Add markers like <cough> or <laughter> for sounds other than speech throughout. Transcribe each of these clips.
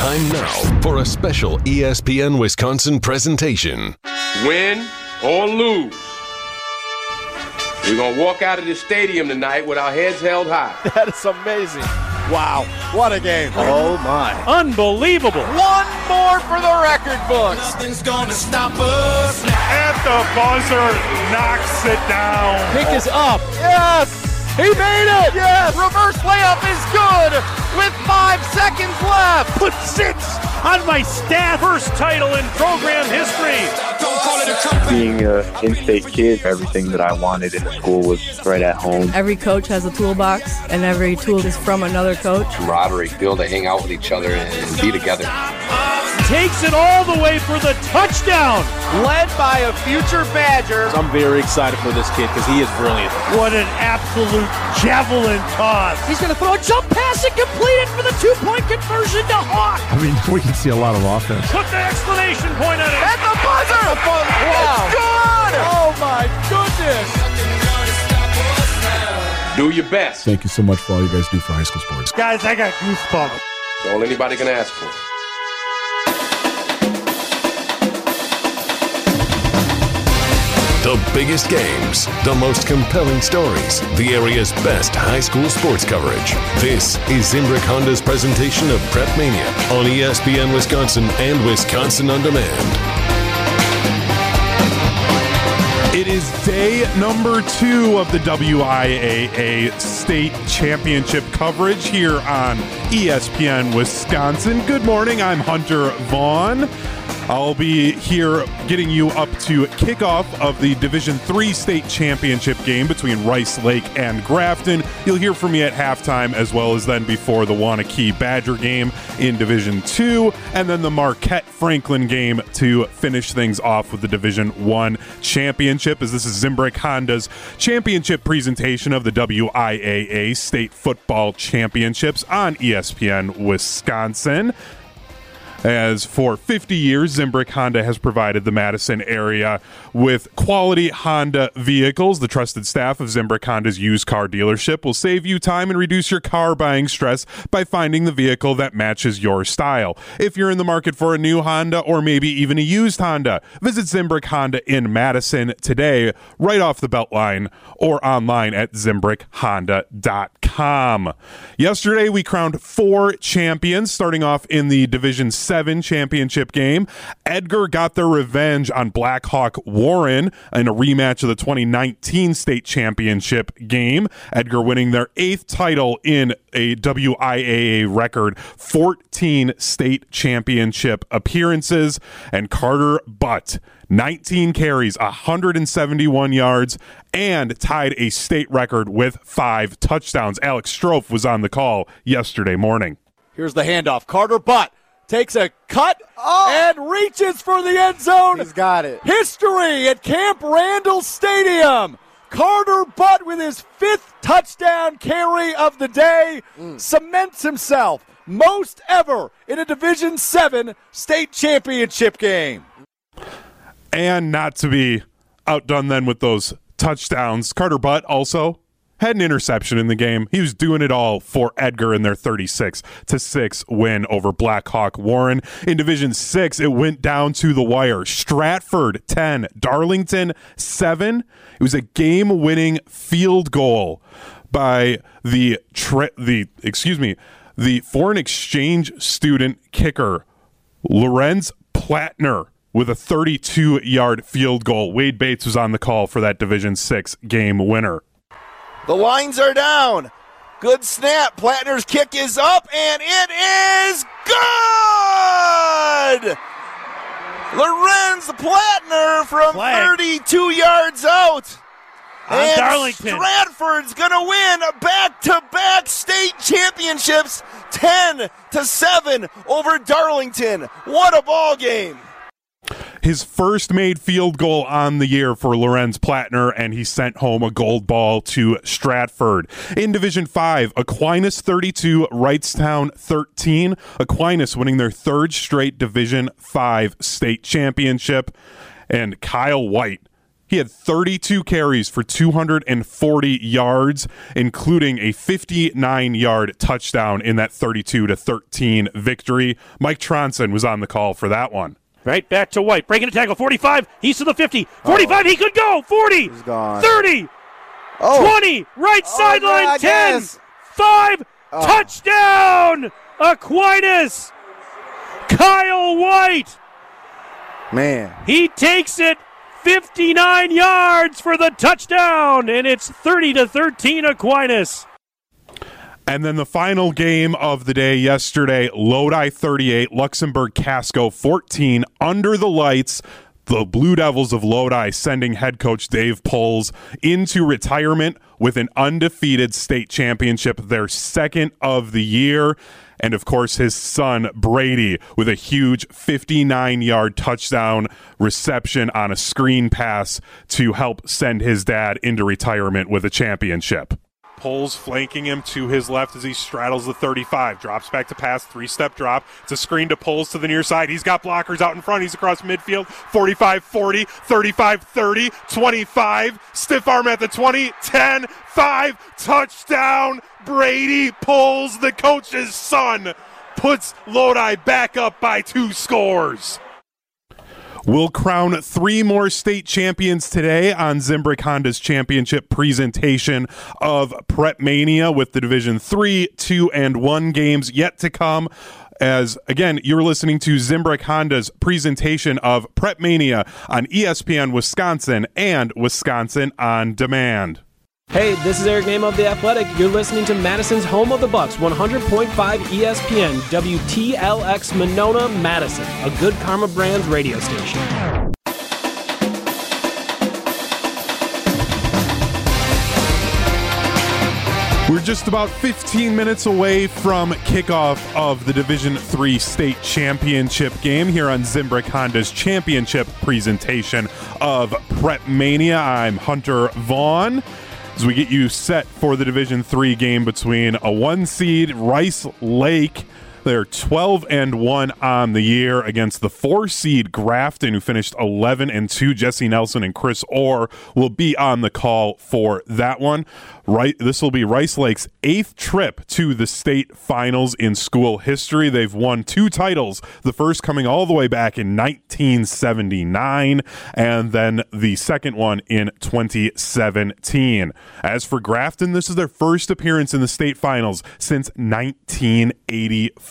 Time now for a special ESPN Wisconsin presentation. Win or lose. We're going to walk out of this stadium tonight with our heads held high. <laughs> That is amazing. Wow. What a game. Oh my. Unbelievable. One more for the record books. Nothing's gonna stop us now. At the buzzer, knocks it down. Pick is up. Yes. He made it. Yes. Reverse layup is good with five seconds left. Put six on my staff. First title in program history. Don't call it a comeback. Being an in-state kid, everything that I wanted in the school was right at home. Every coach has a toolbox, and every tool is from another coach. camaraderie, be able to hang out with each other and be together. Takes it all the way for the touchdown. Led by a future Badger. I'm very excited for this kid because he is brilliant. What an absolute javelin toss. He's going to throw a jump pass and complete it for the two point conversion to Hawk. I mean, we can see a lot of offense. Put the exclamation point on it. At the buzzer. Wow. It's good. Oh my goodness. Do your best. Thank you so much for all you guys do for high school sports. Guys, I got goosebumps. That's all anybody can ask for. The biggest games, the most compelling stories, the area's best high school sports coverage. This is Zimbrick Honda's presentation of Prep Mania on ESPN Wisconsin and Wisconsin On Demand. It is day number two of the WIAA State Championship coverage here on ESPN Wisconsin. Good morning. I'm Hunter Vaughn. I'll be here getting you up to kickoff of the Division Three state championship game between Rice Lake and Grafton. You'll hear from me at halftime as well as then before the Waunakee Badger game in Division Two, and then the Marquette Franklin game to finish things off with the Division One championship. As this is Zimbrick Honda's championship presentation of the WIAA State Football Championships on ESPN Wisconsin. As for 50 years, Zimbrick Honda has provided the Madison area with quality Honda vehicles. The trusted staff of Zimbrick Honda's used car dealership will save you time and reduce your car buying stress by finding the vehicle that matches your style. If you're in the market for a new Honda or maybe even a used Honda, visit Zimbrick Honda in Madison today, right off the Beltline, or online at ZimbrickHonda.com. Yesterday, we crowned four champions, starting off in the Division 7 championship game. Edgar got their revenge on Blackhawk Warren in a rematch of the 2019 state championship game. Edgar winning their eighth title in a WIAA record 14 state championship appearances. And Carter Butt 19 carries, 171 yards, and tied a state record with five touchdowns. Alex Strofe was on the call yesterday morning. Here's the handoff. Carter Butt takes a cut oh! and reaches for the end zone. He's got it. History at Camp Randall Stadium. Carter Butt with his fifth touchdown carry of the day mm. cements himself most ever in a Division 7 state championship game. And not to be outdone then with those touchdowns, Carter Butt also had an interception in the game. He was doing it all for Edgar in their 36 to 6 win over Blackhawk Warren. In Division 6, it went down to the wire. Stratford 10, Darlington 7. It was a game-winning field goal by the the excuse me, the foreign exchange student kicker Lorenz Plattner with a 32 yard field goal. Wade Bates was on the call for that Division 6 game winner. The lines are down. Good snap. Plattner's kick is up, and it is good. Lorenz Plattner from Flag. 32 yards out. On and Darlington. Stratford's going to win a back-to-back state championships, 10 to 7 over Darlington. What a ball game. His first made field goal on the year for Lorenz Plattner, and he sent home a gold ball to Stratford. In Division 5, Aquinas 32, Wrightstown 13. Aquinas winning their third straight Division 5 state championship. And Kyle White He had 32 carries for 240 yards, including a 59 yard touchdown in that 32 to 13 victory. Mike Tronson was on the call for that one. Right back to White. Breaking a tackle. 45. He's to the 50. 45. He could go. 40. He's gone. 30. Oh. 20. Right Oh, sideline. yeah, 10. guess. 5. Oh. Touchdown. Aquinas. Kyle White. Man. He takes it 59 yards for the touchdown, and it's 30 to 13 Aquinas. And then the final game of the day yesterday Lodi 38, Luxembourg Casco 14, under the lights. The Blue Devils of Lodi sending head coach Dave Puls into retirement with an undefeated state championship, their second of the year. And of course, his son Brady with a huge 59 yard touchdown reception on a screen pass to help send his dad into retirement with a championship. Puls flanking him to his left as he straddles the 35. Drops back to pass, three step drop. It's a screen to Puls to the near side. He's got blockers out in front. He's across midfield. 45 40, 35 30, 25. Stiff arm at the 20, 10, 5. Touchdown. Brady Puls, the coach's son, puts Lodi back up by two scores. We'll crown three more state champions today on Zimbrick Honda's championship presentation of Prep Mania with the Division 3, 2, and 1 games yet to come. As again, you're listening to Zimbrick Honda's presentation of Prep Mania on ESPN Wisconsin and Wisconsin on Demand. Hey, this is Eric Nehm of The Athletic. You're listening to Madison's Home of the Bucks, 100.5 ESPN, WTLX Monona, Madison, a good Karma Brands radio station. We're just about 15 minutes away from kickoff of the Division 3 state championship game here on Zimbrick Honda's championship presentation of Prep Mania. I'm Hunter Vaughn. As we get you set for the Division 3 game between a one seed Rice Lake they're 12 and 1 on the year against the 4 seed Grafton who finished 11 and 2. Jesse Nelson and Chris Orr will be on the call for that one. Right this will be Rice Lake's 8th trip to the state finals in school history. They've won two titles, the first coming all the way back in 1979 and then the second one in 2017. As for Grafton, this is their first appearance in the state finals since 1984.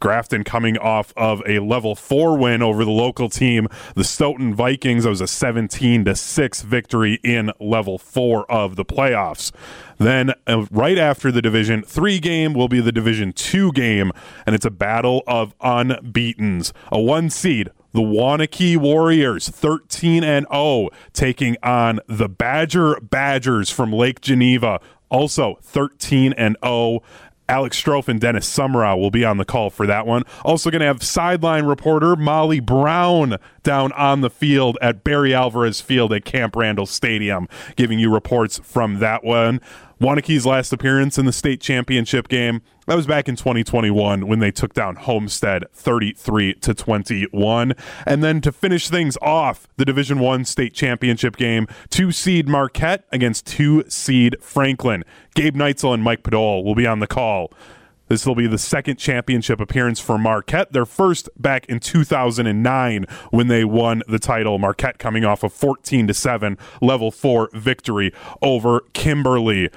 Grafton coming off of a level 4 win over the local team, the Stoughton Vikings. That was a 17 to 6 victory in level 4 of the playoffs. Then, uh, right after the Division 3 game, will be the Division 2 game, and it's a battle of unbeatens. A one seed, the Waunakee Warriors, 13 and 0, taking on the Badger Badgers from Lake Geneva, also 13 and 0. Alex Strofe and Dennis Semrau will be on the call for that one. Also going to have sideline reporter Molly Brown down on the field at Barry Alvarez Field at Camp Randall Stadium, giving you reports from that one. Waunakee's last appearance in the state championship game that was back in 2021 when they took down Homestead 33 to 21. And then to finish things off, the Division 1 state championship game, 2 seed Marquette against 2 seed Franklin. Gabe Neitzel and Mike Podol will be on the call. This will be the second championship appearance for Marquette. Their first back in 2009 when they won the title. Marquette coming off a 14 to 7 level 4 victory over Kimberly.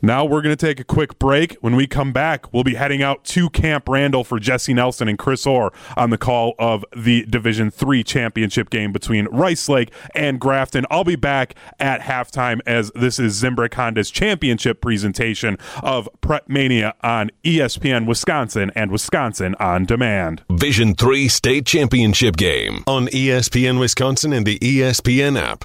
Now we're going to take a quick break. When we come back, we'll be heading out to Camp Randall for Jesse Nelson and Chris Orr on the call of the Division 3 championship game between Rice Lake and Grafton. I'll be back at halftime as this is Zimbrick Honda's championship presentation of Prep Mania on ESPN Wisconsin and Wisconsin on Demand. Vision 3 State Championship Game on ESPN Wisconsin and the ESPN app.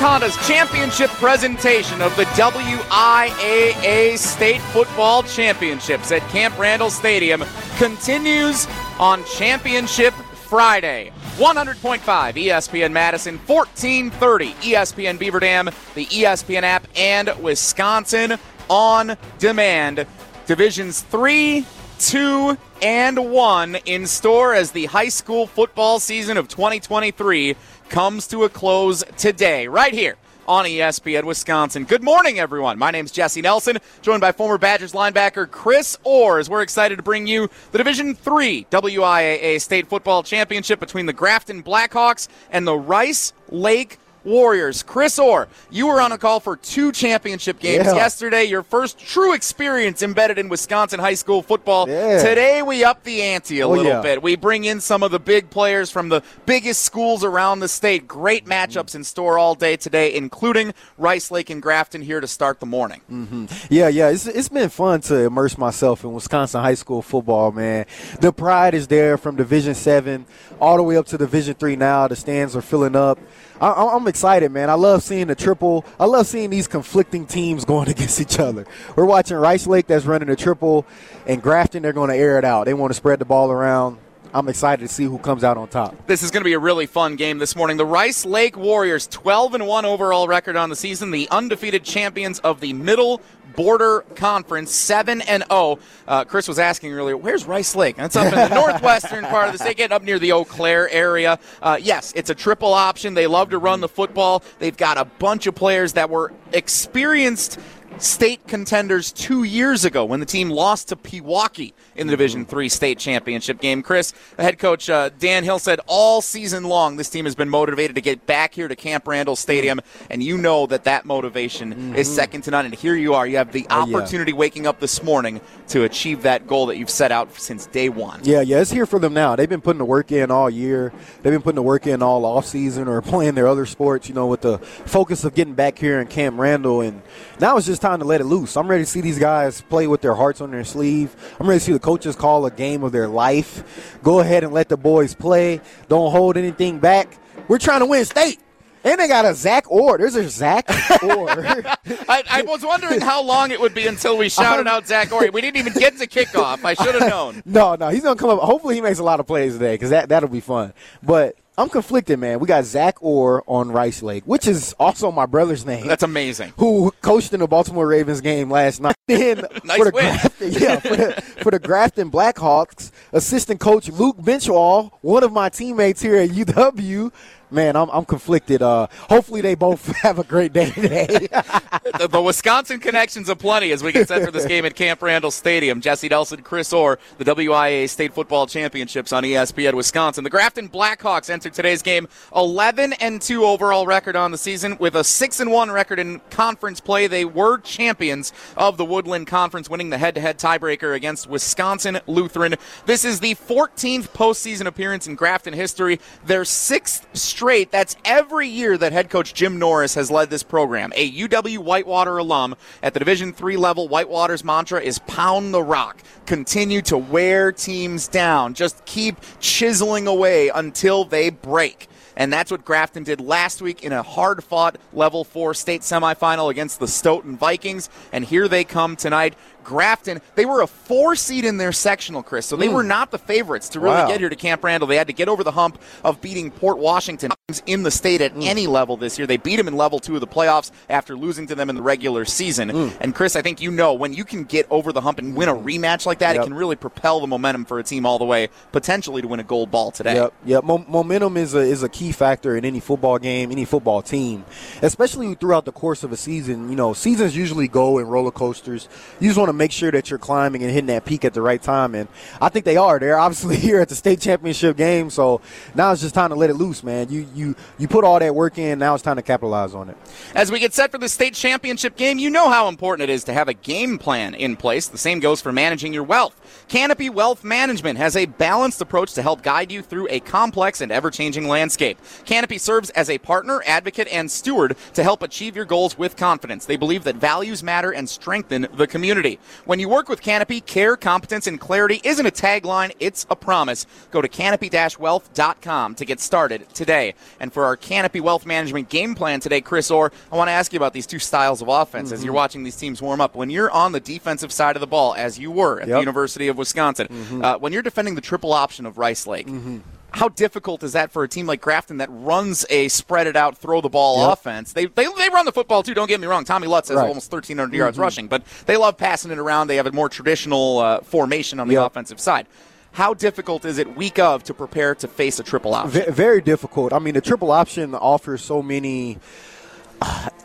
Honda's championship presentation of the WIAA State Football Championships at Camp Randall Stadium continues on Championship Friday. 100.5 ESPN Madison, 1430 ESPN Beaver Dam, the ESPN app, and Wisconsin on demand. Divisions 3, 2, and 1 in store as the high school football season of 2023 comes to a close today, right here on ESPN Wisconsin. Good morning, everyone. My name's Jesse Nelson, joined by former Badgers linebacker Chris Orrs. We're excited to bring you the Division Three WIAA State Football Championship between the Grafton Blackhawks and the Rice Lake Warriors. Chris Orr, you were on a call for two championship games Yeah. yesterday. Your first true experience embedded in Wisconsin high school football. Yeah. Today we up the ante a Oh, little yeah. bit. We bring in some of the big players from the biggest schools around the state. Great matchups in store all day today, including Rice Lake and Grafton here to start the morning. Mm-hmm. Yeah, yeah, it's it's been fun to immerse myself in Wisconsin high school football, man. The pride is there from Division Seven all the way up to Division Three. Now the stands are filling up. I, I'm excited, man. I love seeing the triple. I love seeing these conflicting teams <laughs> going against each other. We're watching Rice Lake that's running the triple, and Grafton they're going to air it out. They want to spread the ball around. I'm excited to see who comes out on top. This is going to be a really fun game this morning. The Rice Lake Warriors, 12 and 1 overall record on the season, the undefeated champions of the Middle Border Conference, 7 and 0. Uh, Chris was asking earlier, where's Rice Lake? And it's up in the <laughs> northwestern part of the state, getting up near the Eau Claire area. Uh, yes, it's a triple option. They love to run the football. They've got a bunch of players that were experienced state contenders two years ago when the team lost to Pewaukee in the Division Three state championship game. Chris, the head coach uh, Dan Hill said all season long this team has been motivated to get back here to Camp Randall Stadium, and you know that that motivation is second to none. And here you are, you have the Oh, yeah. opportunity waking up this morning to achieve that goal that you've set out since day one. Yeah, yeah, it's here for them now. They've been putting the work in all year. They've been putting the work in all off season or <laughs> playing their other sports, you know, with the focus of getting back here in Camp Randall. And now it's just time to let it loose. I'm ready to see these guys play with their hearts on their sleeve. I'm ready to see the coaches call a game of their life. Go ahead and let the boys play. Don't hold anything back. We're trying to win state. And they got a Zach Orr. There's a Zach Orr. <laughs> I, I was wondering how long it would be until we shouted out Zach Ori. We didn't even get to kickoff. I should have known. <laughs> No, no, he's gonna come up. Hopefully, he makes a lot of plays today because that that'll be fun. But I'm conflicted, man. We got Zach Orr on Rice Lake, which is also my brother's name. That's amazing. Who coached in the Baltimore Ravens game last night? <laughs> Then <laughs> Nice for the win. Grafton, <laughs> yeah, for the, for the Grafton Blackhawks, assistant coach Luke Benzschawel, one of my teammates here at UW. Man, I'm, I'm conflicted. Uh, hopefully, they both <laughs> have a great day today. <laughs> the, the Wisconsin connections aplenty as we get set for this game at Camp Randall Stadium. Jesse Nelson, Chris Orr, the WIAA State Football Championships on ESPN Wisconsin. The Grafton Blackhawks entered today's game 11 and 2 overall record on the season with a 6 and 1 record in conference play. They were champions of the Woodland Conference, winning the head-to-head tiebreaker against Wisconsin Lutheran. This is the 14th postseason appearance in Grafton history. Their sixth straight. That's every year that head coach Jim Norris has led this program. A UW Whitewater alum at the Division three level. Whitewater's mantra is "Pound the rock." Continue to wear teams down. Just keep chiseling away until they break. And that's what Grafton did last week in a hard fought level four state semifinal against the Stoughton Vikings. And here they come tonight. Grafton, they were a four seed in their sectional, Chris, so they Mm. were not the favorites to really Wow. get here to Camp Randall. They had to get over the hump of beating Port Washington in the state at any level this year. They beat them in level two of the playoffs after losing to them in the regular season. And Chris, I think you know when you can get over the hump and win a rematch like that, Yep. it can really propel the momentum for a team all the way, potentially to win a gold ball today. Yep, yep. Mo- momentum is a is a key factor in any football game, any football team, especially throughout the course of a season. You know, seasons usually go in roller coasters. You just want to make sure that you're climbing and hitting that peak at the right time, and I think they are. They're obviously <laughs> here at the state championship game, so now it's just time to let it loose, man. You you you put all that work in. Now it's time to capitalize on it. As we get set for the state championship game, you know how important it is to have a game plan in place. The same goes for managing your wealth. Canopy Wealth Management has a balanced approach to help guide you through a complex and ever changing landscape. Canopy serves as a partner, advocate, and steward to help achieve your goals with confidence. They believe that values matter and strengthen the community. When you work with Canopy, care, competence, and clarity isn't a tagline, it's a promise. Go to canopy-wealth.com to get started today. And for our Canopy Wealth Management game plan today, Chris Orr, I want to ask you about these two styles of offense as you're mm-hmm. watching these teams warm up. When you're on the defensive side of the ball, as you were at the University of Wisconsin, mm-hmm. uh, when you're defending the triple option of Rice Lake, mm-hmm. How difficult is that for a team like Grafton that runs a spread it out, throw the ball Yep. offense? They, they they run the football too. Don't get me wrong. Tommy Lutz has Right. almost 1,300 yards Mhm. rushing, but they love passing it around. They have a more traditional uh, formation on the Yep. offensive side. How difficult is it week of to prepare to face a triple option? Ve- very difficult. I mean, the triple option offers so many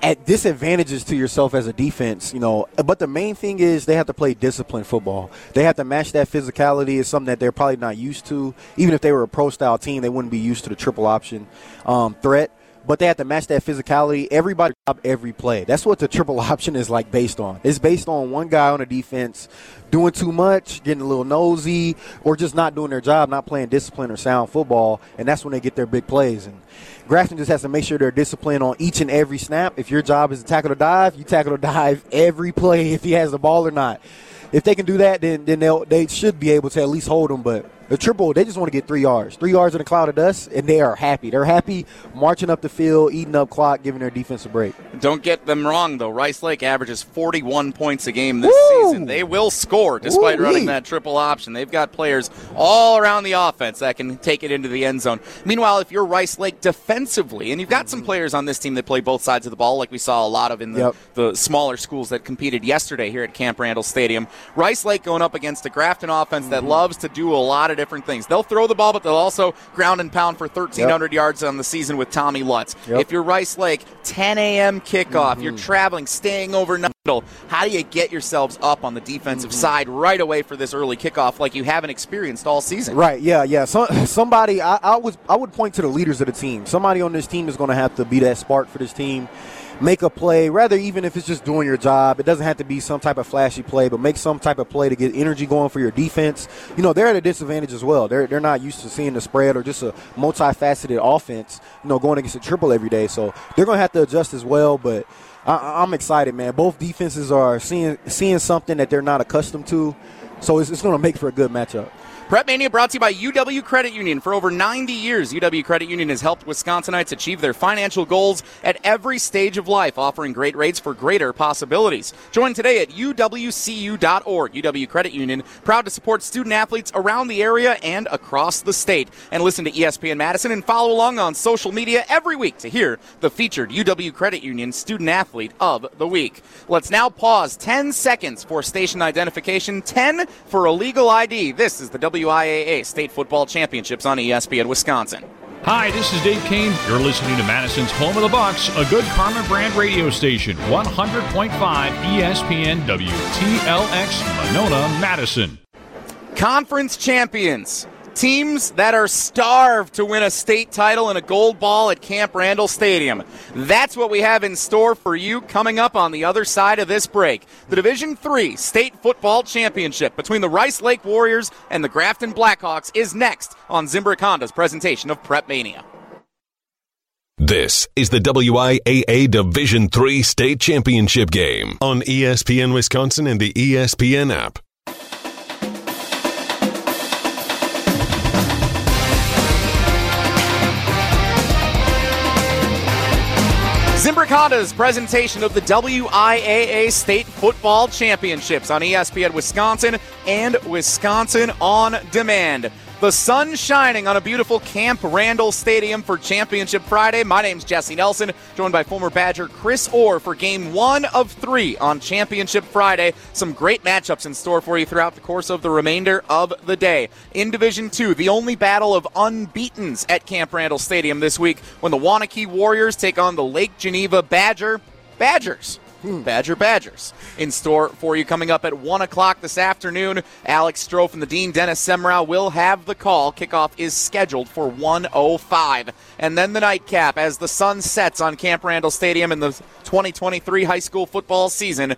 at disadvantages to yourself as a defense, you know. But the main thing is they have to play disciplined football. They have to match that physicality. It's something that they're probably not used to. Even if they were a pro style team, they wouldn't be used to the triple option um, threat. But they have to match that physicality. Everybody job every play. That's what the triple <laughs> option is like based on. It's based on one guy on the defense doing too much, getting a little nosy, or just not doing their job, not playing disciplined or sound football, and that's when they get their big plays. And Grafton just has to make sure they're disciplined on each and every snap. If your job is to tackle or dive, you tackle or dive <laughs> every play if he has the ball or not. If they can do that, then then they they should be able to at least hold him. But the triple, they just want to get three yards, three yards in a cloud of dust, and they are happy. They're happy marching up the field, eating up clock, giving their defense a break. Don't get them wrong, though. Rice Lake averages 41 points a game this Woo! season. They will score despite Woo-wee. running that triple option. They've got players all around the offense that can take it into the end zone. Meanwhile, if you're Rice Lake defensively, and you've got some mm-hmm. players on this team that play both sides of the ball, like we saw a lot of in the, Yep. the smaller schools that competed yesterday here at Camp Randall Stadium. Rice Lake going up against a Grafton offense that mm-hmm. loves to do a lot of different things. They'll throw the ball, but they'll also ground and pound for 1,300 yards on the season with Tommy Lutz. Yep. If you're Rice Lake, 10 a.m. kickoff, you're mm-hmm. traveling, staying overnight. How do you get yourselves up on the defensive mm-hmm. side right away for this early kickoff like you haven't experienced all season? Right? Yeah, yeah. So, <laughs> somebody, I, I was, I would point to the leaders of the team. Somebody on this team is going to have to be that spark for this team. Make a play, rather even if it's just doing your job. It doesn't have to be some type of flashy play, but make some type of play to get energy going for your defense. You know, they're at a disadvantage as well. They're they're not used to seeing the spread or just a multifaceted offense. You know, going against a triple every day, so they're going to have to adjust as well. But I, I'm excited, man. Both defenses are seeing seeing something that they're not accustomed to, so it's, it's going to make for a good matchup. Prep Mania brought to you by UW Credit Union. For over 90 years, UW Credit Union has helped Wisconsinites achieve their financial goals at every stage of life, offering great rates for greater possibilities. Join today at uwcu.org. UW Credit Union, proud to support student athletes around the area and across the state. And listen to ESPN Madison and follow along on social media every week to hear the featured UW Credit Union Student Athlete of the Week. Let's now pause 10 seconds for station identification, 10 for illegal ID. This is the WIAA State Football Championships on ESPN Wisconsin. Hi, this is Dave Kane. You're listening to Madison's Home of the Bucks, a good Karma brand radio station, 100.5 ESPN WTLX Monona, Madison. Conference champions. Teams that are starved to win a state title and a gold ball at Camp Randall Stadium. That's what we have in store for you coming up on the other side of this break. The Division 3 State Football Championship between the Rice Lake Warriors and the Grafton Blackhawks is next on Zimbrick Honda's presentation of Prep Mania. This is the WIAA Division III State Championship game on ESPN Wisconsin and the ESPN app. Zimbrick presentation of the WIAA State Football Championships on ESPN Wisconsin and Wisconsin on Demand. The sun shining on a beautiful Camp Randall Stadium for Championship Friday. My name's Jesse Nelson, joined by former Badger Chris Orr for game one of three on Championship Friday. Some great matchups in store for you throughout the course of the remainder of the day. In Division Two, the only battle of unbeatens at Camp Randall Stadium this week when the Waunakee Warriors take on the Lake Geneva Badger Badgers. Hmm. Badger Badgers in store for you coming up at 1 o'clock this afternoon. Alex Stroh and the Dean Dennis Semrau will have the call. Kickoff is scheduled for 105. And then the nightcap as the sun sets on Camp Randall Stadium in the 2023 high school football season.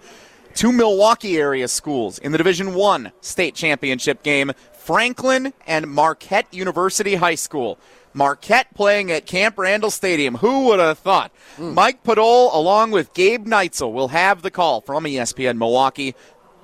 Two Milwaukee area schools in the Division One state championship game Franklin and Marquette University High School. Marquette playing at Camp Randall Stadium. Who would have thought? Mike Podol, along with Gabe Neitzel, will have the call from ESPN Milwaukee.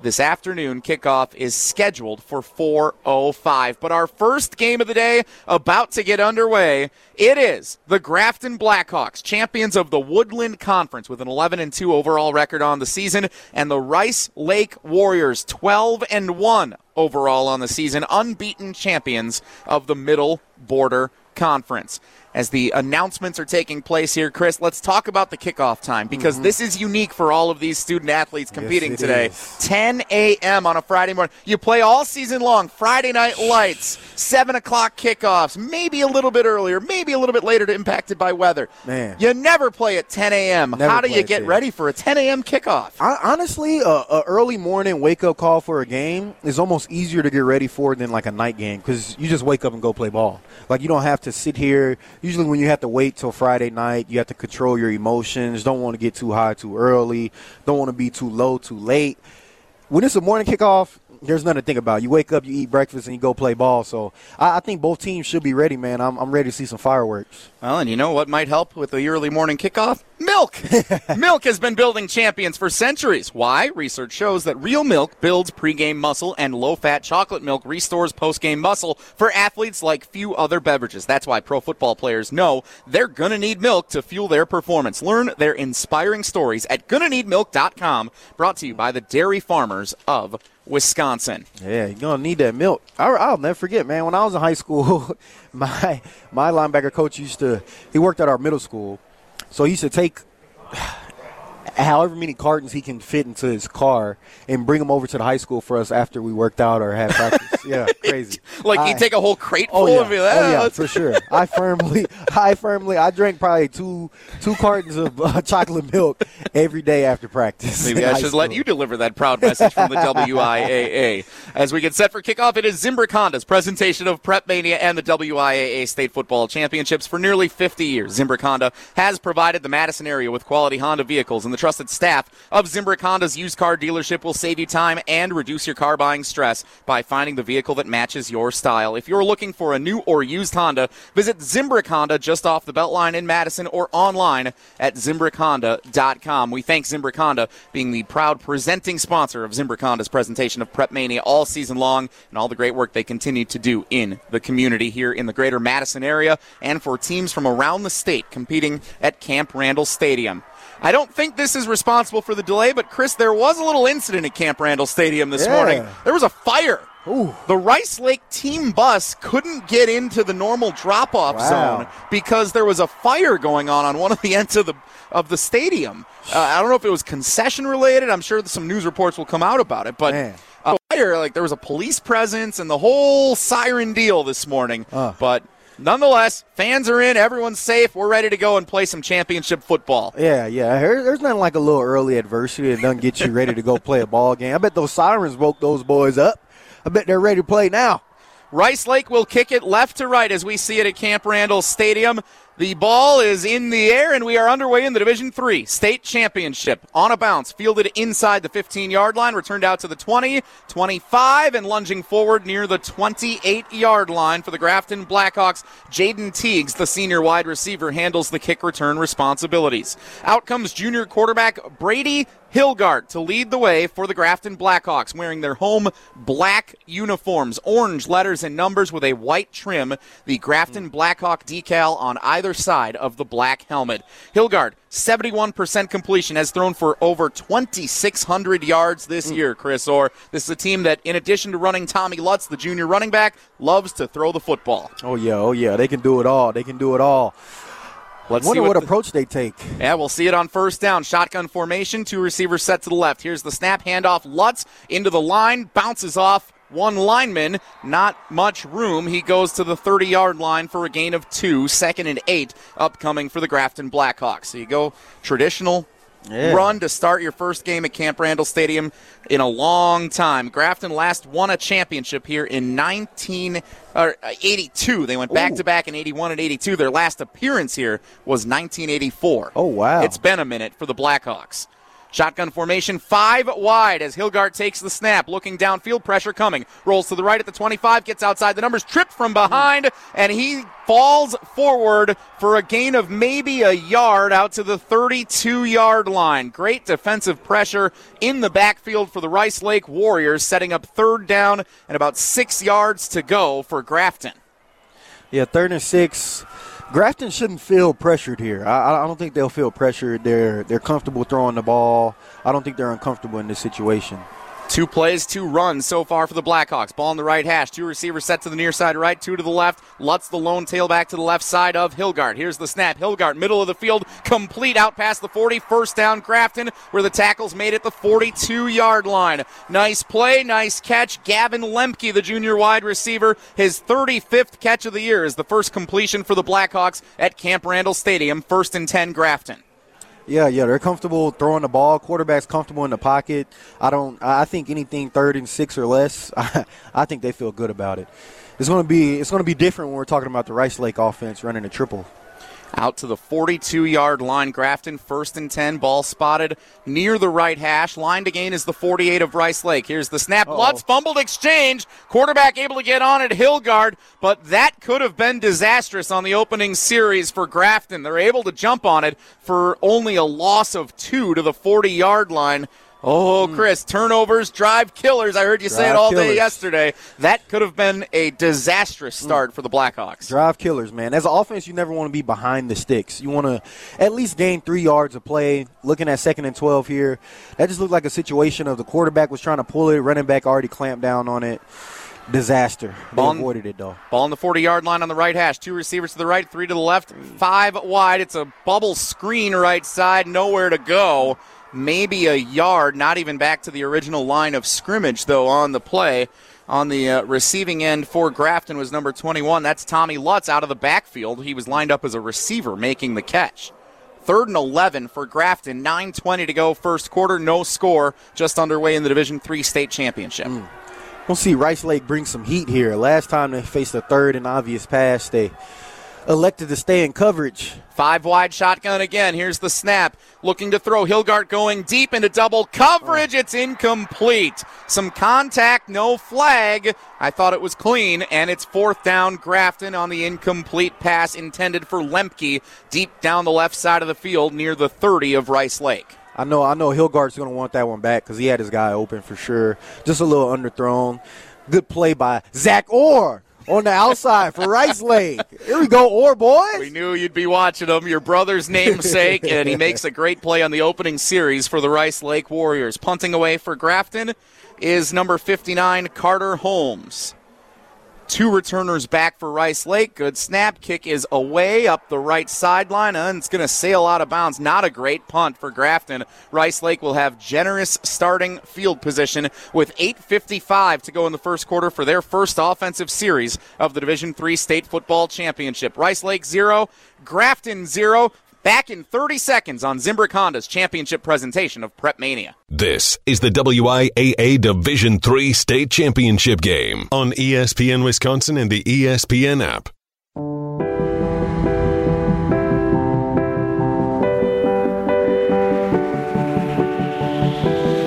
this afternoon. Kickoff is scheduled for 4:05. But our first game of the day about to get underway. It is the Grafton Blackhawks, champions of the Woodland Conference with an 11 and 2 overall record on the season, and the Rice Lake Warriors 12 and 1 overall on the season, unbeaten champions of the Middle Border Conference as the announcements are taking place here. Chris, let's talk about the kickoff time because mm-hmm. this is unique for all of these student athletes competing yes, today. Is. 10 a.m. on a Friday morning. You play all season long. Friday night lights, 7 o'clock kickoffs, maybe a little bit earlier, maybe a little bit later, impacted by weather. Man. You never play at 10 a.m. Never How do you get ready for a 10 a.m. kickoff? I, honestly, a, a early morning wake up call for a game is almost easier to get ready for than like a night game because you just wake up and go play ball. Like you don't have to sit here. Usually, when you have to wait till Friday night. You have to control your emotions. Don't want to get too high too early. Don't want to be too low too late. When it's a morning kickoff, there's nothing to think about. You wake up, you eat breakfast, and you go play ball. So I, I think both teams should be ready, man. I'm, I'm, ready to see some fireworks. Well, and you know what might help with the early morning kickoff? Milk. <laughs> milk has been building champions for centuries. Why? Research shows that real milk builds pregame muscle, and low-fat chocolate milk restores postgame muscle for athletes like few other beverages. That's why pro football players know they're gonna need milk to fuel their performance. Learn their inspiring stories at GonnaNeedMilk.com. Brought to you by the dairy farmers of Wisconsin. Yeah, you're gonna need that milk. I'll, I'll never forget, man. When I was in high school, <laughs> my my linebacker coach used to he worked at our middle school, so he used to take however many cartons he can fit into his car and bring them over to the high school for us after we worked out or had practice. <laughs> yeah, crazy. <laughs> like he'd take a whole crate oh, full yeah. of it. Oh yeah, for sure. <laughs> I firmly, I firmly, I drank probably two two cartons of uh, chocolate milk every day after practice. Maybe I should let you deliver that proud message from the WIAA. As we get set for kickoff, it is Zimbrick Honda's presentation of Prep Mania and the WIAA State Football Championships for nearly 50 years. Zimbrick Honda has provided the Madison area with quality Honda vehicles, and the trusted staff of Zimbrick Honda's used car dealership will save you time and reduce your car buying stress by finding the vehicle that matches your style. If you're looking for a new or used Honda, visit Zimbrick Honda just off the Beltline in Madison or online at ZimbrickHonda.com. We thank Zimbrick Honda being the proud presenting sponsor of Zimbrick Honda's presentation of Prep Mania all season long and all the great work they continue to do in the community here in the greater Madison area and for teams from around the state competing at Camp Randall Stadium. I don't think this is responsible for the delay, but Chris, there was a little incident at Camp Randall Stadium this Yeah. morning. There was a fire. Ooh. The Rice Lake team bus couldn't get into the normal drop-off Wow. zone because there was a fire going on on one of the ends of the of the stadium. Uh, I don't know if it was concession related. I'm sure some news reports will come out about it, but Man. a fire like there was a police presence and the whole siren deal this morning. Uh. But nonetheless, fans are in, everyone's safe. We're ready to go and play some championship football. Yeah, yeah. There's nothing like a little early adversity that doesn't get you ready to go play a ball game. I bet those sirens woke those boys up. I bet they're ready to play now. Rice Lake will kick it left to right as we see it at Camp Randall Stadium. The ball is in the air, and we are underway in the Division Three state championship. On a bounce, fielded inside the 15 yard line, returned out to the 20, 25, and lunging forward near the 28 yard line for the Grafton Blackhawks. Jaden Teagues, the senior wide receiver, handles the kick return responsibilities. Out comes junior quarterback Brady Hilgard to lead the way for the Grafton Blackhawks, wearing their home black uniforms, orange letters and numbers with a white trim, the Grafton Blackhawk decal on either side of the black helmet. Hilgard, 71% completion, has thrown for over 2,600 yards this mm. year, Chris Orr. This is a team that, in addition to running Tommy Lutz, the junior running back, loves to throw the football. Oh yeah, oh yeah. They can do it all. They can do it all. Let's Wonder see what, what the- approach they take. Yeah, we'll see it on first down. Shotgun formation, two receivers set to the left. Here's the snap, handoff. Lutz into the line, bounces off one lineman. Not much room. He goes to the 30 yard line for a gain of two. Second and eight upcoming for the Grafton Blackhawks. So you go traditional. Yeah. Run to start your first game at Camp Randall Stadium in a long time. Grafton last won a championship here in 1982. Uh, they went back to back in 81 and 82. Their last appearance here was 1984. Oh wow. It's been a minute for the Blackhawks. Shotgun formation, five wide as Hilgart takes the snap, looking downfield, pressure coming. Rolls to the right at the 25, gets outside the numbers, tripped from behind, and he falls forward for a gain of maybe a yard out to the 32 yard line. Great defensive pressure in the backfield for the Rice Lake Warriors, setting up third down and about six yards to go for Grafton. Yeah, third and six. Grafton shouldn't feel pressured here. I, I don't think they'll feel pressured. They're they're comfortable throwing the ball. I don't think they're uncomfortable in this situation. Two plays, two runs so far for the Blackhawks. Ball on the right hash. Two receivers set to the near side right, two to the left. Lutz the lone tailback to the left side of Hilgard. Here's the snap. Hilgard, middle of the field, complete out past the 40. First down, Grafton, where the tackles made it the 42 yard line. Nice play, nice catch. Gavin Lemke, the junior wide receiver, his 35th catch of the year is the first completion for the Blackhawks at Camp Randall Stadium. First and 10, Grafton. Yeah, yeah, they're comfortable throwing the ball. Quarterback's comfortable in the pocket. I don't. I think anything third and six or less. I, <laughs> I think they feel good about it. It's going to be. It's going to be different when we're talking about the Rice Lake offense running a triple out to the 42 yard line. Grafton first and 10. Ball spotted near the right hash. Line to gain is the 48 of Rice Lake. Here's the snap. Uh-oh. Lutz fumbled exchange. Quarterback able to get on at Hilgard, but that could have been disastrous on the opening series for Grafton. They're able to jump on it for only a loss of two to the 40 yard line. Oh, hmm. Chris, turnovers, drive killers. I heard you drive say it all killers. day yesterday. That could have been a disastrous hmm. start mm. for the Blackhawks. Drive killers, man. As an offense, you never want to be behind the sticks. You want to at least gain three yards of play. Looking at second and 12 here, that just looked like a situation of the quarterback was trying to pull it, running back already clamped down on it. Disaster. They ball, avoided it, though. Ball on the 40 yard line on the right hash. Two receivers to the right, three to the left, five wide. It's a bubble screen right side, nowhere to go maybe a yard, not even back to the original line of scrimmage, though, on the play. On the uh, receiving end for Grafton was number 21. That's Tommy Lutz out of the backfield. He was lined up as a receiver making the catch. Third and 11 for Grafton. 9.20 to go, first quarter. No score. Just underway in the Division Three state championship. Mm. We'll see Rice Lake bring some heat here. Last time they faced a third and obvious pass, they elected to stay in coverage. Five wide shotgun again. Here's the snap. Looking to throw. Hilgart going deep into double coverage. It's incomplete. Some contact, no flag. I thought it was clean, and it's fourth down. Grafton on the incomplete pass intended for Lemke deep down the left side of the field near the 30 of Rice Lake. I know, I know. Hilgart's going to want that one back because he had his guy open for sure. Just a little underthrown. Good play by Zach Orr on the outside for Rice Lake. Here we go, Orr boys. We knew you'd be watching him. Your brother's namesake, and he makes a great play on the opening series for the Rice Lake Warriors. Punting away for Grafton is number 59, Carter Holmes. Two returners back for Rice Lake. Good snap. Kick is away up the right sideline, and it's going to sail out of bounds. Not a great punt for Grafton. Rice Lake will have generous starting field position with 8.55 to go in the first quarter for their first offensive series of the Division Three State Football Championship. Rice Lake 0, Grafton 0. Back in 30 seconds on Zimbrick Honda's championship presentation of Prep Mania. This is the WIAA Division Three State Championship game on ESPN Wisconsin and the ESPN app.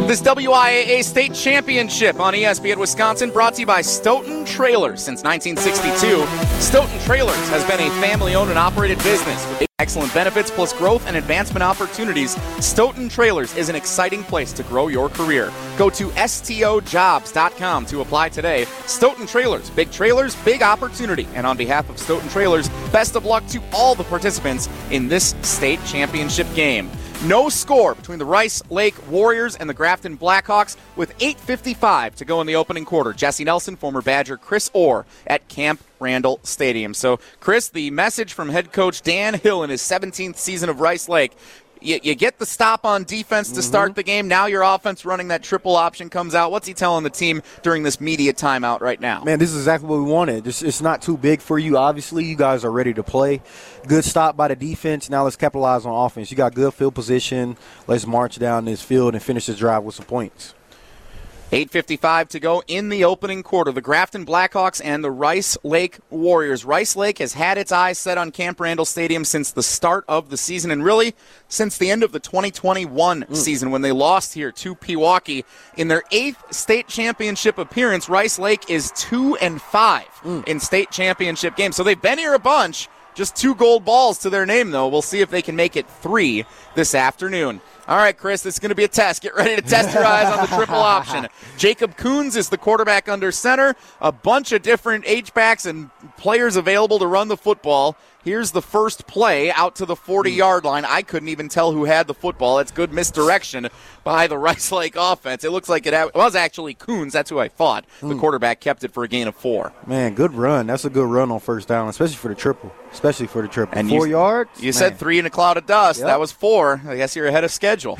This WIAA state championship on ESPN Wisconsin brought to you by Stoughton Trailers. Since 1962, Stoughton Trailers has been a family owned and operated business with excellent benefits plus growth and advancement opportunities. Stoughton Trailers is an exciting place to grow your career. Go to STOjobs.com to apply today. Stoughton Trailers, big trailers, big opportunity. And on behalf of Stoughton Trailers, best of luck to all the participants in this state championship game. No score between the Rice Lake Warriors and the Grafton Blackhawks with 8.55 to go in the opening quarter. Jesse Nelson, former Badger Chris Orr at Camp Randall Stadium. So, Chris, the message from head coach Dan Hill in his 17th season of Rice Lake you, you, get the stop on defense to mm-hmm. start the game. Now your offense running that triple option comes out. What's he telling the team during this media timeout right now? Man, this is exactly what we wanted. It's, it's not too big for you. Obviously, you guys are ready to play. Good stop by the defense. Now let's capitalize on offense. You got good field position. Let's march down this field and finish this drive with some points. 8.55 to go in the opening quarter. The Grafton Blackhawks and the Rice Lake Warriors. Rice Lake has had its eyes set on Camp Randall Stadium since the start of the season and really since the end of the 2021 mm. season when they lost here to Pewaukee. In their eighth state championship appearance, Rice Lake is 2 and 5 mm. in state championship games. So they've been here a bunch. Just two gold balls to their name, though. We'll see if they can make it three this afternoon. All right, Chris, this is going to be a test. Get ready to test your eyes on the triple <laughs> option. Jacob Coons is the quarterback under center. A bunch of different H-backs and players available to run the football. Here's the first play out to the 40 yard line. I couldn't even tell who had the football. It's good misdirection by the <laughs> Rice Lake offense. It looks like it was actually Coons. That's who I thought. The hmm. quarterback kept it for a gain of four. Man, good run. That's a good run on first down, especially for the triple. Especially for the triple. And four you, yards? You Man. said three in a cloud of dust. Yep. That was four. I guess you're ahead of schedule.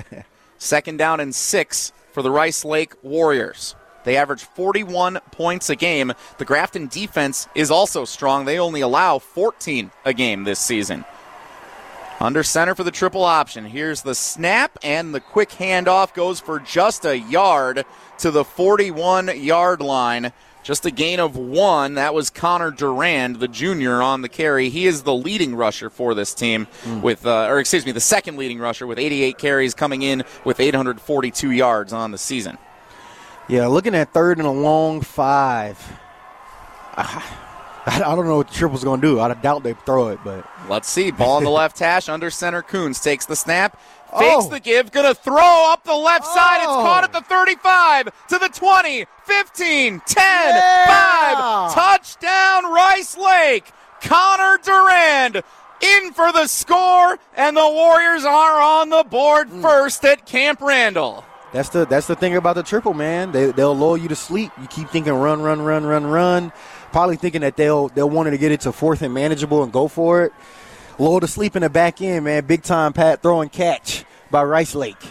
<laughs> Second down and six for the Rice Lake Warriors. They average 41 points a game. The Grafton defense is also strong. They only allow 14 a game this season. Under center for the triple option. Here's the snap, and the quick handoff goes for just a yard to the 41 yard line. Just a gain of one. That was Connor Durand, the junior, on the carry. He is the leading rusher for this team, mm. with, uh, or excuse me, the second leading rusher with 88 carries, coming in with 842 yards on the season. Yeah, looking at third and a long five. I, don't know what the triple's going to do. I doubt they throw it, but let's see. Ball on the left hash. Under center, Coons takes the snap, fakes oh. the give, gonna throw up the left oh. side. It's caught at the 35 to the 20, 15, 10, yeah. 5. Touchdown, Rice Lake. Connor Durand in for the score, and the Warriors are on the board mm. first at Camp Randall. That's the that's the thing about the triple, man. They they'll lull you to sleep. You keep thinking run, run, run, run, run. Probably thinking that they'll they'll want to get it to fourth and manageable and go for it. Lull to sleep in the back end, man. Big time Pat throwing catch by Rice Lake.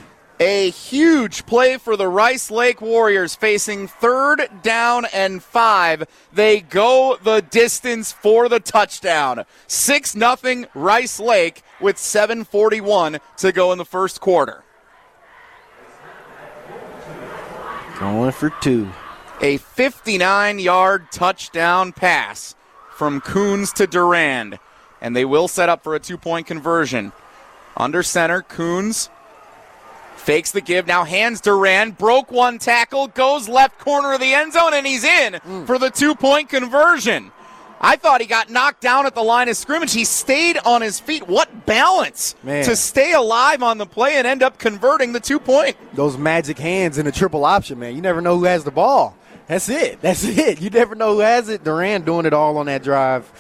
A huge play for the Rice Lake Warriors facing third down and five. They go the distance for the touchdown. 6 nothing Rice Lake with 7.41 to go in the first quarter. Going for two. A 59 yard touchdown pass from Coons to Durand. And they will set up for a two point conversion. Under center, Coons fakes the give, now hands Durand, broke one tackle, goes left corner of the end zone, and he's in mm. for the two point conversion. I thought he got knocked down at the line of scrimmage. He stayed on his feet. What balance Man. to stay alive on the play and end up converting the two point. Those magic hands in the triple option, man. You never know who has the ball. That's it. That's <laughs> it. You never know who has it. Durand doing it all on that drive.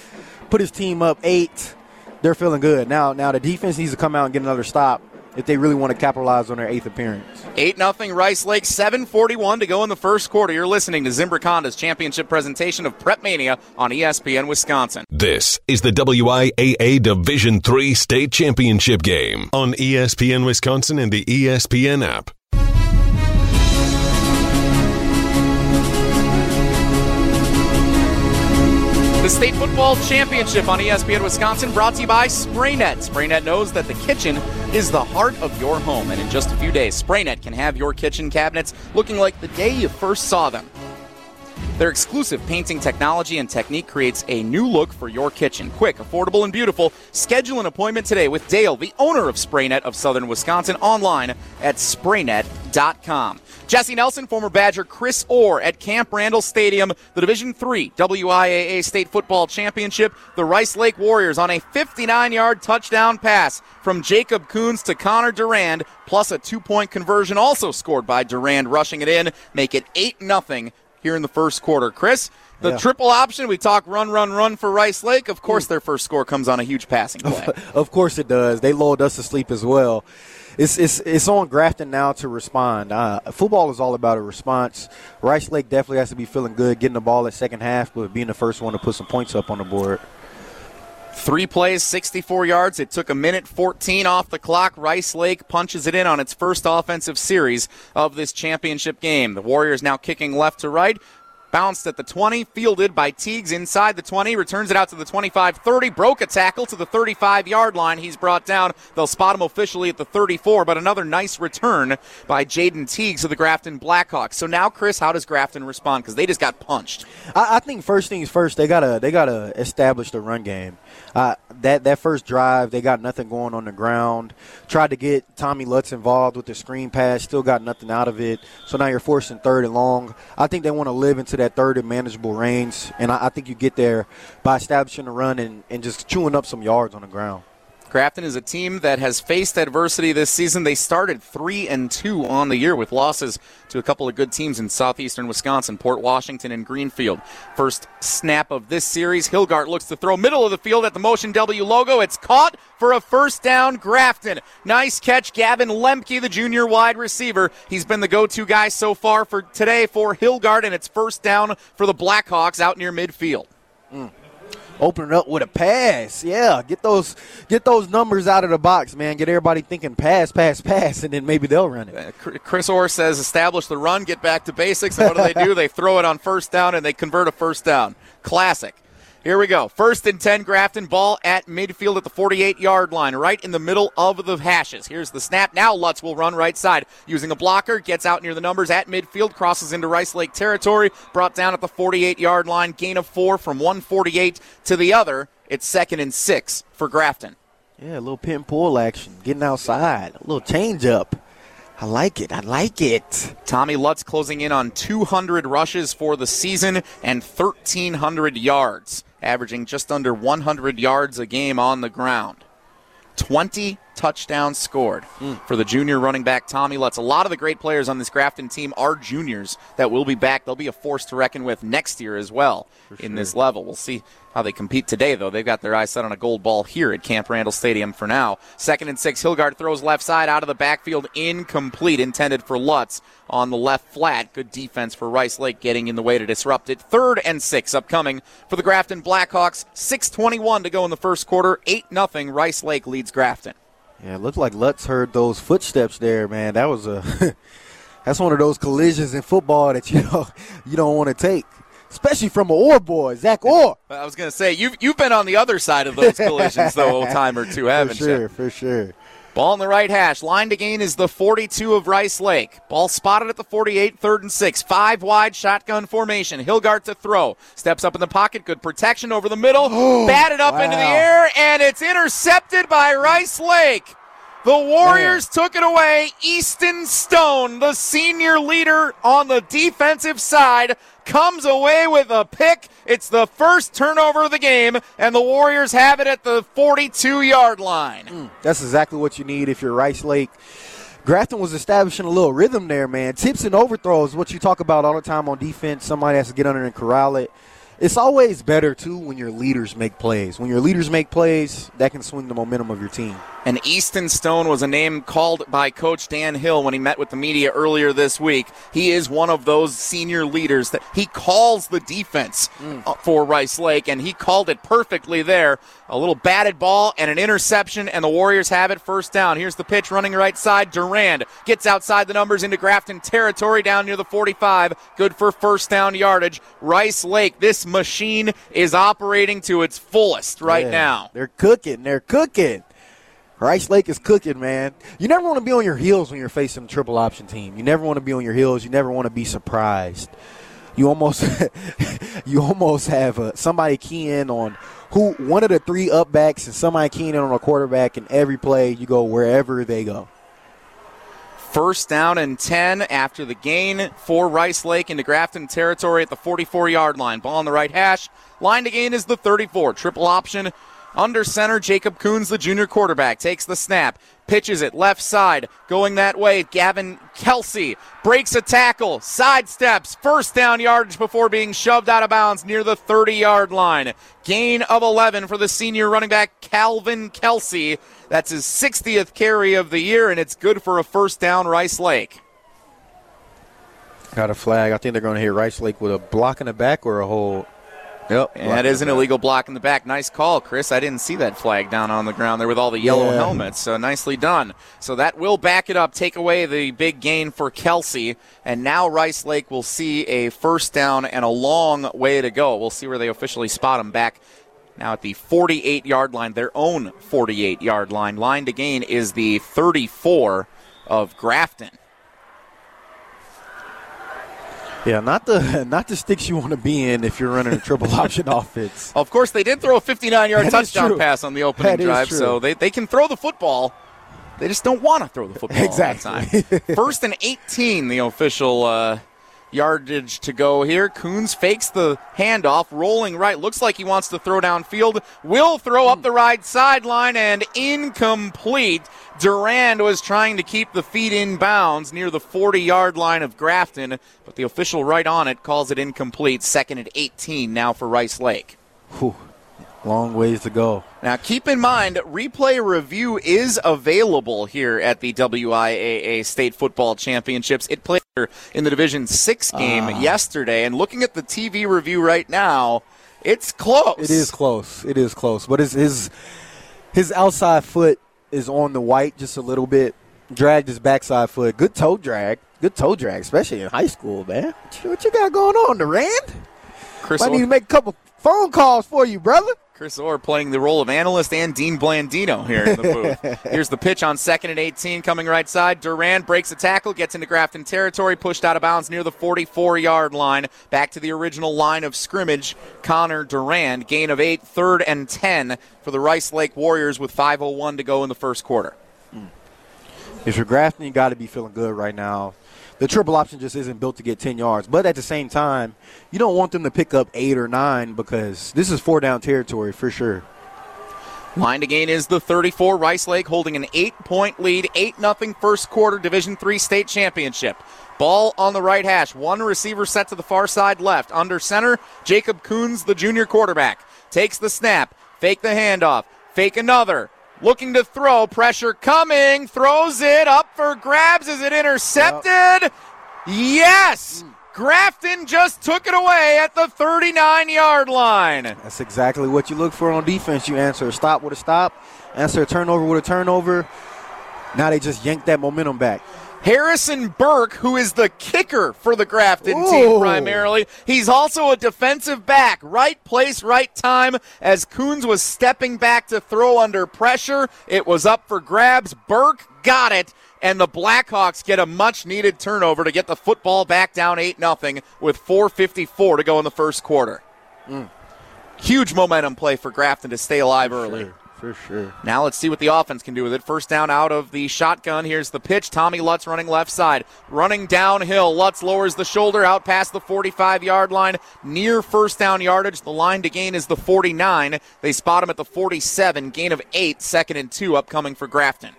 Put his team up eight. They're feeling good. Now now the defense needs to come out and get another stop if they really want to capitalize on their eighth appearance. 8 0 Rice Lake, 741 to go in the first quarter. You're listening to Zimbrick Honda's championship presentation of Prep Mania on ESPN Wisconsin. This is the WIAA Division Three State Championship game on ESPN Wisconsin and the ESPN app. The State Football Championship on ESPN Wisconsin brought to you by SprayNet. SprayNet knows that the kitchen is the heart of your home, and in just a few days, SprayNet can have your kitchen cabinets looking like the day you first saw them. Their exclusive painting technology and technique creates a new look for your kitchen. Quick, affordable, and beautiful. Schedule an appointment today with Dale, the owner of SprayNet of Southern Wisconsin, online at spraynet.com. Jesse Nelson, former Badger Chris Orr at Camp Randall Stadium, the Division III WIAA State Football Championship. The Rice Lake Warriors on a 59 yard touchdown pass from Jacob Coons to Connor Durand, plus a two point conversion also scored by Durand, rushing it in, make it 8 0 here in the first quarter. Chris, the yeah. triple option, we talk run, run, run for Rice Lake. Of course, their first score comes on a huge passing play. <laughs> of course it does. They lulled us to sleep as well. It's, it's, it's on Grafton now to respond. Uh, football is all about a response. Rice Lake definitely has to be feeling good, getting the ball at second half, but being the first one to put some points up on the board. Three plays, 64 yards. It took a minute 14 off the clock. Rice Lake punches it in on its first offensive series of this championship game. The Warriors now kicking left to right. Bounced at the 20, fielded by Teagues inside the 20, returns it out to the 25 30, broke a tackle to the 35 yard line. He's brought down. They'll spot him officially at the 34, but another nice return by Jaden Teagues of the Grafton Blackhawks. So now, Chris, how does Grafton respond? Because they just got punched. I, I, think first things first, they gotta they gotta establish the run game. Uh, that that first drive, they got nothing going on the ground. Tried to get Tommy Lutz involved with the screen pass, still got nothing out of it. So now you're forcing third and long. I think they want to live into that third and manageable range, and I, I think you get there by establishing the run and, and just chewing up some yards on the ground. Grafton is a team that has faced adversity this season. They started three and two on the year with losses to a couple of good teams in southeastern Wisconsin, Port Washington and Greenfield. First snap of this series, Hilgart looks to throw middle of the field at the Motion W logo. It's caught for a first down. Grafton, nice catch. Gavin Lemke, the junior wide receiver, he's been the go-to guy so far for today for Hilgart, and it's first down for the Blackhawks out near midfield. Mm open it up with a pass. Yeah, get those get those numbers out of the box, man. Get everybody thinking pass, pass, pass, and then maybe they'll run it. Uh, Chris Orr says establish the run, get back to basics. And what do they do? they throw it on first down and they convert a first down. Classic. Here we go. First and 10, Grafton ball at midfield at the 48 yard line, right in the middle of the hashes. Here's the snap. Now Lutz will run right side using a blocker, gets out near the numbers at midfield, crosses into Rice Lake territory, brought down at the 48 yard line, gain of four from 148 to the other. It's second and six for Grafton. Yeah, a little pin pull action, getting outside, a little change up. I like it. I like it. Tommy Lutz closing in on 200 rushes for the season and 1,300 yards averaging just under 100 yards a game on the ground. 20 touchdowns scored mm. for the junior running back Tommy Lutz. A lot of the great players on this Grafton team are juniors that will be back. They'll be a force to reckon with next year as well in this level. We'll see how they compete today, though. They've got their eyes set on a gold ball here at Camp Randall Stadium for now. Second and six, Hilgard throws left side out of the backfield, incomplete, intended for Lutz on the left flat. Good defense for Rice Lake getting in the way to disrupt it. Third and six upcoming for the Grafton Blackhawks. 6.21 to go in the first quarter. 8 0. Rice Lake leads Grafton. Yeah, it looked like Lutz heard those footsteps there, man. That was a <laughs> that's one of those collisions in football that you know you don't want to take, especially from an Orr boy, Zach Orr. I was going to say you've you've been on the other side of those collisions though, old timer too, <laughs> haven't for sure, you? For sure. Ball in the right hash. Line to gain is the 42 of Rice Lake. Ball spotted at the 48, third and six. Five wide shotgun formation. Hilgart to throw. Steps up in the pocket. Good protection over the middle. <gasps> Oh, Batted up wow. into the air, and it's intercepted by Rice Lake. The Warriors Man. took it away. Easton Stone, the senior leader on the defensive side, comes away with a pick. It's the first turnover of the game, and the Warriors have it at the 42 yard line. Mm, that's exactly what you need if you're Rice Lake. Grafton was establishing a little rhythm there, man. Tips and overthrows, what you talk about all the time on defense. Somebody has to get under and corral it it's always better too when your leaders make plays. When your leaders make plays, that can swing the momentum of your team. And Easton Stone was a name called by Coach Dan Hill when he met with the media earlier this week. He is one of those senior leaders that he calls the defense mm. for Rice Lake, and he called it perfectly there. A little batted ball and an interception, and the Warriors have it first down. Here's the pitch running right side. Durand gets outside the numbers into Grafton territory down near the 45. Good for first down yardage. Rice Lake, this machine is operating to its fullest right yeah, now. They're cooking. They're cooking. Rice Lake is cooking, man. You never want to be on your heels when you're facing a triple option team. You never want to be on your heels. You never want to be surprised. You almost, <laughs> you almost have uh, somebody key in on who one of the three upbacks and somebody in on a quarterback, and every play you go wherever they go. First down and 10 after the gain for Rice Lake into Grafton territory at the 44 yard line. Ball on the right hash. Line to gain is the 34. Triple option under center, Jacob Coons, the junior quarterback, takes the snap, pitches it left side, going that way. Gavin Kelsey breaks a tackle, sidesteps, first down yardage before being shoved out of bounds near the 30 yard line. Gain of 11 for the senior running back, Calvin Kelsey. That's his 60th carry of the year, and it's good for a first down, Rice Lake. Got a flag. I think they're going to hit Rice Lake with a block in the back or a hold. Yep. <laughs> And that is an illegal block in the back. Nice call, Chris. I didn't see that flag down on the ground there with all the yellow Yeah. helmets. So nicely done. So that will back it up, take away the big gain for Kelsey. And now Rice Lake will see a first down and a long way to go. We'll see where they officially spot him back now at the 48 yard line, their own 48 yard line. Line to gain is the 34 of Grafton. Yeah, not the <laughs> not the sticks you want to be in if you're running a triple <laughs> option offense. Of course, they did throw a 59 yard touchdown pass on the opening That drive, so they, they can throw the football. They just don't want to throw the football Exactly. all the time. First and 18, the official uh, yardage to go here. Coons fakes the handoff, rolling right. Looks like he wants to throw downfield. Will throw up the right sideline and incomplete. Durand was trying to keep the feet in bounds near the 40 yard line of Grafton, but the official right on it calls it incomplete. Second and 18 now for Rice Lake. Whew. Long ways to go. Now, keep in mind, replay review is available here at the WIAA State Football Championships. It played in the Division Six game Ah. yesterday, and looking at the TV review right now, it's close. It is close. It is close. But his his his outside foot is on the white just a little bit. Dragged his backside foot. Good toe drag. Good toe drag, especially in high school, man. What you, what you got going on, Durand? Chris I need to make a couple phone calls for you, brother. Chris Orr playing the role of analyst and Dean Blandino here in the booth. <laughs> Here's the pitch on second and 18 coming right side. Durand breaks a tackle, gets into Grafton territory, pushed out of bounds near the 44 yard line. Back to the original line of scrimmage. Connor Durand, gain of eight, third and 10 for the Rice Lake Warriors with 5.01 to go in the first quarter. Hmm. If you're Grafton, you got to be feeling good right now. The triple option just isn't built to get 10 yards. But at the same time, you don't want them to pick up eight or nine because this is four down territory for sure. Line to gain is the 34. Rice Lake holding an eight-point lead, eight nothing first quarter Division Three state championship. Ball on the right hash. One receiver set to the far side left. Under center, Jacob Coons, the junior quarterback, takes the snap, fake the handoff, fake another. Looking to throw, pressure coming, throws it up for grabs. Is it intercepted? Yes! Hmm. Grafton just took it away at the 39 yard line. That's exactly what you look for on defense. You answer a stop with a stop, answer a turnover with a turnover. Now they just yanked that momentum back. Harrison Burke, who is the kicker for the Grafton Ooh. team primarily. He's also a defensive back. Right place, right time. As Coons was stepping back to throw under pressure, it was up for grabs. Burke got it, and the Blackhawks get a much needed turnover to get the football back down 8 0 with 4.54 to go in the first quarter. Mm. Huge momentum play for Grafton to stay alive early. Sure, for sure. Now let's see what the offense can do with it. First down out of the shotgun. Here's the pitch. Tommy Lutz running left side. Running downhill. Lutz lowers the shoulder out past the 45 yard line. Near first down yardage. The line to gain is the 49. They spot him at the 47. Gain of eight. Second and two upcoming for Grafton.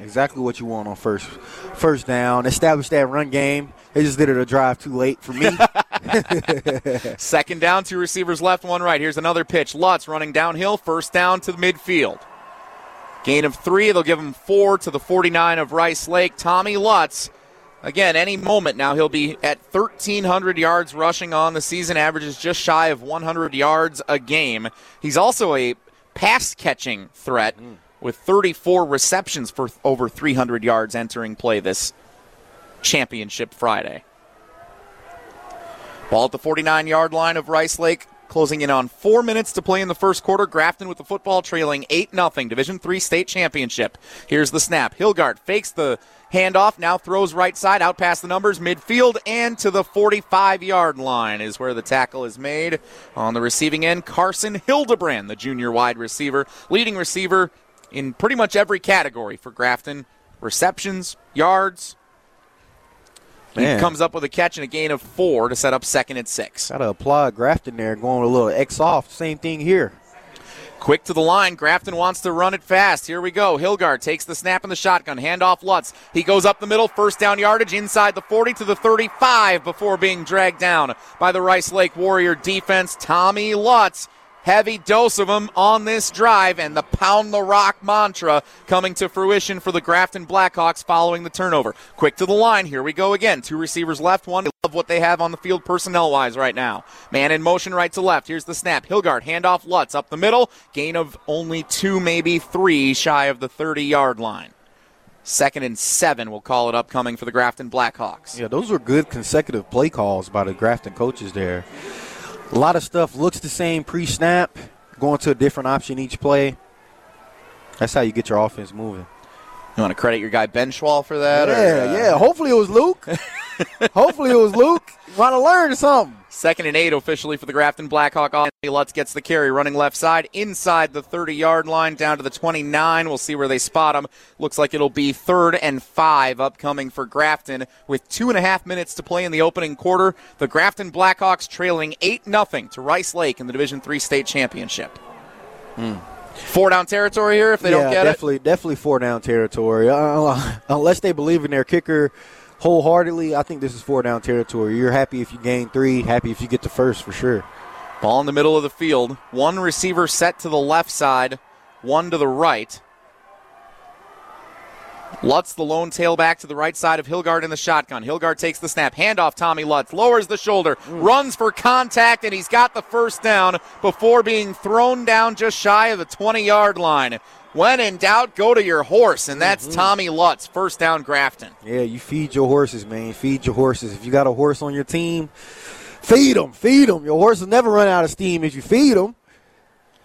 Exactly what you want on first first down. Establish that run game. They just did it a drive too late for me. <laughs> <laughs> Second down, two receivers left, one right. Here's another pitch. Lutz running downhill, first down to the midfield. Gain of three. They'll give him four to the 49 of Rice Lake. Tommy Lutz, again, any moment now, he'll be at 1,300 yards rushing on the season, averages just shy of 100 yards a game. He's also a pass catching threat mm. With 34 receptions for over 300 yards entering play this championship Friday. Ball at the 49 yard line of Rice Lake, closing in on four minutes to play in the first quarter. Grafton with the football trailing 8 0. Division three state championship. Here's the snap. Hilgard fakes the handoff, now throws right side, out past the numbers, midfield, and to the 45 yard line is where the tackle is made. On the receiving end, Carson Hildebrand, the junior wide receiver, leading receiver in pretty much every category for Grafton receptions, yards, Man. he comes up with a catch and a gain of four to set up second and six. Gotta applaud Grafton there, going with a little X off. Same thing here. Quick to the line. Grafton wants to run it fast. Here we go. Hilgard takes the snap in the shotgun. Handoff Lutz. He goes up the middle. First down yardage inside the 40 to the 35 before being dragged down by the Rice Lake Warrior defense. Tommy Lutz heavy dose of them on this drive, and the pound the rock mantra coming to fruition for the Grafton Blackhawks following the turnover. Quick to the line. Here we go again. Two receivers left, one. I love what they have on the field personnel wise right now. Man in motion right to left. Here's the snap. Hilgard, handoff Lutz up the middle. Gain of only two, maybe three, shy of the 30 yard line. Second and seven, we'll call it upcoming for the Grafton Blackhawks. Yeah, those were good consecutive play calls by the Grafton coaches there. A lot of stuff looks the same pre snap, going to a different option each play. That's how you get your offense moving. You want to credit your guy Benzschawel for that? Yeah, or, uh... yeah. Hopefully it was Luke. <laughs> Hopefully it was Luke. Want to learn something. Second and eight officially for the Grafton Blackhawk. Anthony Lutz gets the carry, running left side inside the 30 yard line down to the 29. We'll see where they spot him. Looks like it'll be third and five upcoming for Grafton with two and a half minutes to play in the opening quarter. The Grafton Blackhawks trailing 8 0 to Rice Lake in the Division Three state championship. Hmm. Four down territory here if they yeah, don't get definitely, it? Definitely definitely four down territory. Uh, unless they believe in their kicker wholeheartedly, I think this is four down territory. You're happy if you gain three, happy if you get the first for sure. Ball in the middle of the field. One receiver set to the left side, one to the right. Lutz, the lone tailback to the right side of Hilgard in the shotgun. Hilgard takes the snap. Handoff Tommy Lutz. Lowers the shoulder. Mm. Runs for contact, and he's got the first down before being thrown down just shy of the 20 yard line. When in doubt, go to your horse, and that's mm-hmm. Tommy Lutz, first down Grafton. Yeah, you feed your horses, man. Feed your horses. If you got a horse on your team, feed them, feed them. Your horse will never run out of steam if you feed them.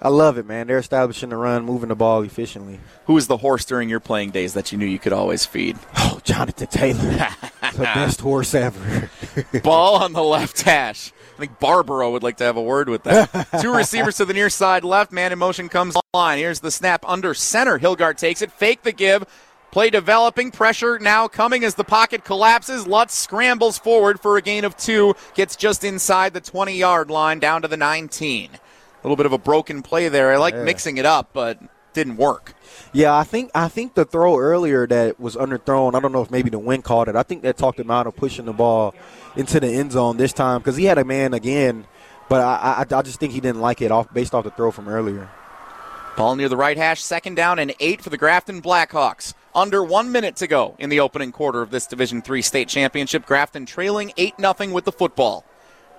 I love it, man. They're establishing the run, moving the ball efficiently. Who was the horse during your playing days that you knew you could always feed? <laughs> Oh, Jonathan Taylor. <laughs> the best horse ever. <laughs> Ball on the left hash. I think Barbaro would like to have a word with that. Two receivers to the near side left. Man in motion comes line. Here's the snap under center. Hilgard takes it. Fake the give. Play developing. Pressure now coming as the pocket collapses. Lutz scrambles forward for a gain of two. Gets just inside the 20 yard line down to the 19. A little bit of a broken play there. I like yeah. mixing it up, but didn't work. Yeah, I think I think the throw earlier that was underthrown. I don't know if maybe the wind caught it. I think that talked him out of pushing the ball into the end zone this time because he had a man again, but I, I, I just think he didn't like it off based off the throw from earlier. Ball near the right hash, second down and eight for the Grafton Blackhawks. Under one minute to go in the opening quarter of this Division Three state championship. Grafton trailing eight 0 with the football.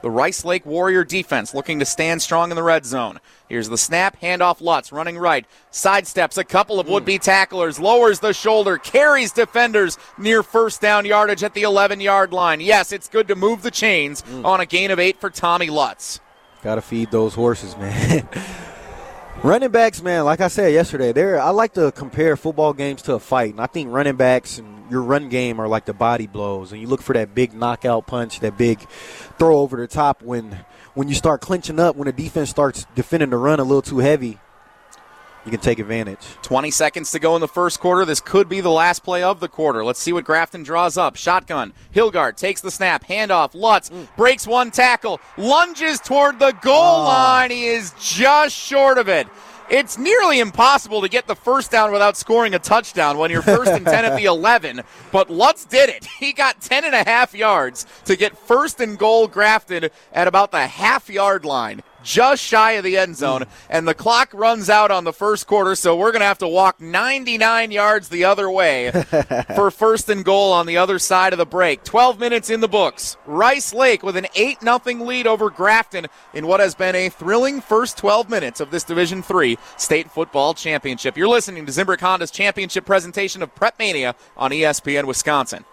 The Rice Lake Warrior defense looking to stand strong in the red zone. Here's the snap, handoff Lutz, running right, sidesteps a couple of would be tacklers, lowers the shoulder, carries defenders near first down yardage at the 11 yard line. Yes, it's good to move the chains mm. on a gain of eight for Tommy Lutz. Got to feed those horses, man. <laughs> running backs, man, like I said yesterday, there I like to compare football games to a fight, and I think running backs and your run game are like the body blows, and you look for that big knockout punch, that big throw over the top when when you start clinching up, when the defense starts defending the run a little too heavy. You can take advantage. 20 seconds to go in the first quarter. This could be the last play of the quarter. Let's see what Grafton draws up. Shotgun. Hilgard takes the snap. Handoff. Lutz mm. breaks one tackle. Lunges toward the goal oh. line. He is just short of it. It's nearly impossible to get the first down without scoring a touchdown when you're first and 10 at the <laughs> 11, but Lutz did it. He got 10 and a half yards to get first and goal Grafton at about the half yard line just shy of the end zone, hmm. and the clock runs out on the first quarter, so we're going to have to walk 99 yards the other way <laughs> for first and goal on the other side of the break. 12 minutes in the books. Rice Lake with an 8 0 lead over Grafton in what has been a thrilling first 12 minutes of this Division 3 state football championship. You're listening to Zimbrick Honda's championship presentation of Prep Mania on ESPN Wisconsin.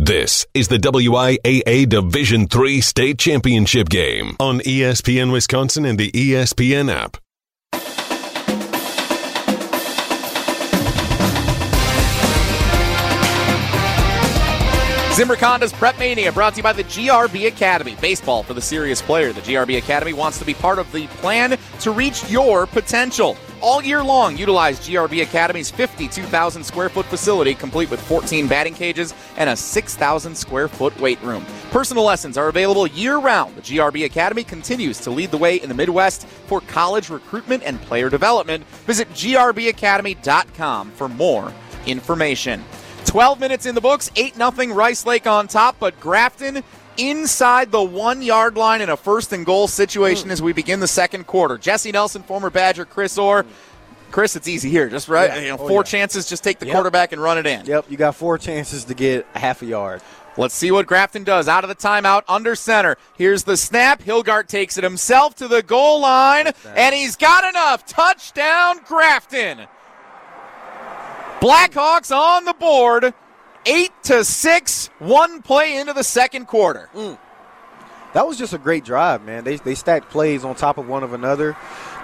This is the WIAA Division III State Championship game on ESPN Wisconsin and the ESPN app. Zimbrick Honda's Prep Mania brought to you by the GRB Academy. Baseball for the serious player. The GRB Academy wants to be part of the plan to reach your potential. All year long, utilize GRB Academy's 52,000 square foot facility, complete with 14 batting cages and a 6,000 square foot weight room. Personal lessons are available year round. The GRB Academy continues to lead the way in the Midwest for college recruitment and player development. Visit grbacademy.com for more information. 12 minutes in the books, 8 0 Rice Lake on top, but Grafton inside the one yard line in a first and goal situation hmm. as we begin the second quarter. Jesse Nelson, former Badger, Chris Orr. Chris, it's easy here. Just right, Yeah. you know, Oh, four yeah. chances. Just take the Yep. quarterback and run it in. Yep, you got four chances to get half a yard. Let's see what Grafton does. Out of the timeout, under center. Here's the snap. Hilgart takes it himself to the goal line, and he's got enough. Touchdown, Grafton. Blackhawks on the board. Eight to six. One play into the second quarter. Mm. That was just a great drive, man. They, they stacked plays on top of one of another,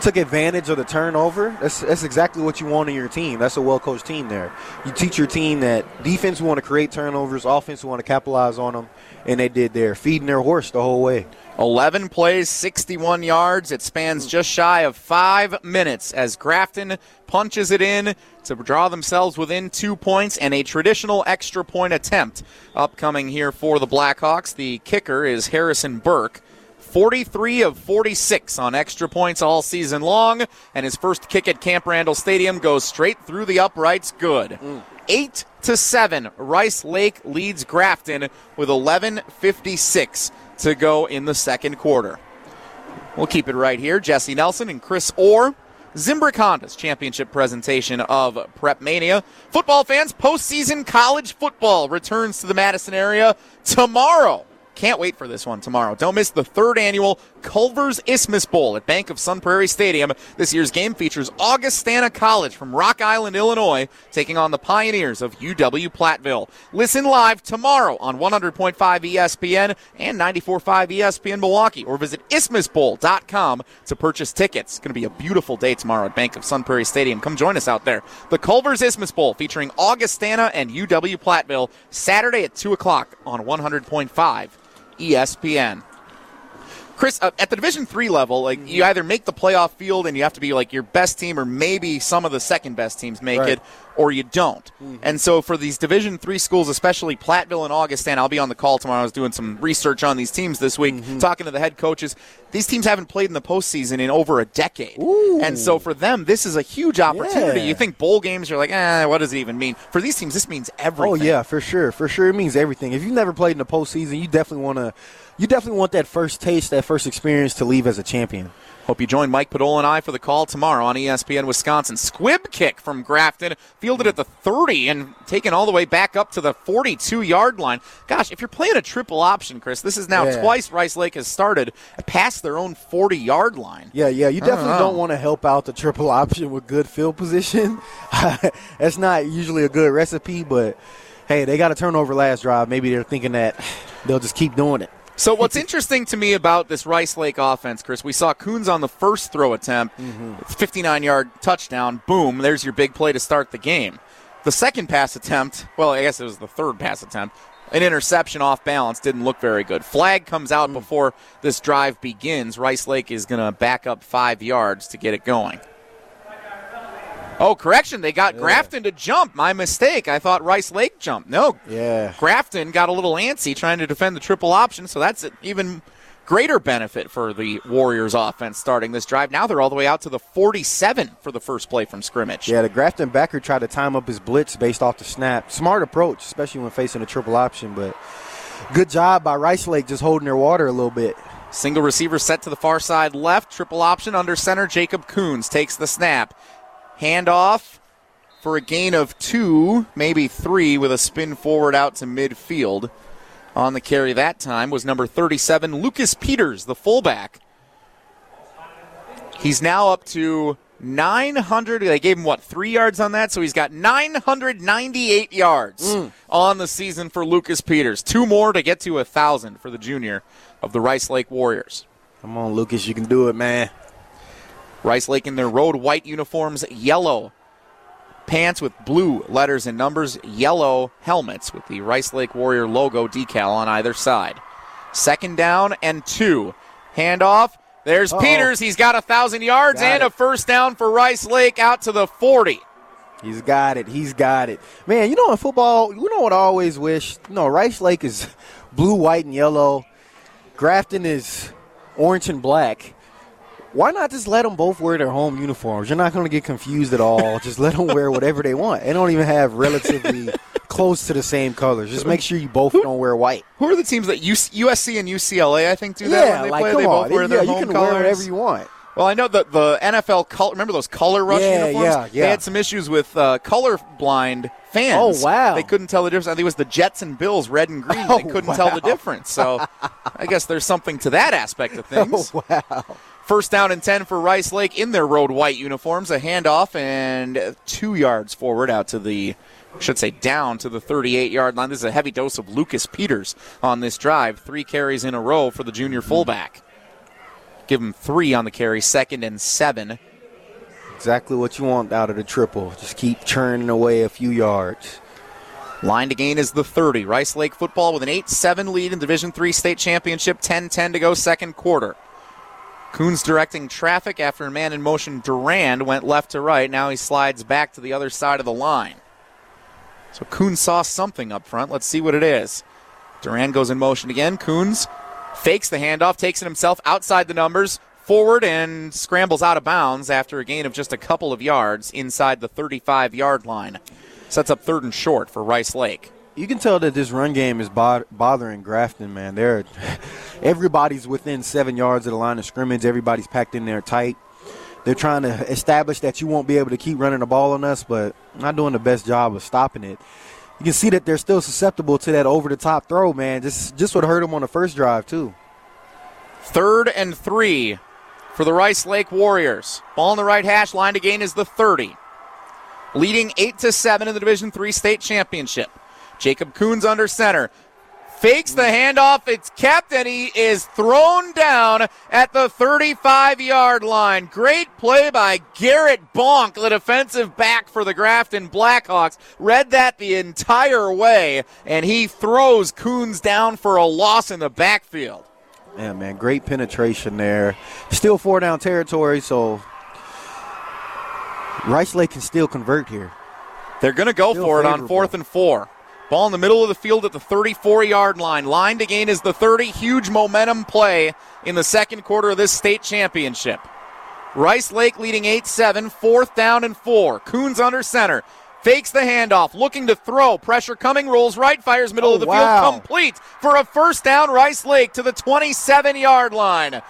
took advantage of the turnover. That's, that's exactly what you want in your team. That's a well coached team there. You teach your team that defense want to create turnovers, offense want to capitalize on them, and they did there, feeding their horse the whole way. 11 plays, 61 yards. It spans just shy of five minutes as Grafton punches it in to draw themselves within two points and a traditional extra point attempt upcoming here for the Blackhawks. The kicker is Harrison Burke. 43 of 46 on extra points all season long, and his first kick at Camp Randall Stadium goes straight through the uprights. Good. Eight to seven. Rice Lake leads Grafton with 11:56 to go in the second quarter. We'll keep it right here. Jesse Nelson and Chris Orr. Zimbrick Honda's championship presentation of Prep Mania. Football fans, postseason college football returns to the Madison area tomorrow. Can't wait for this one tomorrow. Don't miss the third annual Culver's Isthmus Bowl at Bank of Sun Prairie Stadium. This year's game features Augustana College from Rock Island, Illinois, taking on the Pioneers of UW Platteville. Listen live tomorrow on 100.5 ESPN and 94.5 ESPN Milwaukee, or visit isthmusbowl.com to purchase tickets. It's going to be a beautiful day tomorrow at Bank of Sun Prairie Stadium. Come join us out there. The Culver's Isthmus Bowl featuring Augustana and UW Platteville Saturday at 2 o'clock on 100.5 ESPN. Chris, uh, at the Division Three level, like you either make the playoff field and you have to be like your best team, or maybe some of the second best teams make Right. it, or you don't. And so for these Division Three schools, especially Platteville and Augustana, I'll be on the call tomorrow. I was doing some research on these teams this week, talking to the head coaches. These teams haven't played in the postseason in over a decade, and so for them, this is a huge opportunity. Yeah. You think bowl games are like, eh, what does it even mean? For these teams, this means everything. Oh yeah, for sure, for sure. It means everything. If you've never played in the postseason, you definitely want to, you definitely want that first taste, that first experience to leave as a champion. Hope you join Mike Padol and I for the call tomorrow on ESPN Wisconsin. Squib kick from Grafton, fielded at the 30 and taken all the way back up to the 42 yard line. Gosh, if you're playing a triple option, Chris, this is now Yeah. twice Rice Lake has started past their own 40 yard line. Yeah, yeah. You I don't definitely don't, want to help out the triple option with good field position. <laughs> That's not usually a good recipe, but hey, they got a turnover last drive. Maybe they're thinking that they'll just keep doing it. So what's interesting to me about this Rice Lake offense, Chris, we saw Coons on the first throw attempt, mm-hmm. 59 yard touchdown, boom, there's your big play to start the game. The second pass attempt, well, I guess it was the third pass attempt, an interception off balance, didn't look very good. Flag comes out mm. before this drive begins. Rice Lake is going to back up five yards to get it going. Oh, correction. They got Grafton to jump. My mistake. I thought Rice Lake jumped. No, Yeah. Grafton got a little antsy trying to defend the triple option, so that's an even greater benefit for the Warriors offense starting this drive. Now they're all the way out to the 47 for the first play from scrimmage. Yeah, the Grafton backer tried to time up his blitz based off the snap. Smart approach, especially when facing a triple option, but good job by Rice Lake just holding their water a little bit. Single receiver set to the far side left, triple option under center. Jacob Coons takes the snap. Handoff for a gain of two, maybe three, with a spin forward out to midfield. On the carry that time was number 37, Lucas Peters, the fullback. He's now up to 900. They gave him, what, three yards on that? So he's got 998 yards mm. on the season for Lucas Peters. Two more to get to a 1,000 for the junior of the Rice Lake Warriors. Come on, Lucas, you can do it, man. Rice Lake in their road white uniforms, yellow pants with blue letters and numbers, yellow helmets with the Rice Lake Warrior logo decal on either side. Second down and two. Handoff. There's Uh-oh. Peters. He's got a thousand yards Got and it. a first down for Rice Lake out to the 40. He's got it. He's got it. Man, you know in football, you know what I always wish? You know, Rice Lake is <laughs> blue, white, and yellow. Grafton is orange and black. Why not just let them both wear their home uniforms? You're not going to get confused at all. <laughs> just let them wear whatever they want. They don't even have relatively <laughs> close to the same colors. Just make sure you both don't wear white. Who are the teams that USC and UCLA? I think do that Yeah, when they like play. come they both on, wear yeah, their you home can colors. wear whatever you want. Well, I know that the NFL color. Remember those color rush Yeah, uniforms? yeah, They had some issues with uh, color blind fans. Oh, wow. They couldn't tell the difference. I think it was the Jets and Bills, red and green. <laughs> Oh, they couldn't tell the difference. So, I guess there's something to that aspect of things. Oh, wow. First down and 10 for Rice Lake in their road white uniforms. A handoff and two yards forward out to the, I should say down to the 38 yard line. This is a heavy dose of Lucas Peters on this drive. Three carries in a row for the junior fullback. Give him three on the carry, second and seven. Exactly what you want out of the triple. Just keep churning away a few yards. Line to gain is the 30. Rice Lake football with an 8 7 lead in Division Three state championship, 10 10 to go, second quarter. Coons directing traffic after a man in motion. Durand went left to right. Now he slides back to the other side of the line. So Coons saw something up front. Let's see what it is. Durand goes in motion again. Coons fakes the handoff, takes it himself outside the numbers, forward, and scrambles out of bounds after a gain of just a couple of yards inside the 35 yard line. Sets up third and short for Rice Lake. You can tell that this run game is bo- bothering Grafton, man. They're <laughs> everybody's within seven yards of the line of scrimmage. Everybody's packed in there tight. They're trying to establish that you won't be able to keep running the ball on us, but not doing the best job of stopping it. You can see that they're still susceptible to that over the top throw, man. Just just what hurt them on the first drive too. Third and three for the Rice Lake Warriors. Ball in the right hash line to gain is the 30. Leading 8 to 7 in the Division 3 state championship. Jacob Coons under center. Fakes the handoff. It's kept, and he is thrown down at the 35 yard line. Great play by Garrett Bonk, the defensive back for the Grafton Blackhawks. Read that the entire way, and he throws Coons down for a loss in the backfield. Yeah, man, great penetration there. Still four down territory, so Rice Lake can still convert here. They're going to go Still for it on fourth and four. Ball in the middle of the field at the 34 yard line. Line to gain is the 30. Huge momentum play in the second quarter of this state championship. Rice Lake leading 8 7, fourth down and four. Coons under center. Fakes the handoff, looking to throw. Pressure coming, rolls right, fires middle Oh, of the wow. field, complete for a first down. Rice Lake to the 27 yard line.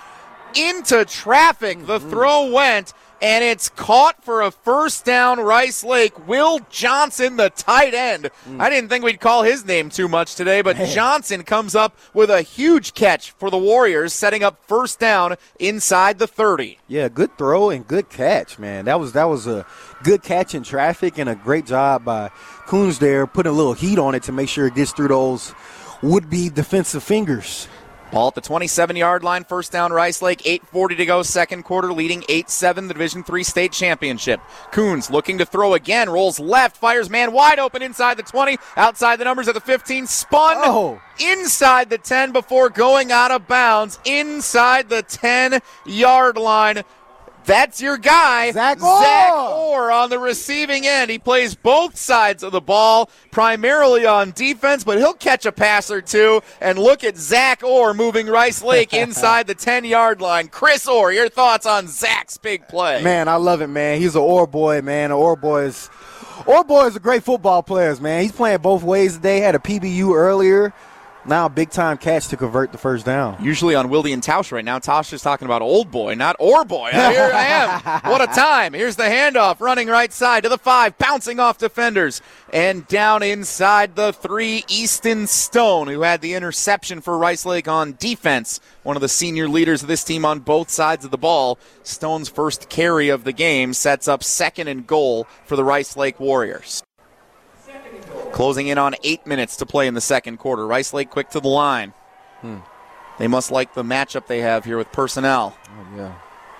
Into traffic, the mm. throw went, and it's caught for a first down. Rice Lake. Will Johnson, the tight end. Hmm. I didn't think we'd call his name too much today, but Johnson comes up with a huge catch for the Warriors, setting up first down inside the 30. Yeah, good throw and good catch, man. That was that was a good catch in traffic and a great job by Coons there, putting a little heat on it to make sure it gets through those would-be defensive fingers. Ball at the 27 yard line, first down Rice Lake, 8.40 to go, second quarter, leading 8 7, the Division 3 state championship. Coons looking to throw again, rolls left, fires man wide open inside the 20, outside the numbers at the 15, spun Oh. inside the 10 before going out of bounds, inside the 10 yard line. That's your guy, Zach Zach Orr. Orr on the receiving end. He plays both sides of the ball, primarily on defense, but he'll catch a pass or two. And look at Zach Orr moving Rice Lake <laughs> inside the 10 yard line. Chris Orr, your thoughts on Zach's big play? Man, I love it, man. He's an Orr boy, man. An Orr boy is Orr boy is a great football player, man. He's playing both ways today. Had a PBU earlier. Now big time catch to convert the first down. Usually on Wildy and Tausch right now. Tausch is talking about old boy, not Orr boy. Uh, here I am. <laughs> What a time. Here's the handoff, running right side to the five, bouncing off defenders. And down inside the three, Easton Stone, who had the interception for Rice Lake on defense. One of the senior leaders of this team on both sides of the ball. Stone's first carry of the game sets up second and goal for the Rice Lake Warriors. Closing in on eight minutes to play in the second quarter. Rice Lake quick to the line. Hmm. They must like the matchup they have here with personnel. Oh, yeah.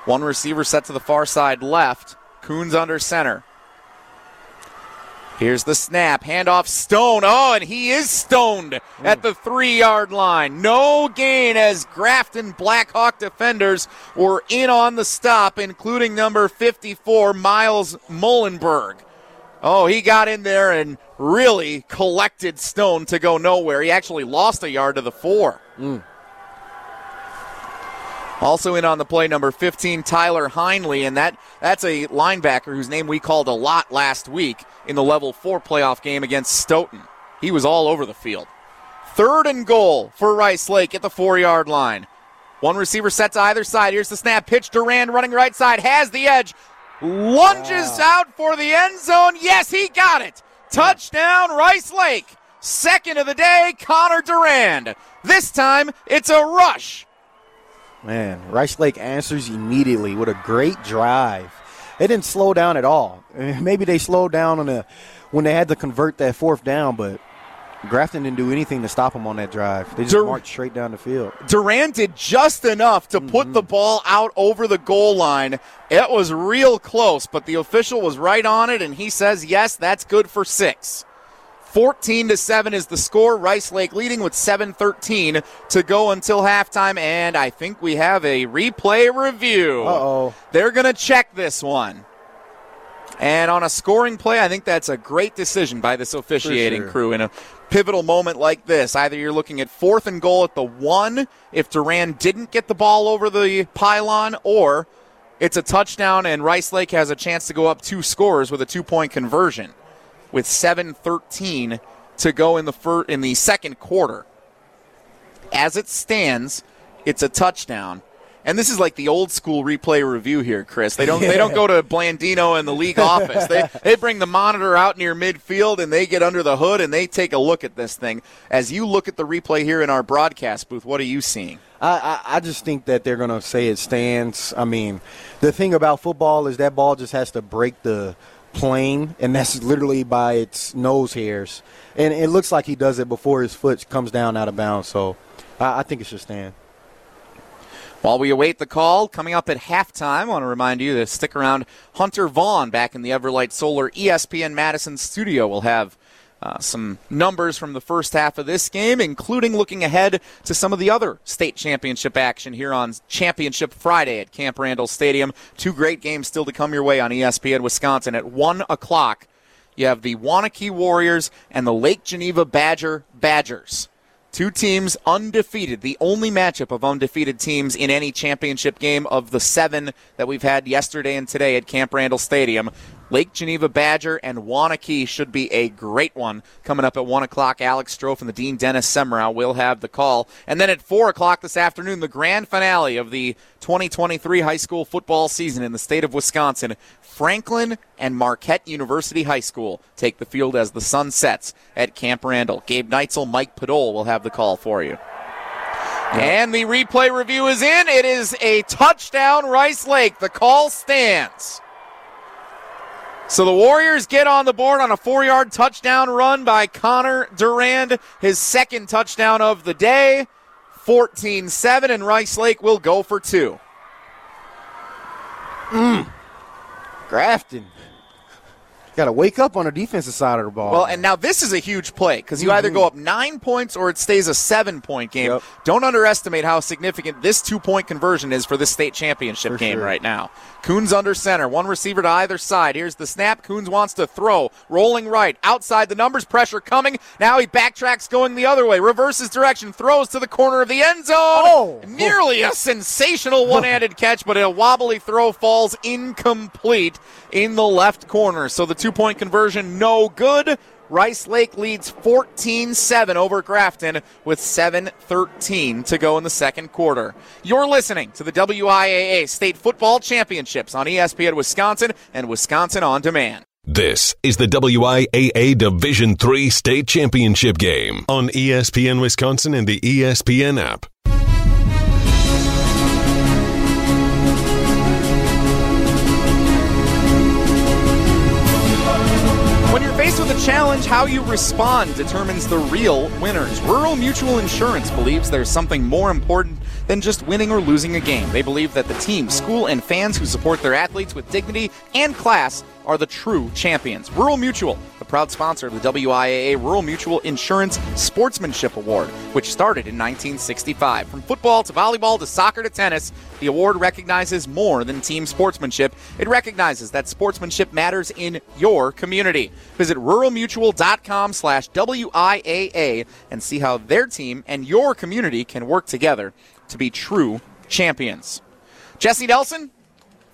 One receiver set to the far side left. Coons under center. Here's the snap. Handoff Stone. Oh, and he is stoned hmm. at the three yard line. No gain as Grafton Blackhawk defenders were in on the stop, including number 54, Miles Mullenberg. Oh, he got in there and really collected Stone to go nowhere. He actually lost a yard to the four. Hmm. Also in on the play, number 15, Tyler Heinley, and that that's a linebacker whose name we called a lot last week in the level four playoff game against Stoughton. he was all over the field. Third and goal for Rice Lake at the four yard line. One receiver set to either side. Here's the snap. Pitch. Durand running right side. Has the edge. Lunges out for the end zone. Yes, he got it. Touchdown, Rice Lake. Second of the day, Connor Durand. This time, it's a rush. Man, Rice Lake answers immediately with a great drive. They didn't slow down at all. <laughs> Maybe they slowed down on the when they had to convert that fourth down, but Grafton didn't do anything to stop them on that drive. They just Dur- marched straight down the field. Durand did just enough to put mm-hmm. the ball out over the goal line. It was real close, but the official was right on it, and he says, yes, that's good for six. 14 to 7 is the score. Rice Lake leading with 7:13 to go until halftime and I think we have a replay review. Uh-oh. They're going to check this one. And on a scoring play, I think that's a great decision by this officiating sure. crew in a pivotal moment like this. Either you're looking at fourth and goal at the one if Durand didn't get the ball over the pylon, or it's a touchdown and Rice Lake has a chance to go up two scores with a two point conversion with 7:13 to go in the fir- in the second quarter. As it stands, it's a touchdown. And this is like the old school replay review here, Chris. They don't they don't go to Blandino in the league office. They <laughs> they bring the monitor out near midfield and they get under the hood and they take a look at this thing. As you look at the replay here in our broadcast booth, what are you seeing? I, I, I just think that they're going to say it stands. I mean, the thing about football is that ball just has to break the plane, and that's literally by its nose hairs. And it looks like he does it before his foot comes down out of bounds. So I, I think it should stand. While we await the call, coming up at halftime, I want to remind you to stick around. Hunter Vaughn back in the Everlight Solar ESPN Madison studio will have uh, some numbers from the first half of this game, including looking ahead to some of the other state championship action here on Championship Friday at Camp Randall Stadium. Two great games still to come your way on ESPN Wisconsin at 1 o'clock. You have the Waunakee Warriors and the Lake Geneva Badger Badgers. Two teams undefeated, the only matchup of undefeated teams in any championship game of the seven that we've had yesterday and today at Camp Randall Stadium. Lake Geneva Badger and Waunakee should be a great one. Coming up at 1 o'clock, Alex Strofe and the Dean Dennis Semrau will have the call. And then at 4 o'clock this afternoon, the grand finale of the 2023 high school football season in the state of Wisconsin. Franklin and Marquette University High School take the field as the sun sets at Camp Randall. Gabe Neitzel, Mike Podol will have the call for you. And the replay review is in. It is a touchdown, Rice Lake. The call stands. So the Warriors get on the board on a four yard touchdown run by Connor Durand, his second touchdown of the day. 14 7, and Rice Lake will go for two. Mm. Grafton. Got to wake up on the defensive side of the ball. Well, and now this is a huge play because you either mm-hmm. go up nine points or it stays a seven point game. Don't underestimate how significant this two point conversion is for this state championship For game sure. right now. Coons under center, one receiver to either side. Here's the snap. Coons wants to throw, rolling right, outside the numbers, pressure coming. Now he backtracks going the other way, reverses direction, throws to the corner of the end zone. Oh. Nearly a sensational one handed catch, but a wobbly throw falls incomplete in the left corner. So the two point conversion, no good. Rice Lake leads 14 7 over Grafton with 7 13 to go in the second quarter. You're listening to the WIAA State Football Championships on ESPN Wisconsin and Wisconsin On Demand. This is the WIAA Division III State Championship game on ESPN Wisconsin and the ESPN app. Faced with a challenge, how you respond determines the real winners. Rural Mutual Insurance believes there's something more important than just winning or losing a game. They believe that the team, school, and fans who support their athletes with dignity and class are the true champions. Rural Mutual, the proud sponsor of the WIAA Rural Mutual Insurance Sportsmanship Award, which started in 1965. From football to volleyball to soccer to tennis, the award recognizes more than team sportsmanship. It recognizes that sportsmanship matters in your community. Visit ruralmutual.com slash WIAA and see how their team and your community can work together to be true champions. Jesse Nelson,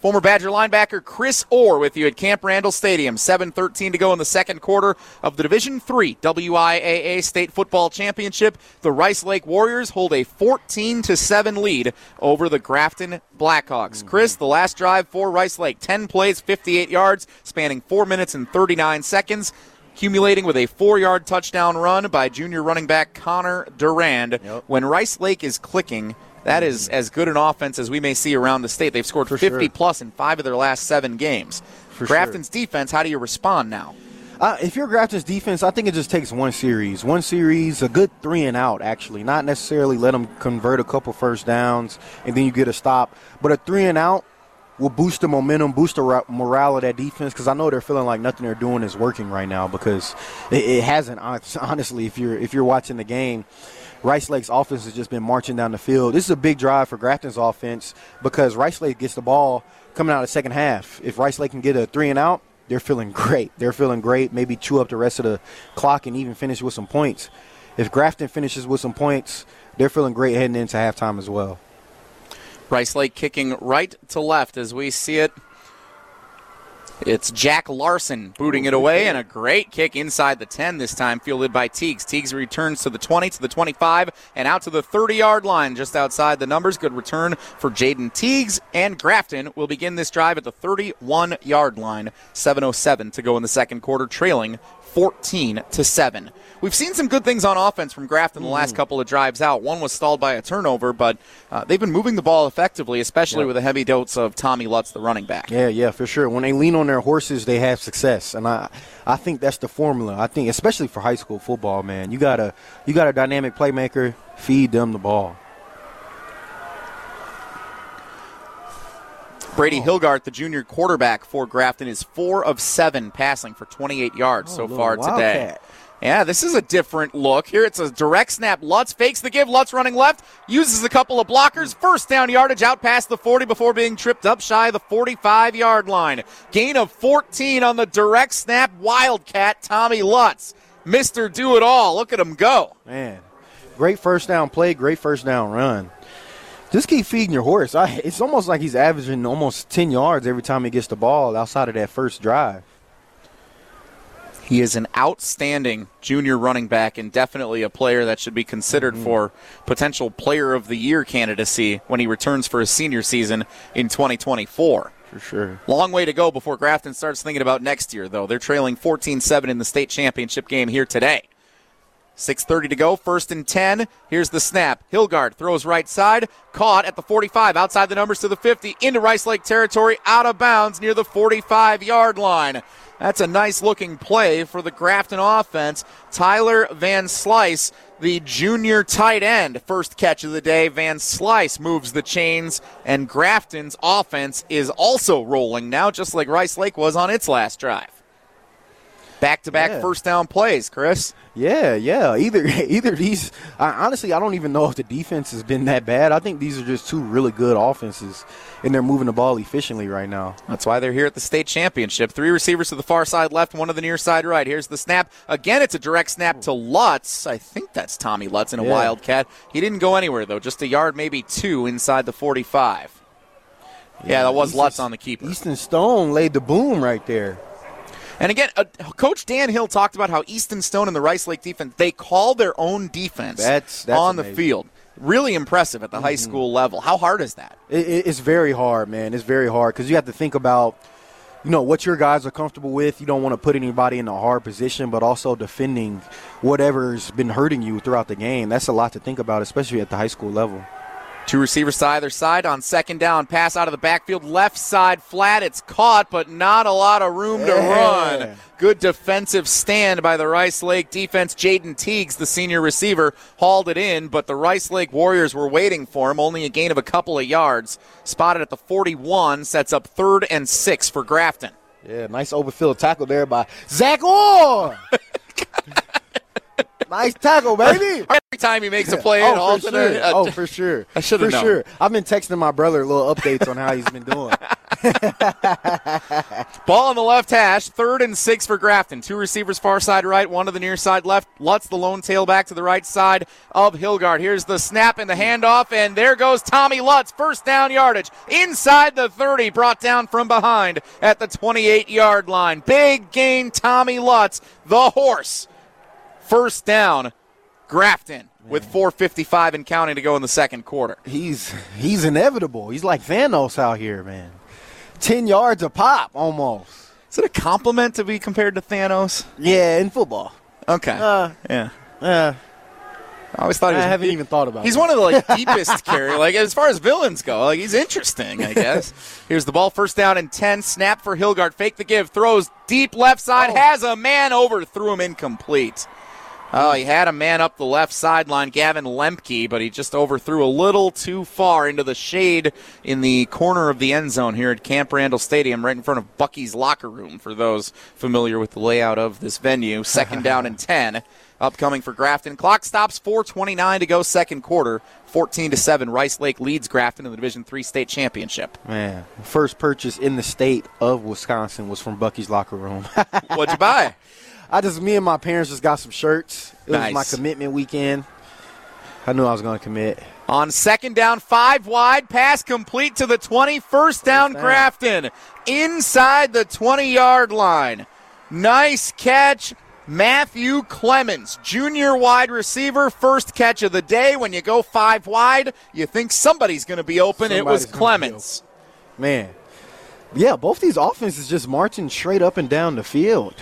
Former Badger linebacker Chris Orr with you at Camp Randall Stadium. 7:13 to go in the second quarter of the Division Three WIAA State Football Championship. The Rice Lake Warriors hold a 14 to 7 lead over the Grafton Blackhawks. Mm-hmm. Chris, the last drive for Rice Lake, 10 plays, 58 yards, spanning 4 minutes and 39 seconds. Accumulating with a four yard touchdown run by junior running back Connor Durand. When Rice Lake is clicking, that is as good an offense as we may see around the state. They've scored 50 sure. plus in five of their last seven games. For Grafton's defense, how do you respond now? Uh, if you're Grafton's defense, I think it just takes one series. One series, a good three and out, actually. Not necessarily let them convert a couple first downs and then you get a stop. But a three and out will boost the momentum, boost the ra- morale of that defense because I know they're feeling like nothing they're doing is working right now because it, it hasn't. Honestly, if you're if you're watching the game, Rice Lake's offense has just been marching down the field. This is a big drive for Grafton's offense because Rice Lake gets the ball coming out of the second half. If Rice Lake can get a three and out, they're feeling great. They're feeling great. Maybe chew up the rest of the clock and even finish with some points. If Grafton finishes with some points, they're feeling great heading into halftime as well. Rice Lake kicking right to left as we see it. It's Jack Larson booting it away, and a great kick inside the 10 this time, fielded by Teagues. Teagues returns to the 20, to the 25, and out to the 30 yard line, just outside the numbers. Good return for Jaden Teagues, and Grafton will begin this drive at the 31 yard line. 7.07 to go in the second quarter, trailing 14 to 7. We've seen some good things on offense from Grafton the last couple of drives out. One was stalled by a turnover, but uh, they've been moving the ball effectively, especially with a heavy dose of Tommy Lutz, the running back. Yeah, yeah, for sure. When they lean on their horses, they have success, and I, I think that's the formula. I think, especially for high school football, man, you got a, you got a dynamic playmaker. Feed them the ball. Brady oh. Hilgart, the junior quarterback for Grafton, is four of seven passing for 28 yards oh, so little far today. Yeah, this is a different look. Here it's a direct snap. Lutz fakes the give. Lutz running left, uses a couple of blockers. First down yardage out past the 40 before being tripped up shy of the 45 yard line. Gain of 14 on the direct snap. Wildcat Tommy Lutz. Mr. Do It All. Look at him go. Man, great first down play, great first down run. Just keep feeding your horse. I, it's almost like he's averaging almost 10 yards every time he gets the ball outside of that first drive. He is an outstanding junior running back and definitely a player that should be considered mm-hmm. for potential player of the year candidacy when he returns for his senior season in 2024. For sure. Long way to go before Grafton starts thinking about next year, though. They're trailing 14 7 in the state championship game here today. 6.30 to go, first and 10. Here's the snap. Hilgard throws right side, caught at the 45, outside the numbers to the 50, into Rice Lake territory, out of bounds near the 45 yard line. That's a nice looking play for the Grafton offense. Tyler Van Slice, the junior tight end, first catch of the day. Van Slice moves the chains, and Grafton's offense is also rolling now, just like Rice Lake was on its last drive. Back to back Yeah. first down plays, Chris. Yeah, yeah. Either <laughs> either these. I, honestly, I don't even know if the defense has been that bad. I think these are just two really good offenses, and they're moving the ball efficiently right now. That's why they're here at the state championship. Three receivers to the far side left, one to the near side right. Here's the snap. Again, it's a direct snap to Lutz. I think that's Tommy Lutz in a Yeah. wildcat. He didn't go anywhere, though. Just a yard, maybe two inside the 45. Yeah, that was Easton- Lutz on the keeper. Easton Stone laid the boom right there. And again, uh, Coach Dan Hill talked about how Easton Stone and the Rice Lake defense, they call their own defense That's- that's on the field. Really impressive at the high Mhm. school level. How hard is that? It, it- it's very hard, man. It's very hard because you have to think about, you know, what your guys are comfortable with. You don't want to put anybody in a hard position, but also defending whatever's been hurting you throughout the game. That's a lot to think about, especially at the high school level. Two receivers to either side on second down. Pass out of the backfield, left side flat. It's caught, but not a lot of room to run. Good defensive stand by the Rice Lake defense. Jaden Teagues, the senior receiver, hauled it in, but the Rice Lake Warriors were waiting for him. Only a gain of a couple of yards. Spotted at the 41, sets up third and six for Grafton. Yeah, nice overfield tackle there by Zach Orr. <laughs> nice tackle, baby. <laughs> Every time he makes a play, oh, for alternate. sure. uh, oh, for sure. <laughs> I should've For known. sure. I've been texting my brother little updates on how he's been doing. <laughs> Ball on the left hash, third and six for Grafton. Two receivers far side right, one to the near side left. Lutz the lone tailback to the right side of Hilgard. Here's the snap and the handoff, and there goes Tommy Lutz. First down yardage inside the 30, brought down from behind at the 28 yard line. Big gain, Tommy Lutz, the horse. First down, Grafton with 4:55 and counting to go in the second quarter. He's he's inevitable. He's like Thanos out here, man. Ten yards a pop, almost. Is it a compliment to be compared to Thanos? Yeah, in football. Okay. Uh, yeah. Uh, I always thought he I was haven't he- even thought about. He's it. one of the like <laughs> deepest carry. Like as far as villains go, like he's interesting, I guess. <laughs> Here's the ball, first down and ten. Snap for Hilgard. Fake the give. Throws deep left side. Has a man over. Threw him incomplete. Oh, he had a man up the left sideline, Gavin Lemke, but he just overthrew a little too far into the shade in the corner of the end zone here at Camp Randall Stadium, right in front of Bucky's locker room. For those familiar with the layout of this venue, second down and <laughs> ten. Upcoming for Grafton. Clock stops 4:29 to go, second quarter. 14 to seven. Rice Lake leads Grafton in the Division Three state championship. Man, first purchase in the state of Wisconsin was from Bucky's locker room. What'd you buy? <laughs> I just, me and my parents just got some shirts. It was my commitment weekend. I knew I was going to commit. On second down, five wide, pass complete to the 20, first down, down. Grafton. Inside the 20 yard line. Nice catch. Matthew Clemens, junior wide receiver, first catch of the day. When you go five wide, you think somebody's going to be open. it was Somebody's Clemens. Man. Yeah, both these offenses just marching straight up and down the field.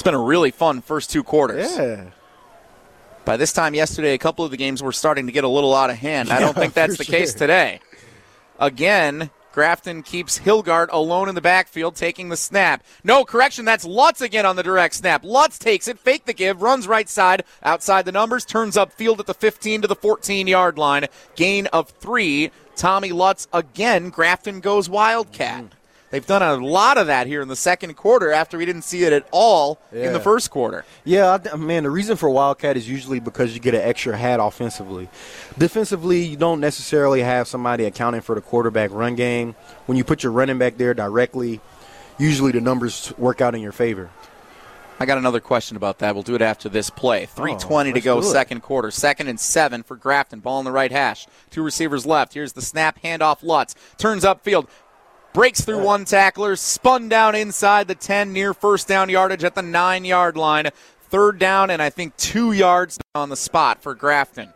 It's been a really fun first two quarters. Yeah. By this time yesterday, a couple of the games were starting to get a little out of hand. I don't think that's the case today. Again, Grafton keeps Hilgard alone in the backfield, taking the snap. No, correction, that's Lutz again on the direct snap. Lutz takes it, fake the give, runs right side, outside the numbers, turns up field at the 15 to the 14 yard line. Gain of three. Tommy Lutz again. Grafton goes Wildcat. Mm. They've done a lot of that here in the second quarter after we didn't see it at all in the first quarter. Yeah, I man, the reason for Wildcat is usually because you get an extra hat offensively. Defensively, you don't necessarily have somebody accounting for the quarterback run game. When you put your running back there directly, usually the numbers work out in your favor. I got another question about that. We'll do it after this play. 320 to go, second quarter. Second and seven for Grafton. Ball in the right hash. Two receivers left. Here's the snap, handoff Lutz. Turns upfield. Breaks through one tackler, spun down inside the 10 near first down yardage at the nine yard line. Third down, and I think two yards on the spot for Grafton.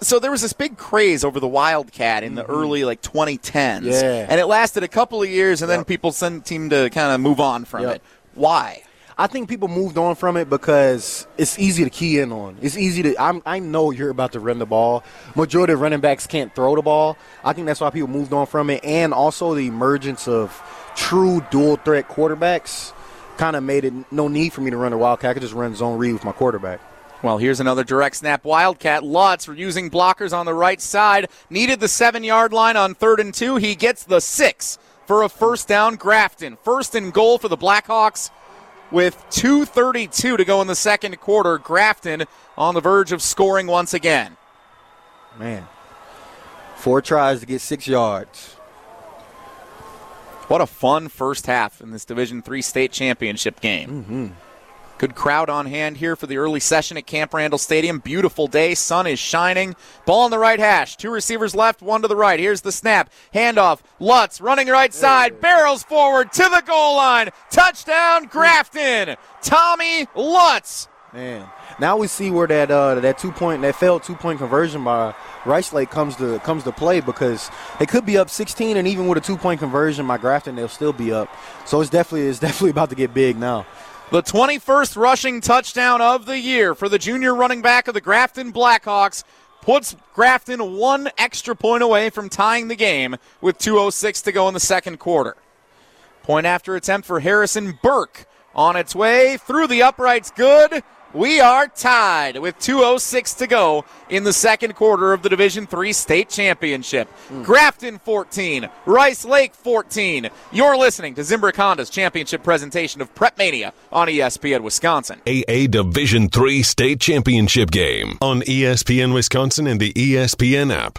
So there was this big craze over the Wildcat in the mm-hmm. early like 2010s, Yeah. and it lasted a couple of years, and then people seemed to kind of move on from Yep. it. Why? I think people moved on from it because it's easy to key in on. It's easy to. I'm, I know you're about to run the ball. Majority of running backs can't throw the ball. I think that's why people moved on from it, and also the emergence of true dual threat quarterbacks kind of made it no need for me to run the wildcat. I could just run zone read with my quarterback. Well, here's another direct snap. Wildcat Lutz using blockers on the right side. Needed the seven yard line on third and two. He gets the six for a first down. Grafton. First and goal for the Blackhawks with 2.32 to go in the second quarter. Grafton on the verge of scoring once again. Man, four tries to get six yards. What a fun first half in this Division Three state championship game. Mm-hmm. Good crowd on hand here for the early session at Camp Randall Stadium. Beautiful day, sun is shining. Ball on the right hash. Two receivers left, one to the right. Here's the snap. Handoff. Lutz running right side, barrels forward to the goal line. Touchdown, Grafton. Tommy Lutz. Man, now we see where that uh, that two point that failed two point conversion by Rice Lake comes to comes to play because they could be up 16, and even with a two point conversion by Grafton, they'll still be up. So it's definitely it's <laughs> definitely about to get big now. The 21st rushing touchdown of the year for the junior running back of the Grafton Blackhawks puts Grafton one extra point away from tying the game with 2.06 to go in the second quarter. Point after attempt for Harrison Burke on its way through the uprights. Good. We are tied with 2.06 to go in the second quarter of the Division Three state championship. Hmm. Grafton 14, Rice Lake 14. You're listening to Zimbrick Honda's championship presentation of Prep Mania on ESPN Wisconsin. AA Division III state championship game on ESPN Wisconsin and the ESPN app.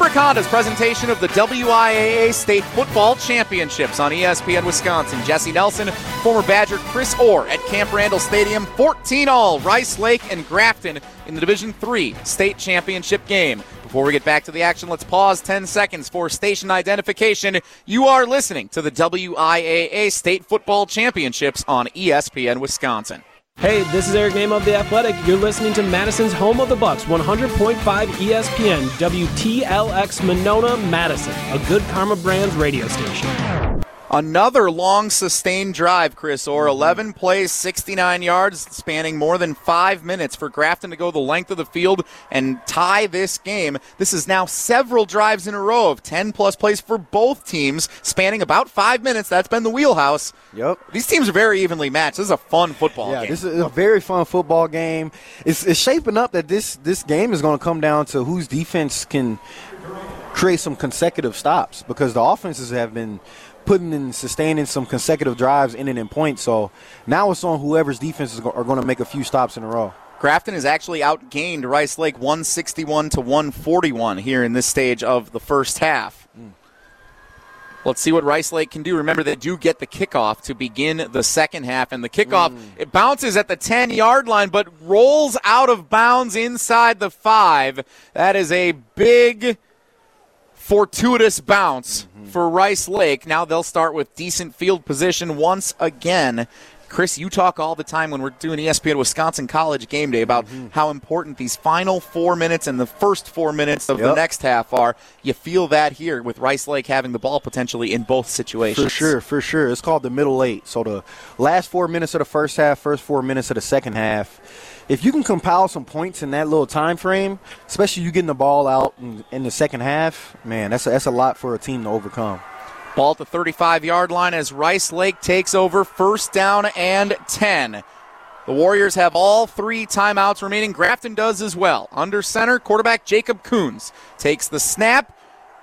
Zimbrick Honda's presentation of the WIAA State Football Championships on ESPN Wisconsin. Jesse Nelson, former Badger Chris Orr at Camp Randall Stadium, 14 all, Rice Lake and Grafton in the Division Three State Championship game. Before we get back to the action, let's pause 10 seconds for station identification. You are listening to the WIAA State Football Championships on ESPN Wisconsin. Hey, this is Eric Nehm of The Athletic. You're listening to Madison's Home of the Bucks, 100.5 ESPN, WTLX Monona, Madison, a good Karma Brands radio station. Another long sustained drive, Chris Orr. Mm-hmm. 11 plays, 69 yards, spanning more than five minutes for Grafton to go the length of the field and tie this game. This is now several drives in a row of 10 plus plays for both teams, spanning about five minutes. That's been the wheelhouse. Yep. These teams are very evenly matched. This is a fun football Yeah, game. this is a very fun football game. It's, it's shaping up that this this game is going to come down to whose defense can create some consecutive stops because the offenses have been putting in sustaining some consecutive drives in and in points. So now it's on whoever's defenses are going to make a few stops in a row. Grafton has actually outgained Rice Lake 161 to 141 here in this stage of the first half. Mm. Let's see what Rice Lake can do. Remember, they do get the kickoff to begin the second half, and the kickoff mm. it bounces at the 10 yard line, but rolls out of bounds inside the five. That is a big fortuitous bounce for Rice Lake. Now they'll start with decent field position once again. Chris, you talk all the time when we're doing ESPN Wisconsin College game day about mm-hmm. how important these final four minutes and the first four minutes of the next half are. You feel that here with Rice Lake having the ball potentially in both situations. For sure, for sure. It's called the middle eight. So the last four minutes of the first half, first four minutes of the second half. If you can compile some points in that little time frame, especially you getting the ball out in, in the second half, man, that's a, that's a lot for a team to overcome. Ball at the 35 yard line as Rice Lake takes over first down and 10. The Warriors have all three timeouts remaining. Grafton does as well. Under center, quarterback Jacob Coons takes the snap,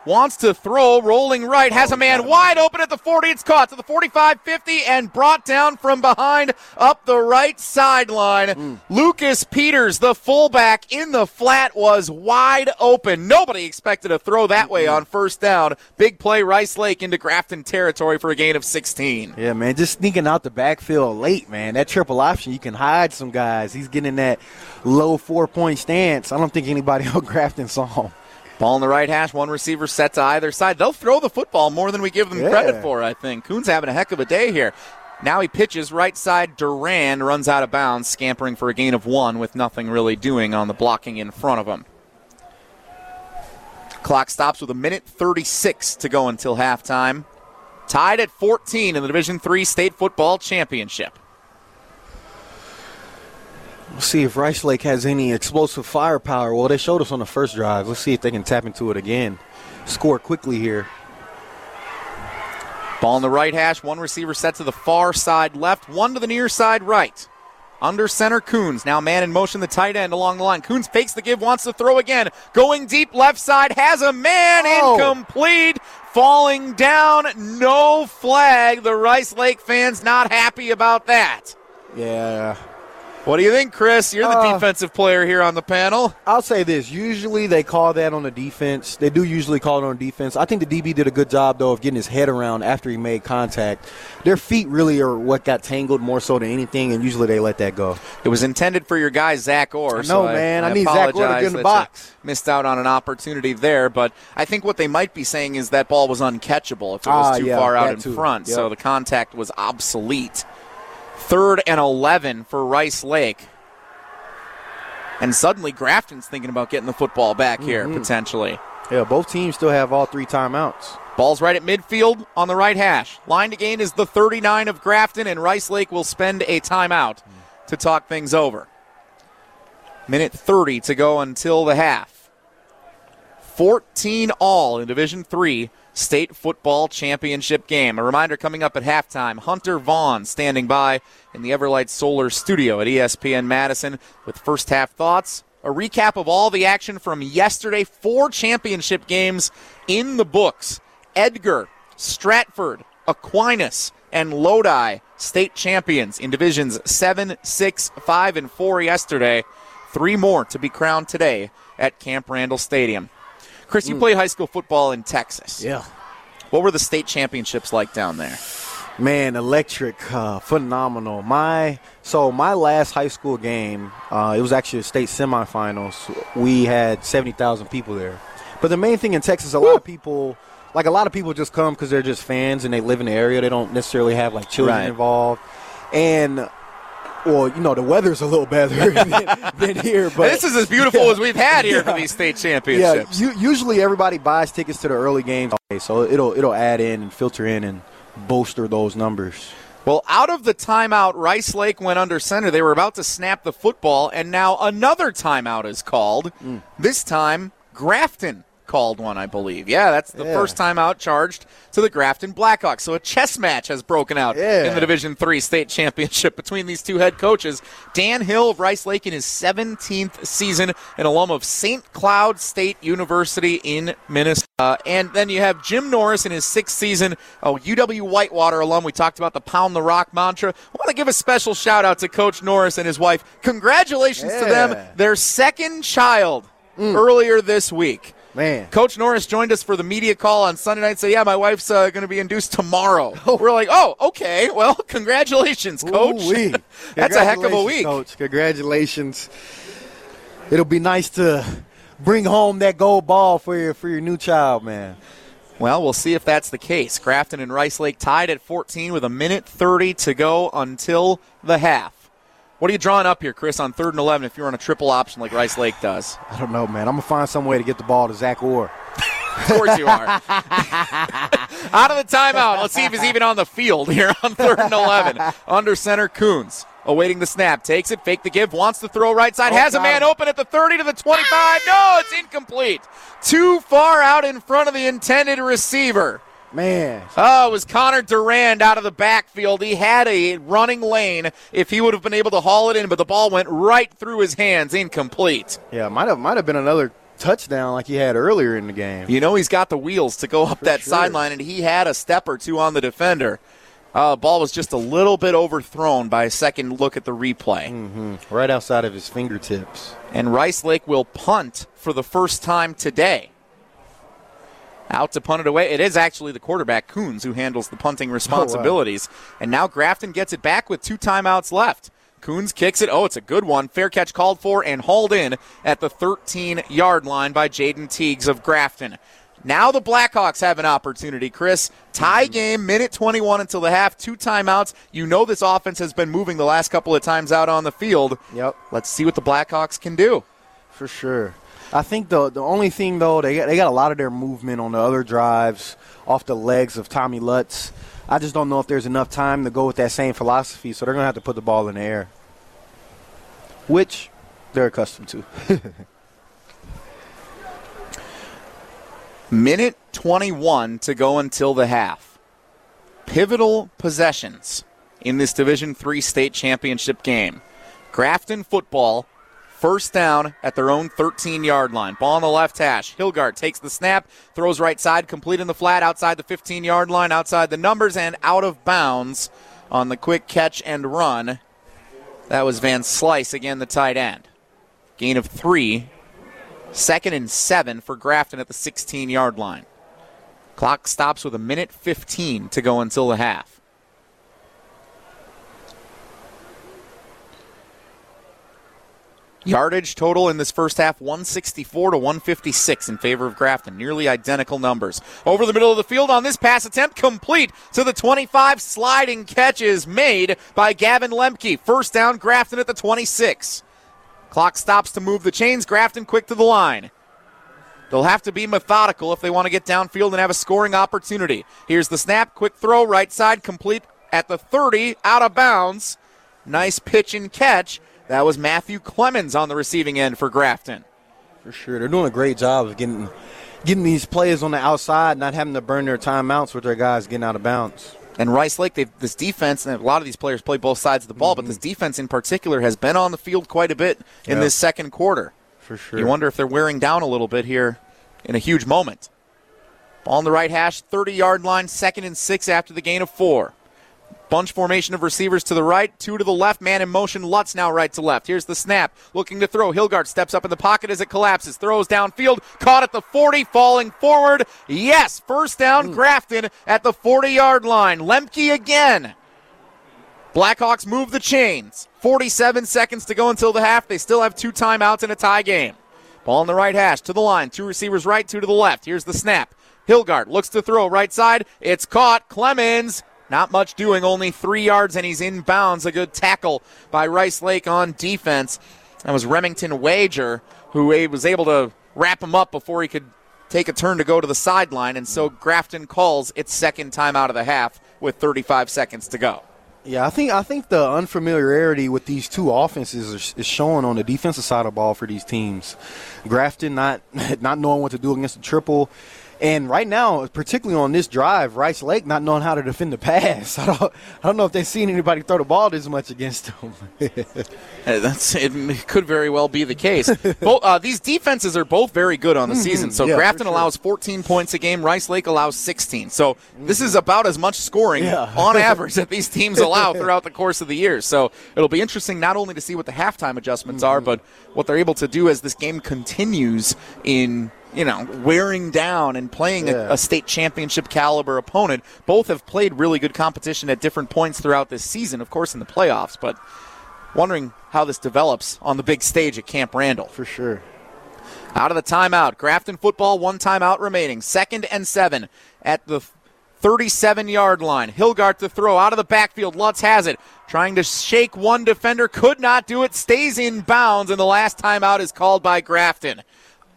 wants to throw, rolling right, has a oh, man wide open at the 40. It's caught to the 45 50 and brought down from behind up the right sideline. Hmm. Lucas Peters, the fullback in the flat, was wide open. Nobody expected a throw that way on first down. Big play, Rice Lake into Grafton territory for a gain of 16. Yeah, man, just sneaking out the backfield late, man. That triple option, you can hide some guys. He's getting that low four point stance. I don't think anybody <laughs> on Grafton saw him. Ball in the right hash, one receiver set to either side. They'll throw the football more than we give them Yeah. credit for, I think. Coon's having a heck of a day here. Now he pitches right side. Durand runs out of bounds, scampering for a gain of one with nothing really doing on the blocking in front of him. Clock stops with a minute 36 to go until halftime. Tied at 14 in the Division Three State Football Championship. Let's see if Rice Lake has any explosive firepower. Well, they showed us on the first drive. Let's see if they can tap into it again. Score quickly here. Ball in the right hash, one receiver set to the far side left, one to the near side right. Under center, Coons. Now man in motion, the tight end along the line. Coons fakes the give, wants to throw again. Going deep left side, has a man Oh. incomplete. Falling down, no flag. The Rice Lake fans not happy about that. Yeah. What do you think, Chris? You're the Uh, defensive player here on the panel. I'll say this. Usually they call that on the defense. They do usually call it on defense. I think the DB did a good job, though, of getting his head around after he made contact. Their feet really are what got tangled more so than anything, and usually they let that go. It was intended for your guy Zach Orr. No, so man. I need Zach Orr to get in the box. Missed out on an opportunity there, but I think what they might be saying is that ball was uncatchable if it was Ah, too yeah, far out in too. front. Yep. So the contact was obsolete. Third and eleven for Rice Lake. And suddenly Grafton's thinking about getting the football back here, Mhm. potentially. Yeah, both teams still have all three timeouts. Ball's right at midfield on the right hash. Line to gain is the 39 of Grafton, and Rice Lake will spend a timeout to talk things over. Minute 30 to go until the half. 14 all in Division 3 State Football Championship game. A reminder coming up at halftime Hunter Vaughn standing by in the Everlight Solar studio at ESPN Madison with first half thoughts. A recap of all the action from yesterday. Four championship games in the books. Edgar, Stratford, Aquinas, and Lodi state champions in divisions 7, 6, 5, and 4 yesterday. Three more to be crowned today at Camp Randall Stadium. Chris, you played high school football in Texas. Yeah. What were the state championships like down there? Man, electric, uh, phenomenal. My so my last high school game, uh, it was actually a state semifinals. We had seventy thousand people there. But the main thing in Texas, a lot of people, like a lot of people, just come because they're just fans and they live in the area. They don't necessarily have like children Right. involved, and well, you know, the weather's a little better <laughs> than, than here. But this is as beautiful as we've had here for these state championships. yeah, u- usually everybody buys tickets to the early games, okay, so it'll it'll add in and filter in and bolster those numbers. Well, out of the timeout, Rice Lake went under center. They were about to snap the football, and now another timeout is called. Mm. This time, Grafton called one, I believe. Yeah, that's the Yeah. first timeout charged to the Grafton Blackhawks. So a chess match has broken out Yeah. in the Division Three state championship <laughs> between these two head coaches. Dan Hill of Rice Lake in his 17th season, an alum of St. Cloud State University in Minnesota. And then you have Jim Norris in his sixth season, a UW Whitewater alum. We talked about the Pound the Rock mantra. I want to give a special shout out to Coach Norris and his wife. Congratulations to them, their second child mm. earlier this week. Man, Coach Norris joined us for the media call on Sunday night. Said, yeah, my wife's uh, going to be induced tomorrow. <laughs> We're like, oh, okay. Well, <laughs> congratulations, Coach. Ooh-wee. <laughs> That's a heck of a week. Coach. Congratulations. It'll be nice to bring home that gold ball for your for your new child, man. Well, we'll see if that's the case. Grafton and Rice Lake tied at 14 with a minute 30 to go until the half. What are you drawing up here, Chris, on third and 11 if you're on a triple option like Rice Lake does? I don't know, man. I'm gonna find some way to get the ball to Zach Orr. <laughs> Of course you are. <laughs> Out of the timeout. Let's see if he's even on the field here on third and 11. Under center, Coons. Awaiting the snap. Takes it, fake the give, wants to throw right side, Oh, has a man open at the 30 to the 25. No, it's incomplete. Too far out in front of the intended receiver. Man, Oh, it was Connor Durand out of the backfield. He had a running lane if he would have been able to haul it in, but the ball went right through his hands, incomplete. yeah, might have might have been another touchdown like he had earlier in the game. You know he's got the wheels to go up that sure. sideline, and he had a step or two on the defender. Uh, ball was just a little bit overthrown by a second look at the replay. hmm Right outside of his fingertips. And Rice Lake will punt for the first time today. Out to punt it away. It is actually the quarterback, Coons, who handles the punting oh, responsibilities. And now Grafton gets it back with two timeouts left. Coons kicks it. Oh, it's a good one. Fair catch called for and hauled in at the 13 yard line by Jaden Teagues of Grafton. Now the Blackhawks have an opportunity, Chris. Tie mm-hmm. game, minute 21 until the half, two timeouts. You know this offense has been moving the last couple of times out on the field. Yep. Let's see what the Blackhawks can do. For sure. I think the the only thing though they got, they got a lot of their movement on the other drives off the legs of Tommy Lutz. I just don't know if there's enough time to go with that same philosophy, so they're gonna have to put the ball in the air, which they're accustomed to. <laughs> Minute 21 to go until the half. Pivotal possessions in this Division 3 state championship game. Grafton football, first down at their own 13 yard line. Ball on the left hash. Hilgard takes the snap, throws right side, completing the flat outside the 15 yard line, outside the numbers, and out of bounds on the quick catch and run. That was Van Slice, again, the tight end. Gain of three Second and seven for Grafton at the 16 yard line. Clock stops with a minute 15 to go until the half. Yardage total in this first half 164 to 156 in favor of Grafton. Nearly identical numbers. Over the middle of the field on this pass attempt, complete to the 25. Sliding catches made by Gavin Lemke. First down, Grafton at the 26. Clock stops to move the chains. Grafton quick to the line. They'll have to be methodical if they want to get downfield and have a scoring opportunity. Here's the snap, quick throw, right side, complete at the 30, out of bounds. Nice pitch and catch. That was Matthew Clemens on the receiving end for Grafton. For sure, they're doing a great job of getting getting these players on the outside, not having to burn their timeouts with their guys getting out of bounds. And Rice Lake, they've, this defense, and a lot of these players play both sides of the ball, but mm-hmm. this defense in particular has been on the field quite a bit in Yeah. this second quarter. For sure. You wonder if they're wearing down a little bit here in a huge moment. Ball on the right hash, 30 yard line, second and six after the gain of four. Bunch formation of receivers to the right, two to the left, man in motion. Lutz now right to left. Here's the snap. Looking to throw. Hilgard steps up in the pocket as it collapses. Throws downfield. Caught at the 40, falling forward. Yes, first down, hmm. Grafton at the 40 yard line. Lemke again. Blackhawks move the chains. 47 seconds to go until the half. They still have two timeouts in a tie game. Ball in the right hash to the line. Two receivers right, two to the left. Here's the snap. Hilgard looks to throw right side. It's caught. Clemens. Not much doing, only three yards, and he's in bounds. A good tackle by Rice Lake on defense. That was Remington Wager, who was able to wrap him up before he could take a turn to go to the sideline. And so Grafton calls its second time out of the half with 35 seconds to go. Yeah, I think I think the unfamiliarity with these two offenses is, is showing on the defensive side of the ball for these teams. Grafton not <laughs> not knowing what to do against the triple, and right now, particularly on this drive, Rice Lake not knowing how to defend the pass. <laughs> I don't, I don't know if they've seen anybody throw the ball this much against them. <laughs> that's it. Could very well be the case. both, uh, these defenses are both very good on the mm-hmm. season. So yeah, Grafton sure. allows 14 points a game. Rice Lake allows 16. So mm-hmm. this is about as much scoring yeah. on <laughs> average that these teams allow throughout the course of the year. So it'll be interesting not only to see what the halftime adjustments mm-hmm. are, but what they're able to do as this game continues in you know, wearing down and playing yeah. a, a, state championship caliber opponent. Both have played really good competition at different points throughout this season, of course, in the playoffs, but wondering how this develops on the big stage at Camp Randall. For sure. Out of the timeout. Grafton football, one timeout remaining. Second and seven at the 37 yard line. Hilgard to throw out of the backfield. Lutz has it. Trying to shake one defender. Could not do it. Stays in bounds, and the last timeout is called by Grafton.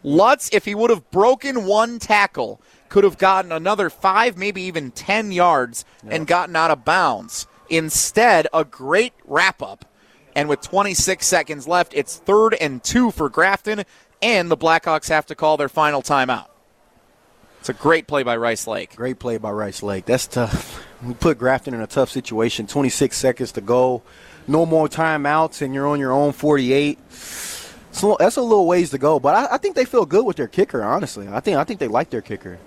Lutz, if he would have broken one tackle, could have gotten another five, maybe even 10 yards and gotten out of bounds. Instead, a great wrap up. And with 26 seconds left, it's third and two for Grafton, and the Blackhawks have to call their final timeout. It's a great play by Rice Lake. Great play by Rice Lake. That's tough. We put Grafton in a tough situation. 26 seconds to go. No more timeouts, and you're on your own 48 so that's a little ways to go, but I, I, think they feel good with their kicker. Honestly, I think I think they like their kicker.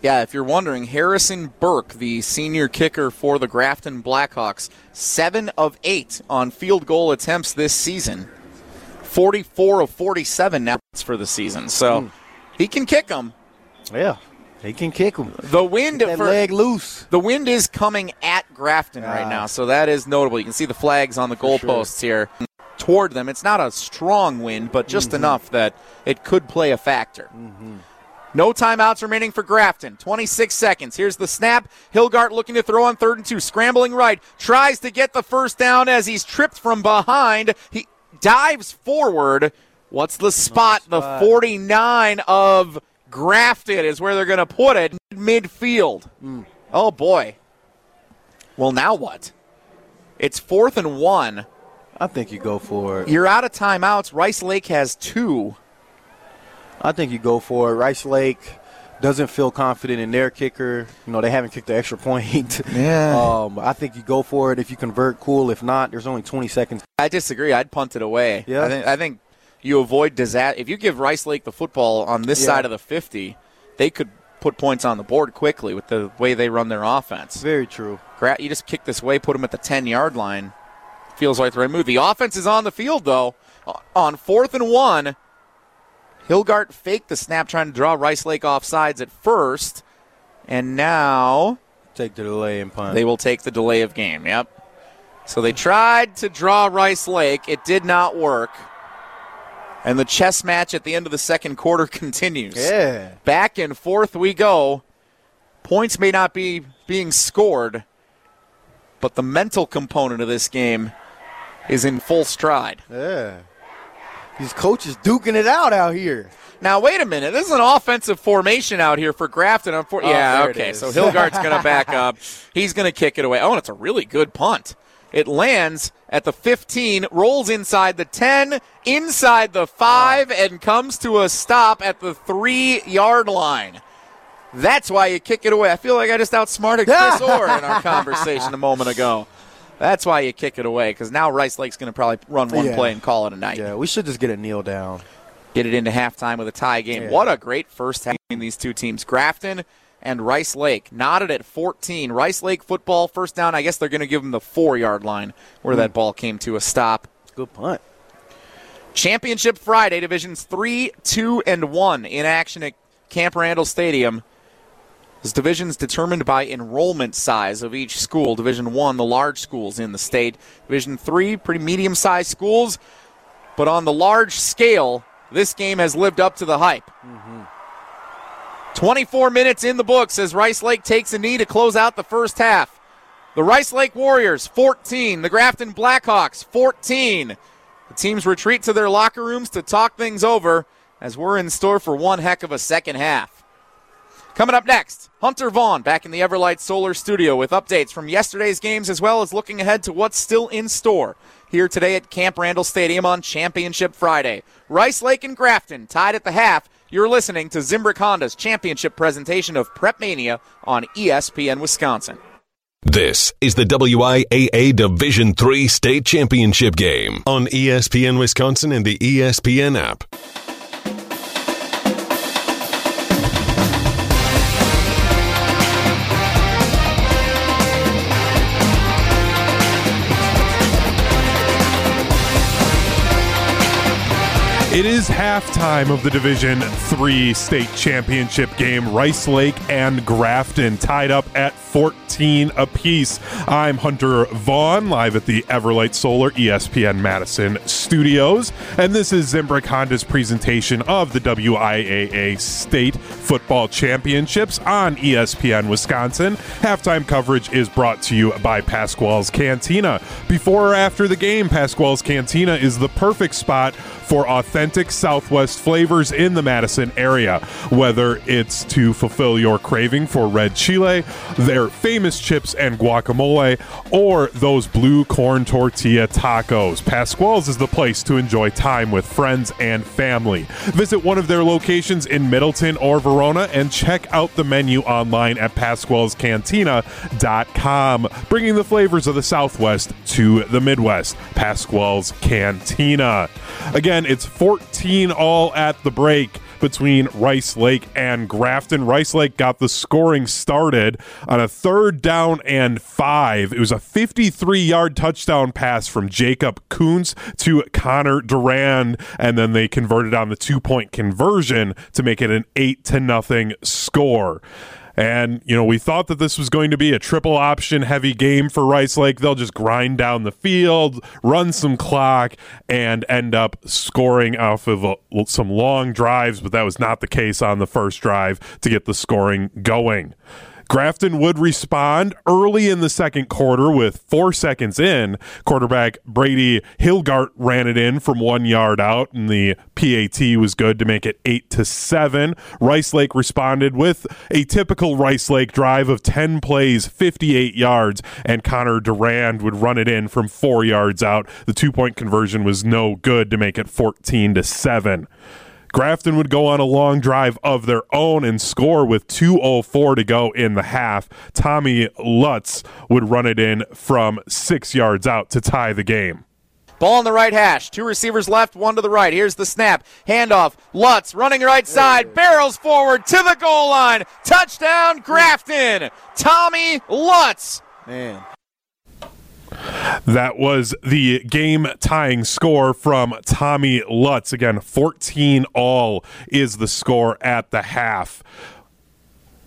Yeah, if you're wondering, Harrison Burke, the senior kicker for the Grafton Blackhawks, seven of eight on field goal attempts this season, forty-four of forty-seven now for the season. So mm. he can kick them. Yeah, he can kick them. The wind Get that for, leg loose. The wind is coming at Grafton right now, so that is notable. You can see the flags on the goalposts sure. here toward them. It's not a strong wind, but just mm-hmm. enough that it could play a factor. Mm-hmm. No timeouts remaining for Grafton. 26 seconds. Here's the snap. Hilgart looking to throw on third and two. Scrambling right. Tries to get the first down as he's tripped from behind. He dives forward. What's the spot? spot. The 49 of Grafton is where they're going to put it. Midfield. Mm. Oh, boy. Well, now what? It's fourth and one. I think you go for it. You're out of timeouts. Rice Lake has two. I think you go for it. Rice Lake doesn't feel confident in their kicker. You know, they haven't kicked the extra <laughs> point. Yeah. um, I think you go for it. If you convert, cool. If not, there's only 20 seconds. I disagree. I'd punt it away. Yeah. I think, I think you avoid disaster. If you give Rice Lake the football on this yeah. side of the 50, they could put points on the board quickly with the way they run their offense. Very true. You just kick this way, put them at the 10 yard line feels like the right move. The offense is on the field, though. On fourth and one, Hilgart faked the snap trying to draw Rice Lake off sides at first. And now. Take the delay and punt. They will take the delay of game, yep. So they tried to draw Rice Lake. It did not work. And the chess match at the end of the second quarter <laughs> continues. Yeah. Back and forth we go. Points may not be being scored, but the mental component of this game is in full stride. Yeah. These coaches duking it out out here. Now wait a minute. This is an offensive formation out here for Grafton. Oh, yeah, okay. So Hilgard's going to back up. <laughs> He's going to kick it away. Oh, and it's a really good punt. It lands at the 15, rolls inside the 10, inside the 5, and comes to a stop at the 3 yard line. That's why you kick it away. I feel like I just outsmarted Chris <laughs> Orr in our conversation a moment ago. That's why you kick it away because now Rice Lake's going to probably run one yeah. play and call it a night. Yeah, we should just get a kneel down. Get it into halftime with a tie game. Yeah. What a great first half between these two teams. Grafton and Rice Lake. Knotted at 14. Rice Lake football, first down. I guess they're going to give them the four yard line where that ball came to a stop. Good punt. Championship Friday, divisions 3, 2, and 1 in action at Camp Randall Stadium. This division's determined by enrollment size of each school. Division 1, the large schools in the state. Division 3, pretty medium sized schools. But on the large scale, this game has lived up to the hype. Mm-hmm. 24 minutes in the books as Rice Lake takes a knee to close out the first half. The Rice Lake Warriors, 14. The Grafton Blackhawks, 14. The teams retreat to their locker rooms to talk things over as we're in store for one heck of a second half. Coming up next, Hunter Vaughn back in the Everlight Solar Studio with updates from yesterday's games as well as looking ahead to what's still in store here today at Camp Randall Stadium on Championship Friday. Rice Lake and Grafton tied at the half. You're listening to Zimbrick Honda's championship presentation of Prep Mania on ESPN Wisconsin. This is the WIAA Division III State Championship game on ESPN Wisconsin and the ESPN app. It is halftime of the Division Three state championship game. Rice Lake and Grafton tied up at 14 apiece. I'm Hunter Vaughn, live at the Everlight Solar ESPN Madison studios, and this is Zimbrick Honda's presentation of the WIAA State Football Championships on ESPN Wisconsin. Halftime coverage is brought to you by Pasquale's Cantina. Before or after the game, Pasquale's Cantina is the perfect spot for authentic Southwest flavors in the Madison area. Whether it's to fulfill your craving for red chile, their famous chips and guacamole, or those blue corn tortilla tacos, Pasquale's is the place to enjoy time with friends and family. Visit one of their locations in Middleton or Verona and check out the menu online at pasqualescantina.com, bringing the flavors of the Southwest to the Midwest. Pasquale's Cantina. Again, it's 14 all at the break between Rice Lake and Grafton. Rice Lake got the scoring started on a third down and five. It was a 53 yard touchdown pass from Jacob Coons to Connor Durand, and then they converted on the two point conversion to make it an eight to nothing score. And, you know, we thought that this was going to be a triple option heavy game for Rice Lake. They'll just grind down the field, run some clock, and end up scoring off of a, some long drives, but that was not the case on the first drive to get the scoring going. Grafton would respond early in the second quarter with four seconds in. Quarterback Brady Hilgart ran it in from one yard out, and the PAT was good to make it eight to seven. Rice Lake responded with a typical Rice Lake drive of 10 plays, 58 yards, and Connor Durand would run it in from four yards out. The two point conversion was no good to make it 14 to seven. Grafton would go on a long drive of their own and score with 2.04 to go in the half. Tommy Lutz would run it in from six yards out to tie the game. Ball on the right hash. Two receivers left, one to the right. Here's the snap. Handoff. Lutz running right side. Barrels forward to the goal line. Touchdown, Grafton. Tommy Lutz. Man. That was the game tying score from Tommy Lutz. Again, 14 all is the score at the half.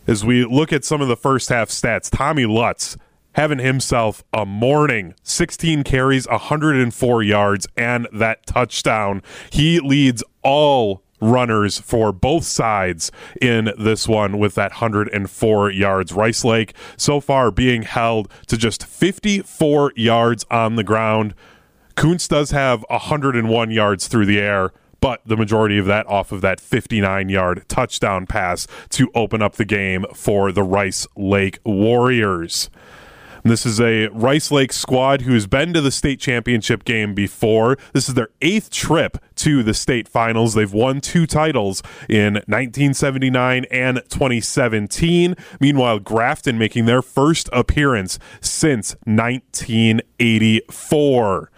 As we look at some of the first half stats, Tommy Lutz having himself a morning 16 carries, 104 yards, and that touchdown. He leads all runners for both sides in this one with that 104 yards. Rice Lake so far being held to just 54 yards on the ground. Kuntz does have 101 yards through the air, but the majority of that off of that 59 yard touchdown pass to open up the game for the Rice Lake Warriors. This is a Rice Lake squad who's been to the state championship game before. This is their eighth trip to the state finals. They've won two titles in 1979 and 2017. Meanwhile, Grafton making their first appearance since 1984.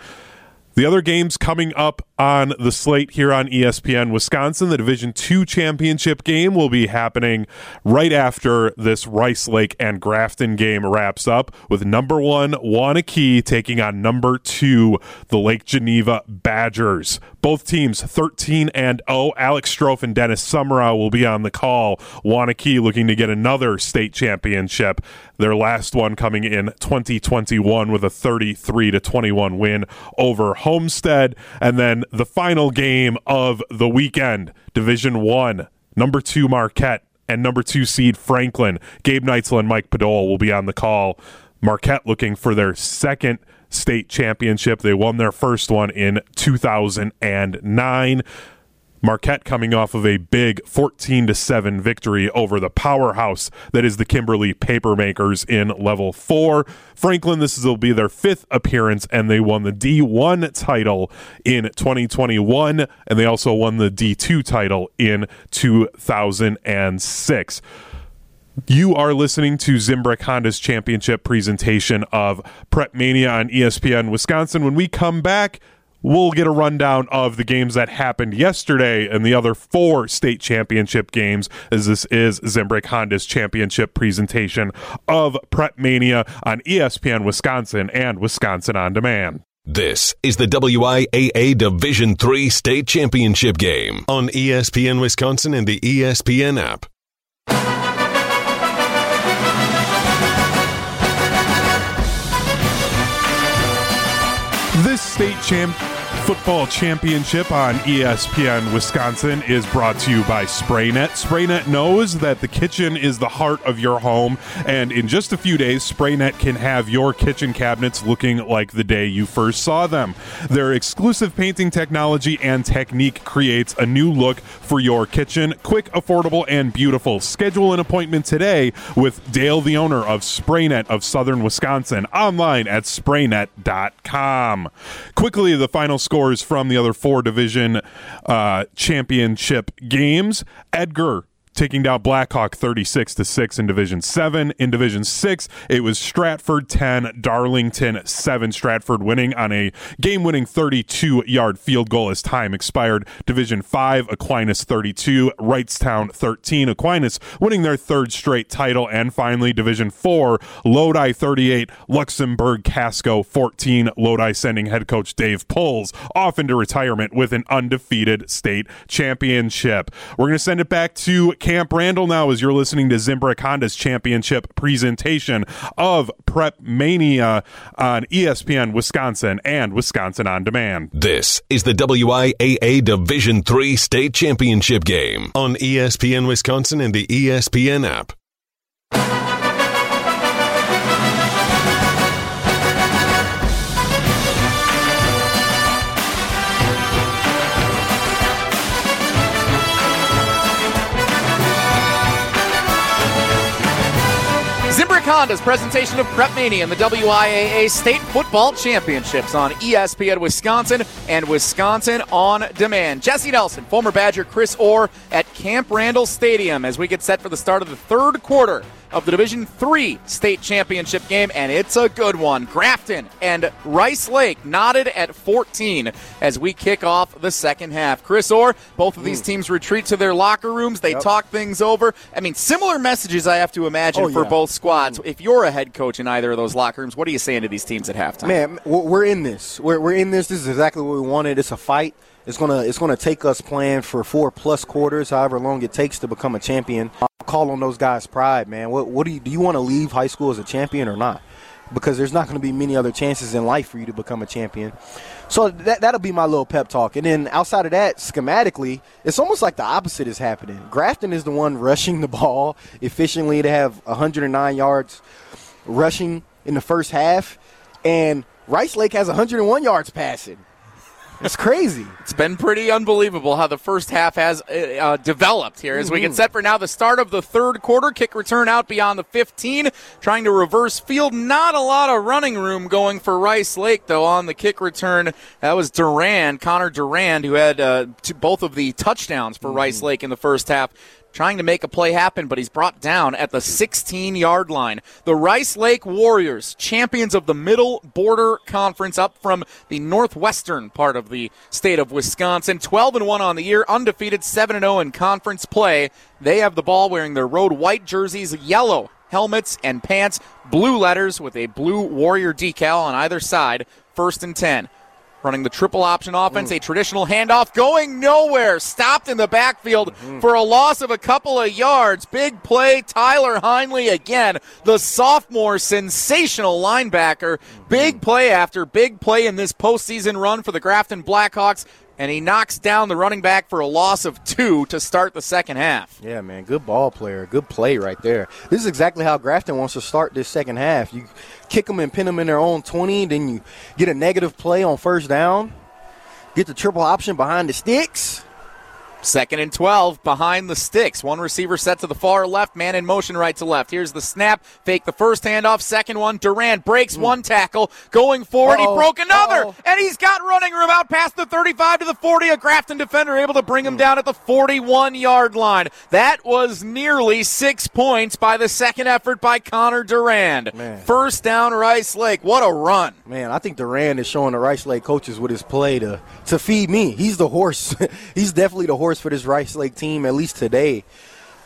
The other games coming up on the slate here on ESPN Wisconsin, the Division Two championship game will be happening right after this Rice Lake and Grafton game wraps up, with number one Waunakee taking on number two the Lake Geneva Badgers. Both teams 13 and 0. Alex Strofe and Dennis Semrau will be on the call. Waunakee looking to get another state championship. Their last one coming in 2021 with a 33 to 21 win over Homestead. And then the final game of the weekend, Division 1, number 2 Marquette and number 2 seed Franklin. Gabe Neitzel and Mike Podol will be on the call. Marquette looking for their second state championship. They won their first one in 2009. Marquette coming off of a big 14 to 7 victory over the powerhouse that is the Kimberly Papermakers in level 4. Franklin this will be their fifth appearance and they won the D1 title in 2021 and they also won the D2 title in 2006. You are listening to Zimbrick Honda's championship presentation of Prep Mania on ESPN Wisconsin. When we come back, we'll get a rundown of the games that happened yesterday and the other four state championship games, as this is Zimbrick Honda's championship presentation of Prep Mania on ESPN Wisconsin and Wisconsin On Demand. This is the WIAA Division III State Championship game on ESPN Wisconsin and the ESPN app. State champ football championship on ESPN Wisconsin is brought to you by Spraynet. Spraynet knows that the kitchen is the heart of your home, and in just a few days, Spraynet can have your kitchen cabinets looking like the day you first saw them. Their exclusive painting technology and technique creates a new look for your kitchen, quick, affordable, and beautiful. Schedule an appointment today with Dale, the owner of Spraynet of Southern Wisconsin, online at spraynet.com. Quickly, the final scores from the other four division uh, championship games. Edgar taking down Blackhawk 36 to 6 in Division 7. In Division 6, it was Stratford 10, Darlington 7. Stratford winning on a game-winning 32-yard field goal as time expired. Division 5, Aquinas 32, Wrightstown 13. Aquinas winning their third straight title and finally Division 4, Lodi 38, Luxemburg Casco 14. Lodi sending head coach Dave Puls off into retirement with an undefeated state championship. We're going to send it back to Camp Randall now as you're listening to Zimbrick Honda's championship presentation of Prep Mania on ESPN Wisconsin and Wisconsin On Demand. This is the WIAA Division Three State Championship game on ESPN Wisconsin and the ESPN app. Honda's presentation of Prep Mania and the WIAA State Football Championships on ESPN Wisconsin and Wisconsin on Demand. Jesse Nelson, former Badger Chris Orr at Camp Randall Stadium as we get set for the start of the third quarter of the Division Three state championship game, and it's a good one. Grafton and Rice Lake knotted at 14 as we kick off the second half. Chris Orr, both of these hmm. teams retreat to their locker rooms. They Yep. talk things over. I mean, similar messages I have to imagine Oh, for yeah. both squads. If you're a head coach in either of those locker rooms, what are you saying to these teams at halftime? Man, we're in this. We're, we're in this. This is exactly what we wanted. It's a fight. It's gonna it's gonna take us playing for four plus quarters, however long it takes to become a champion. I'll call on those guys' pride, man. What what do you do? You want to leave high school as a champion or not? Because there's not going to be many other chances in life for you to become a champion. So that that'll be my little pep talk. And then outside of that, schematically, it's almost like the opposite is happening. Grafton is the one rushing the ball <laughs> efficiently to have 109 yards rushing in the first half, and Rice Lake has 101 yards passing. It's crazy. It's been pretty unbelievable how the first half has uh, uh, developed here as we get set for now the start of the third quarter. Kick return out beyond the 15, trying to reverse field. Not a lot of running room going for Rice Lake, though, on the kick return. That was Durand, Connor Durand, who had uh, both of the touchdowns for Rice Lake in the first half. Trying to make a play happen, but he's brought down at the 16 yard line. The Rice Lake Warriors, champions of the Middle Border Conference, up from the northwestern part of the state of Wisconsin, 12 and 1 on the year, undefeated 7 and 0 in conference play. They have the ball wearing their road white jerseys, yellow helmets and pants, blue letters with a blue Warrior decal on either side. First and 10. Running the triple option offense, a traditional handoff going nowhere. Stopped in the backfield mm-hmm. for a loss of a couple of yards. Big play, Tyler Heinley again, the sophomore sensational linebacker. Big mm-hmm. play after big play in this postseason run for the Grafton Blackhawks and he knocks down the running back for a loss of two to start the second half. Yeah, man, good ball player, good play right there. This is exactly how Grafton wants to start this second half. You kick them and pin them in their own 20, then you get a negative play on first down, get the triple option behind the sticks. Second and 12 behind the sticks. One receiver set to the far left, man in motion right to left. Here's the snap. Fake the first handoff. Second one. Durand breaks hmm. one tackle. Going forward, Uh-oh. he broke another. Uh-oh. And he's got running room out past the 35 to the 40. A Grafton defender able to bring him hmm. down at the 41 yard line. That was nearly six points by the second effort by Connor Durand. Man. First down, Rice Lake. What a run. Man, I think Durand is showing the Rice Lake coaches with his play to to feed me. He's the horse. <laughs> He's definitely the horse for this Rice Lake team, at least today.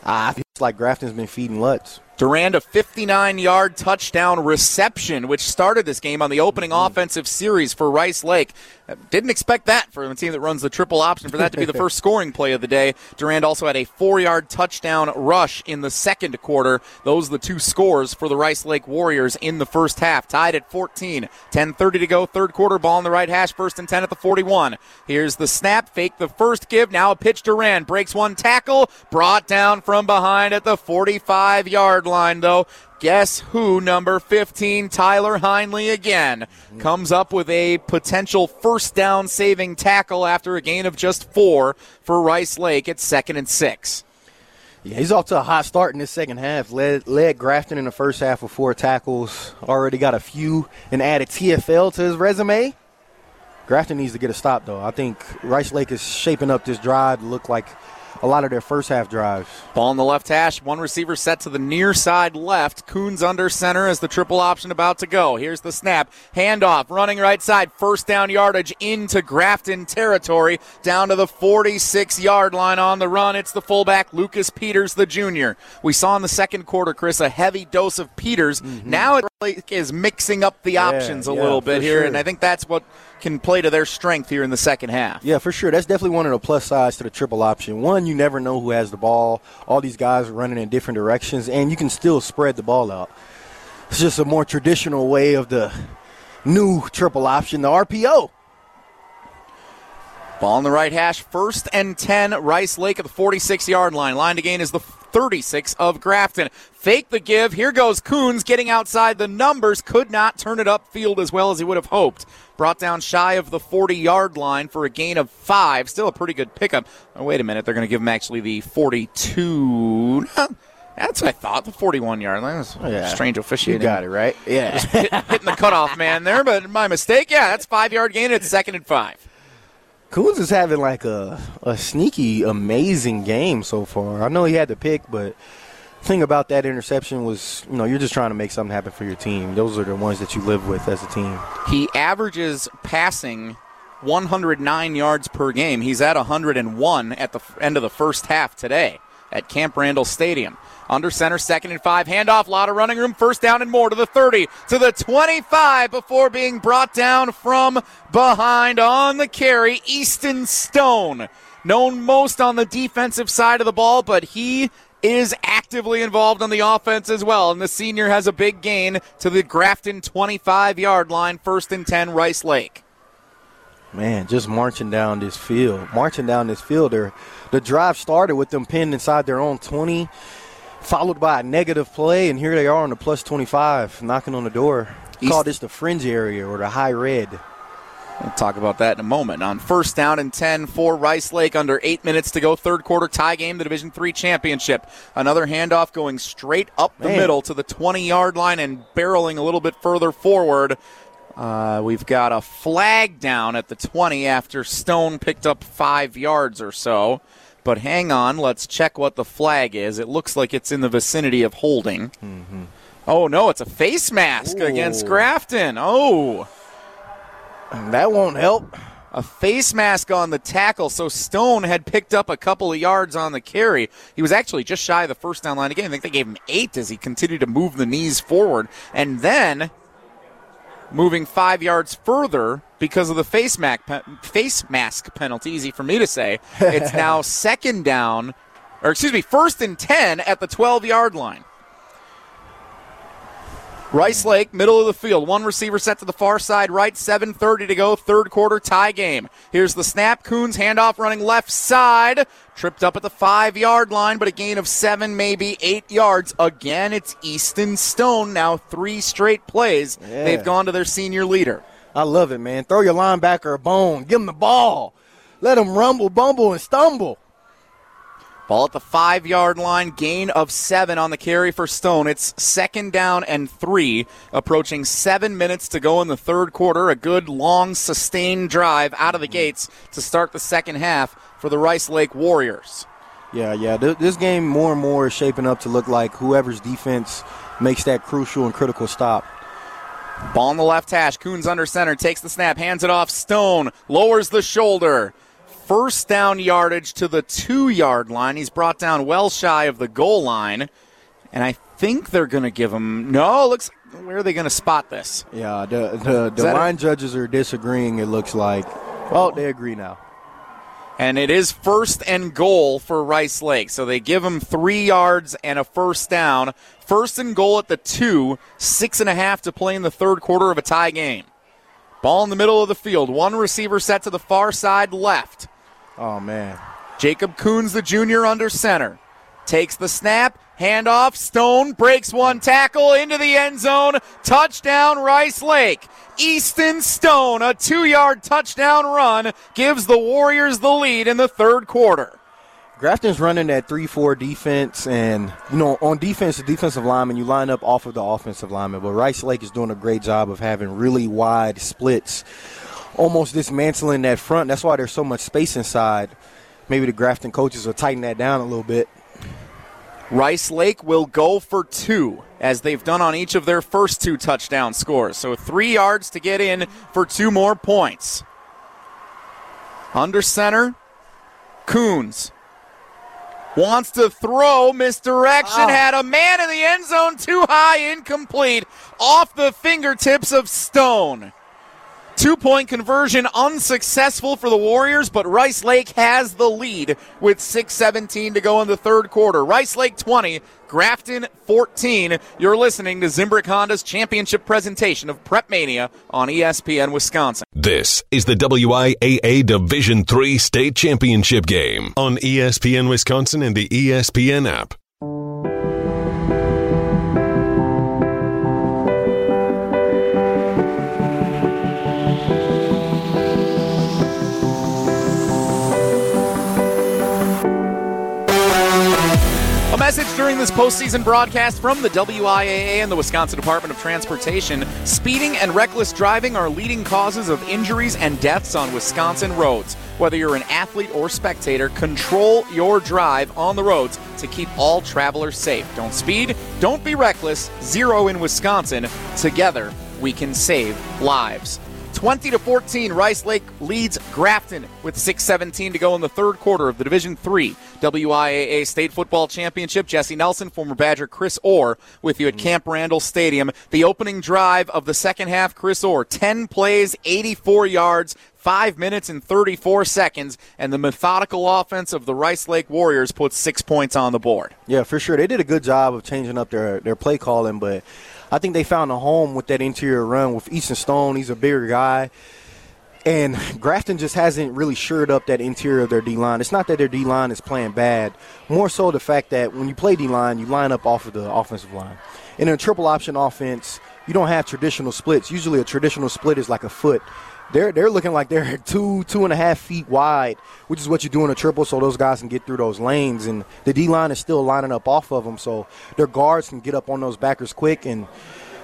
I feel like Grafton's been feeding Lutz. Durand a 59 yard touchdown reception, which started this game on the opening offensive series for Rice Lake. Uh, Didn't expect that for a team that runs the triple option for that to be the <laughs> first scoring play of the day. Durand also had a four yard touchdown rush in the second quarter. Those are the two scores for the Rice Lake Warriors in the first half. Tied at 14. 10.30 to go. Third quarter ball in the right hash. First and 10 at the 41. Here's the snap. Fake the first give. Now a pitch Durand. Breaks one tackle. Brought down from behind at the 45 yard line, though. Guess who, number 15, Tyler Heinley again, comes up with a potential first down saving tackle after a gain of just four for Rice Lake at second and six. Yeah, he's off to a hot start in this second half. Led, led Grafton in the first half with four tackles. Already got a few and added TFL to his resume. Grafton needs to get a stop, though. I think Rice Lake is shaping up this drive to look like a lot of their first half drives. Ball in the left hash. One receiver set to the near side left. Coons under center as the triple option about to go. Here's the snap. Handoff. Running right side. First down yardage into Grafton territory. Down to the 46 yard line on the run. It's the fullback, Lucas Peters, the junior. We saw in the second quarter, Chris, a heavy dose of Peters. Now it really is mixing up the options a Mm-hmm. yeah, little bit here, sure. and I think that's what can play to their strength here in the second half. Yeah, for sure. That's definitely one of the plus sides to the triple option. One, you never know who has the ball. All these guys are running in different directions, and you can still spread the ball out. It's just a more traditional way of the new triple option, the RPO. Ball in the right hash, first and 10, Rice Lake at the 46 yard line. Line to gain is the 36 of Grafton. Fake the give. Here goes Coons getting outside the numbers. Could not turn it upfield as well as he would have hoped. Brought down shy of the 40 yard line for a gain of five. Still a pretty good pickup. Oh, wait a minute. They're going to give him actually the 42. That's what I thought. The 41 yard line. That's Yeah. strange officiating. You got it, right? Yeah. <laughs> Just hit, hitting the cutoff man there, but my mistake. Yeah, that's five yard gain. It's second and five. Coons is having like a, a sneaky, amazing game so far. I know he had the pick, but thing about that interception was, you know, you're just trying to make something happen for your team. Those are the ones that you live with as a team. He averages passing 109 yards per game. He's at 101 at the end of the first half today at Camp Randall Stadium. Under center, second and five. Handoff, lot of running room. First down and more to the 30, to the 25 before being brought down from behind on the carry. Easton Stone, known most on the defensive side of the ball, but he is actively involved on the offense as well. And the senior has a big gain to the Grafton 25 yard line, first and 10, Rice Lake. Man, just marching down this field, marching down this field. The drive started with them pinned inside their own 20, followed by a negative play, and here they are on the plus 25, knocking on the door. Call this the fringe area or the high red. We'll talk about that in a moment. On first down and 10 for Rice Lake, under eight minutes to go, third quarter tie game, the Division Three championship. Another handoff going straight up the Man. middle to the 20 yard line and barreling a little bit further forward. Uh, we've got a flag down at the 20 after Stone picked up five yards or so. But hang on, let's check what the flag is. It looks like it's in the vicinity of holding. Mm-hmm. Oh no, it's a face mask against Grafton. Oh. That won't help. A face mask on the tackle. So Stone had picked up a couple of yards on the carry. He was actually just shy of the first down line again. I think they gave him eight as he continued to move the knees forward. And then moving five yards further because of the face mask, face mask penalty. Easy for me to say. <laughs> It's now second down, or excuse me, first and 10 at the 12 yard line. Rice Lake, middle of the field. One receiver set to the far side right. 7.30 to go. Third quarter tie game. Here's the snap. Coons handoff running left side. Tripped up at the five yard line, but a gain of seven, maybe eight yards. Again, it's Easton Stone. Now three straight plays. Yeah. They've gone to their senior leader. I love it, man. Throw your linebacker a bone. Give him the ball. Let him rumble, bumble, and stumble. Ball at the five yard line, gain of seven on the carry for Stone. It's second down and three, approaching seven minutes to go in the third quarter. A good, long, sustained drive out of the gates to start the second half for the Rice Lake Warriors. Yeah, yeah. This game more and more is shaping up to look like whoever's defense makes that crucial and critical stop. Ball on the left hash. Coons under center, takes the snap, hands it off. Stone lowers the shoulder. First down yardage to the two yard line. He's brought down well shy of the goal line. And I think they're going to give him. No, looks where are they going to spot this? Yeah, the the, the line judges are disagreeing. It looks like. Oh, they agree now. And it is first and goal for Rice Lake. So they give him three yards and a first down. First and goal at the two, six and a half to play in the third quarter of a tie game. Ball in the middle of the field. One receiver set to the far side left. Oh man. Jacob Coons, the junior, under center. Takes the snap, handoff, Stone breaks one tackle into the end zone. Touchdown, Rice Lake. Easton Stone, a two yard touchdown run, gives the Warriors the lead in the third quarter. Grafton's running that 3 4 defense, and, you know, on defense, the defensive lineman, you line up off of the offensive lineman. But Rice Lake is doing a great job of having really wide splits, almost dismantling that front. That's why there's so much space inside. Maybe the Grafton coaches will tighten that down a little bit. Rice Lake will go for two, as they've done on each of their first two touchdown scores. So three yards to get in for two more points. Under center, Coons wants to throw, misdirection, ah. had a man in the end zone, too high, incomplete, off the fingertips of Stone. Two point conversion unsuccessful for the Warriors, but Rice Lake has the lead with 6.17 to go in the third quarter. Rice Lake 20, Grafton 14. You're listening to Zimbrick Honda's championship presentation of Prep Mania on ESPN Wisconsin. This is the WIAA Division III State Championship game on ESPN Wisconsin and the ESPN app. During this postseason broadcast from the WIAA and the Wisconsin Department of Transportation. Speeding and reckless driving are leading causes of injuries and deaths on Wisconsin roads. Whether you're an athlete or spectator, control your drive on the roads to keep all travelers safe. Don't speed, don't be reckless. Zero in Wisconsin. Together, we can save lives. 20 to 14, Rice Lake leads Grafton with 6:17 to go in the third quarter of the Division 3 WIAA State Football Championship. Jesse Nelson, former Badger Chris Orr, with you at mm. Camp Randall Stadium. The opening drive of the second half, Chris Orr, 10 plays, 84 yards. Five minutes and 34 seconds, and the methodical offense of the Rice Lake Warriors puts six points on the board. Yeah, for sure. They did a good job of changing up their, their play calling, but I think they found a home with that interior run with Easton Stone. He's a bigger guy. And Grafton just hasn't really shored up that interior of their D line. It's not that their D line is playing bad, more so the fact that when you play D line, you line up off of the offensive line. In a triple option offense, you don't have traditional splits. Usually, a traditional split is like a foot. They're they're looking like they're <laughs> two two and a half feet wide, which is what you do in a triple, so those guys can get through those lanes. And the D line is still lining up off of them, so their guards can get up on those backers quick and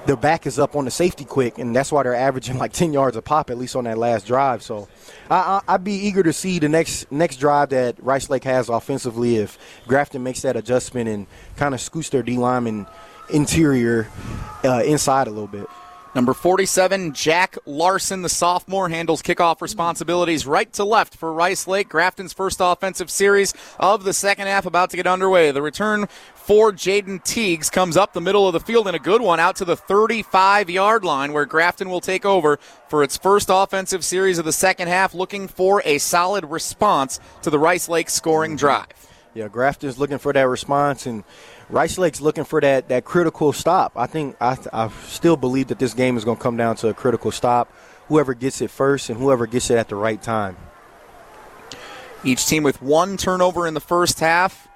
their back is up on the safety quick, and that's why they're averaging like <laughs> 10 yards a pop at least on that last drive. So I, would be eager to see the next next drive that Rice Lake has offensively if Grafton makes that adjustment and kind of scoots their D lineman interior uh, inside a little bit. Number 47, Jack Larson, the sophomore, handles kickoff responsibilities right to left for Rice Lake. Grafton's first offensive series of the second half about to get underway. The return for Jaden Teagues comes up the middle of the field and a good one out to the 35 yard line where Grafton will take over for its first offensive series of the second half, looking for a solid response to the Rice Lake scoring drive. Yeah, Grafton's looking for that response and Rice Lake's looking for that that critical stop. I think I, I still believe that this game is going to come down to a critical stop. Whoever gets it first and whoever gets it at the right time. Each team with one turnover in the first half.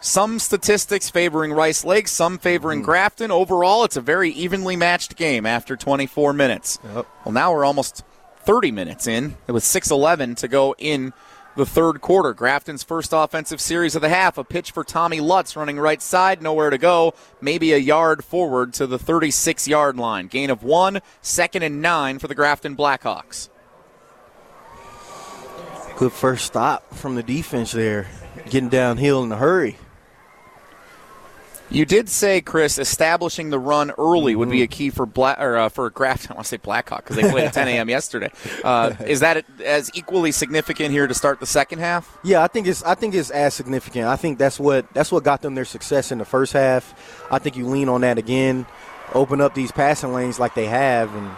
Some statistics favoring Rice Lake, some favoring mm. Grafton. Overall, it's a very evenly matched game after 24 minutes. Yep. Well, now we're almost 30 minutes in. It was 6 11 to go in the third quarter. Grafton's first offensive series of the half. A pitch for Tommy Lutz running right side, nowhere to go. Maybe a yard forward to the 36 yard line. Gain of one, second and nine for the Grafton Blackhawks. Good first stop from the defense there. Getting downhill in a hurry. You did say, Chris, establishing the run early would be a key for Black or uh, for Grafton. <laughs> I want to say Blackhawk because they played at 10 a.m. yesterday. Uh, is that as equally significant here to start the second half? Yeah, I think it's I think it's as significant. I think that's what that's what got them their success in the first half. I think you lean on that again, open up these passing lanes like they have, and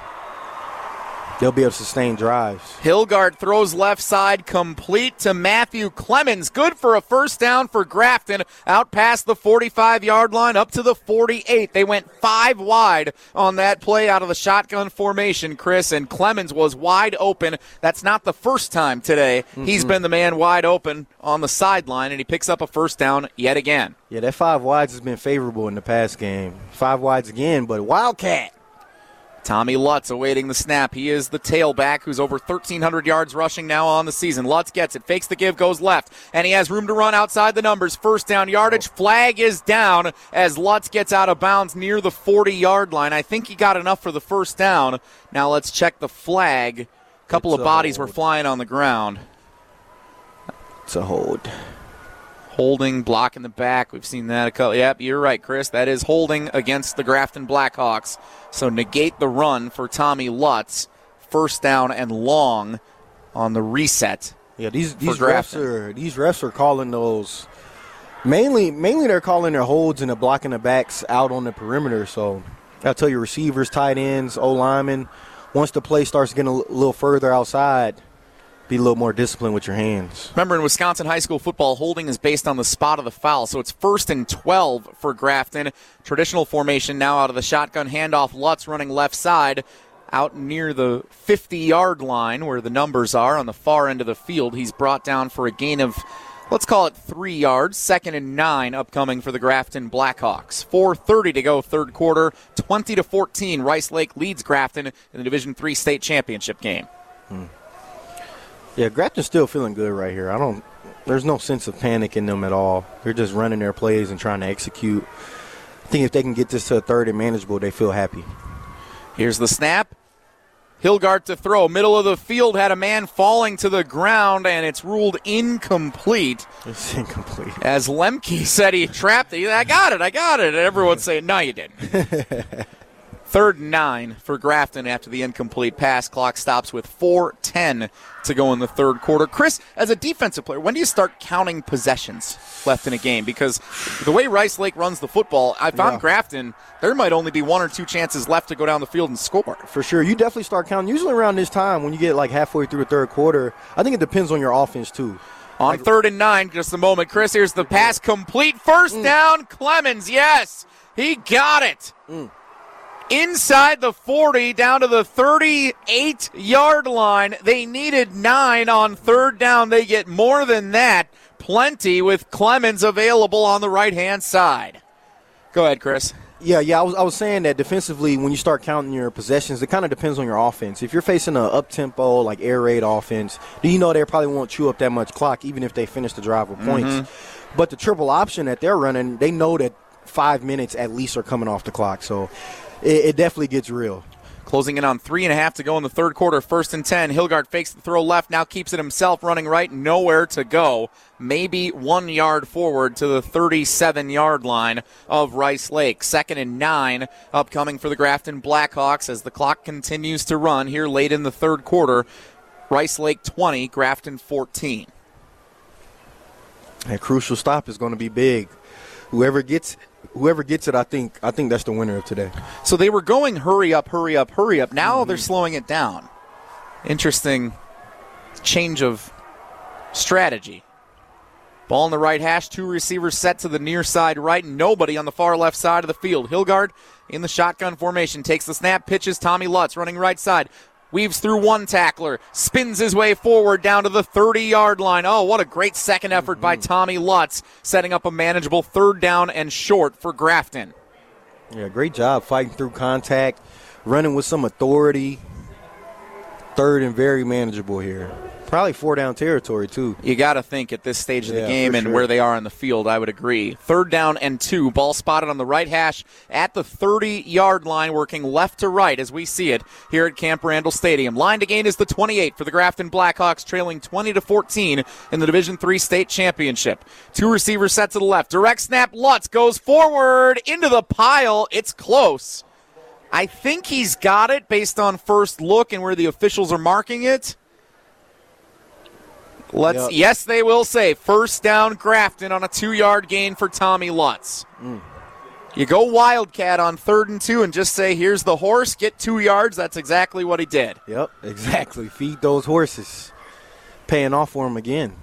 They'll be able to sustain drives. Hilgard throws left side complete to Matthew Clemens. Good for a first down for Grafton. Out past the 45 yard line up to the 48. They went five wide on that play out of the shotgun formation, Chris, and Clemens was wide open. That's not the first time today. Mm-hmm. He's been the man wide open on the sideline, and he picks up a first down yet again. Yeah, that five wides has been favorable in the past game. Five wides again, but Wildcat. Tommy Lutz awaiting the snap. He is the tailback who's over 1,300 yards rushing now on the season. Lutz gets it, fakes the give, goes left, and he has room to run outside the numbers. First down yardage. Flag is down as Lutz gets out of bounds near the 40 yard line. I think he got enough for the first down. Now let's check the flag. A couple it's of bodies were flying on the ground. It's a hold holding, block in the back. We've seen that a couple. Yep, you're right, Chris. That is holding against the Grafton Blackhawks. So negate the run for Tommy Lutz. First down and long on the reset. Yeah, these these refs are these refs are calling those mainly mainly they're calling their holds and the blocking the backs out on the perimeter. So I'll tell you, receivers, tight ends, O linemen. Once the play starts getting a little further outside, be a little more disciplined with your hands. Remember, in Wisconsin high school football, holding is based on the spot of the foul. So it's first and 12 for Grafton. Traditional formation now out of the shotgun handoff. Lutz running left side out near the 50 yard line where the numbers are on the far end of the field. He's brought down for a gain of let's call it three yards. Second and nine upcoming for the Grafton Blackhawks. 4:30 to go, third quarter. 20 to 14. Rice Lake leads Grafton in the Division Three state championship game. Hmm. Yeah, Grafton's still feeling good right here. I don't. There's no sense of panic in them at all. They're just running their plays and trying to execute. I think if they can get this to a third and manageable, they feel happy. Here's the snap. Hilgard to throw. Middle of the field had a man falling to the ground, and it's ruled incomplete. <laughs> It's incomplete. As Lemke said he trapped it. I got it, I got it. And everyone's saying, no, you didn't. <laughs> Third and nine for Grafton after the incomplete pass. Clock stops with 4.10 to go in the third quarter. Chris, as a defensive player, when do you start counting possessions left in a game? Because the way Rice Lake runs the football, I found yeah. Grafton, there might only be one or two chances left to go down the field and score. For sure. You definitely start counting. Usually around this time, when you get like halfway through the third quarter, I think it depends on your offense, too. On like, third and nine, just a moment. Chris, here's the pass complete. First mm. down, Clemens. Yes, he got it. Mm inside the 40 down to the 38 yard line. They needed nine on third down. They get more than that. Plenty with Clemens available on the right hand side. Go ahead, Chris. Yeah, yeah. I was, I was saying that defensively, when you start counting your possessions, it kind of depends on your offense. If you're facing an up tempo, like air raid offense, do you know they probably won't chew up that much clock, even if they finish the drive with points. Mm-hmm. But the triple option that they're running, they know that five minutes at least are coming off the clock. So it, it definitely gets real. Closing in on three and a half to go in the third quarter. First and ten. Hilgard fakes the throw left. Now keeps it himself, running right. Nowhere to go. Maybe one yard forward to the 37 yard line of Rice Lake. Second and nine upcoming for the Grafton Blackhawks as the clock continues to run here late in the third quarter. Rice Lake 20, Grafton 14. A crucial stop is going to be big. Whoever gets whoever gets it, I think I think that's the winner of today. So they were going hurry up, hurry up, hurry up. Now mm-hmm. they're slowing it down. Interesting change of strategy. Ball in the right hash, two receivers set to the near side right, nobody on the far left side of the field. Hilgard in the shotgun formation takes the snap, pitches Tommy Lutz running right side weaves through one tackler, spins his way forward down to the 30 yard line. Oh, what a great second effort mm-hmm. by Tommy Lutz, setting up a manageable third down and short for Grafton. Yeah, great job fighting through contact, running with some authority. Third and very manageable here. Probably four down territory, too. You got to think at this stage of the yeah, game and sure. where they are on the field, I would agree. Third down and two. Ball spotted on the right hash at the 30 yard line, working left to right as we see it here at Camp Randall Stadium. Line to gain is the 28 for the Grafton Blackhawks, trailing 20 to 14 in the Division Three state championship. Two receivers set to the left. Direct snap. Lutz goes forward into the pile. It's close. I think he's got it based on first look and where the officials are marking it. Let's yep. yes, they will say first down Grafton on a two yard gain for Tommy Lutz. Mm. You go Wildcat on third and two and just say, here's the horse, get two yards. That's exactly what he did. Yep, exactly. Feed those horses. Paying off for him again.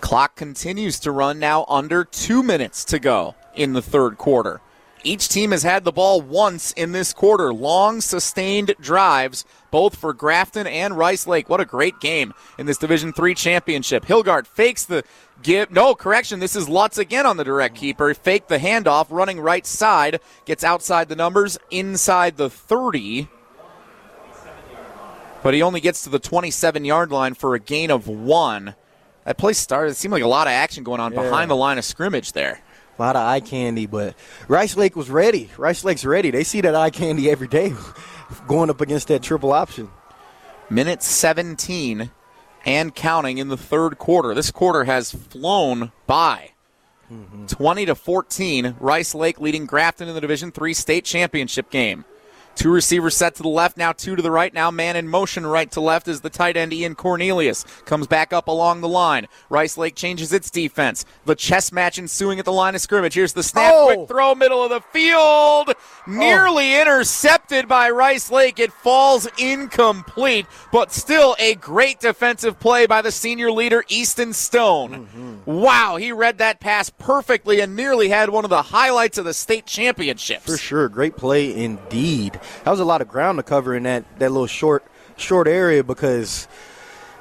Clock continues to run now under two minutes to go in the third quarter. Each team has had the ball once in this quarter. Long, sustained drives, both for Grafton and Rice Lake. What a great game in this Division Three championship. Hilgard fakes the give. No, correction. This is Lutz again on the direct keeper. Faked the handoff, running right side. Gets outside the numbers, inside the 30. But he only gets to the 27 yard line for a gain of one. That play started. It seemed like a lot of action going on yeah. behind the line of scrimmage there a lot of eye candy, but Rice Lake was ready. Rice Lake's ready. They see that eye candy every day <laughs> going up against that triple option. Minute 17 and counting in the third quarter. This quarter has flown by. Mm-hmm. 20 to 14, Rice Lake leading Grafton in the Division 3 state championship game. Two receivers set to the left, now two to the right. Now man in motion right to left as the tight end Ian Cornelius comes back up along the line. Rice Lake changes its defense. The chess match ensuing at the line of scrimmage. Here's the snap, oh. quick throw, middle of the field. Nearly oh. intercepted by Rice Lake. It falls incomplete, but still a great defensive play by the senior leader, Easton Stone. Mm-hmm. Wow, he read that pass perfectly and nearly had one of the highlights of the state championships. For sure. Great play indeed that was a lot of ground to cover in that, that little short short area because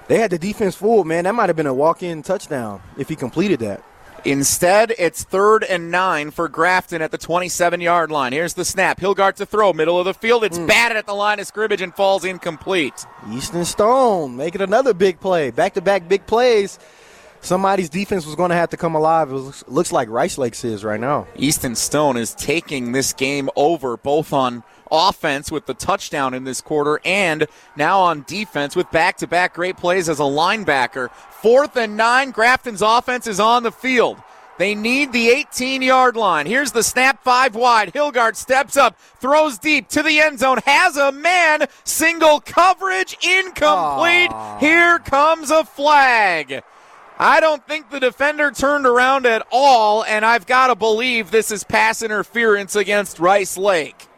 they had the defense full, man. That might have been a walk in touchdown if he completed that. Instead, it's third and nine for Grafton at the 27 yard line. Here's the snap. Hilgard to throw, middle of the field. It's mm. batted at the line of scrimmage and falls incomplete. Easton Stone making another big play. Back to back big plays somebody's defense was going to have to come alive. It looks, looks like Rice Lakes is right now. Easton Stone is taking this game over, both on offense with the touchdown in this quarter and now on defense with back to back great plays as a linebacker. Fourth and nine, Grafton's offense is on the field. They need the 18 yard line. Here's the snap five wide. Hilgard steps up, throws deep to the end zone, has a man, single coverage, incomplete. Aww. Here comes a flag. I don't think the defender turned around at all, and I've got to believe this is pass interference against Rice Lake.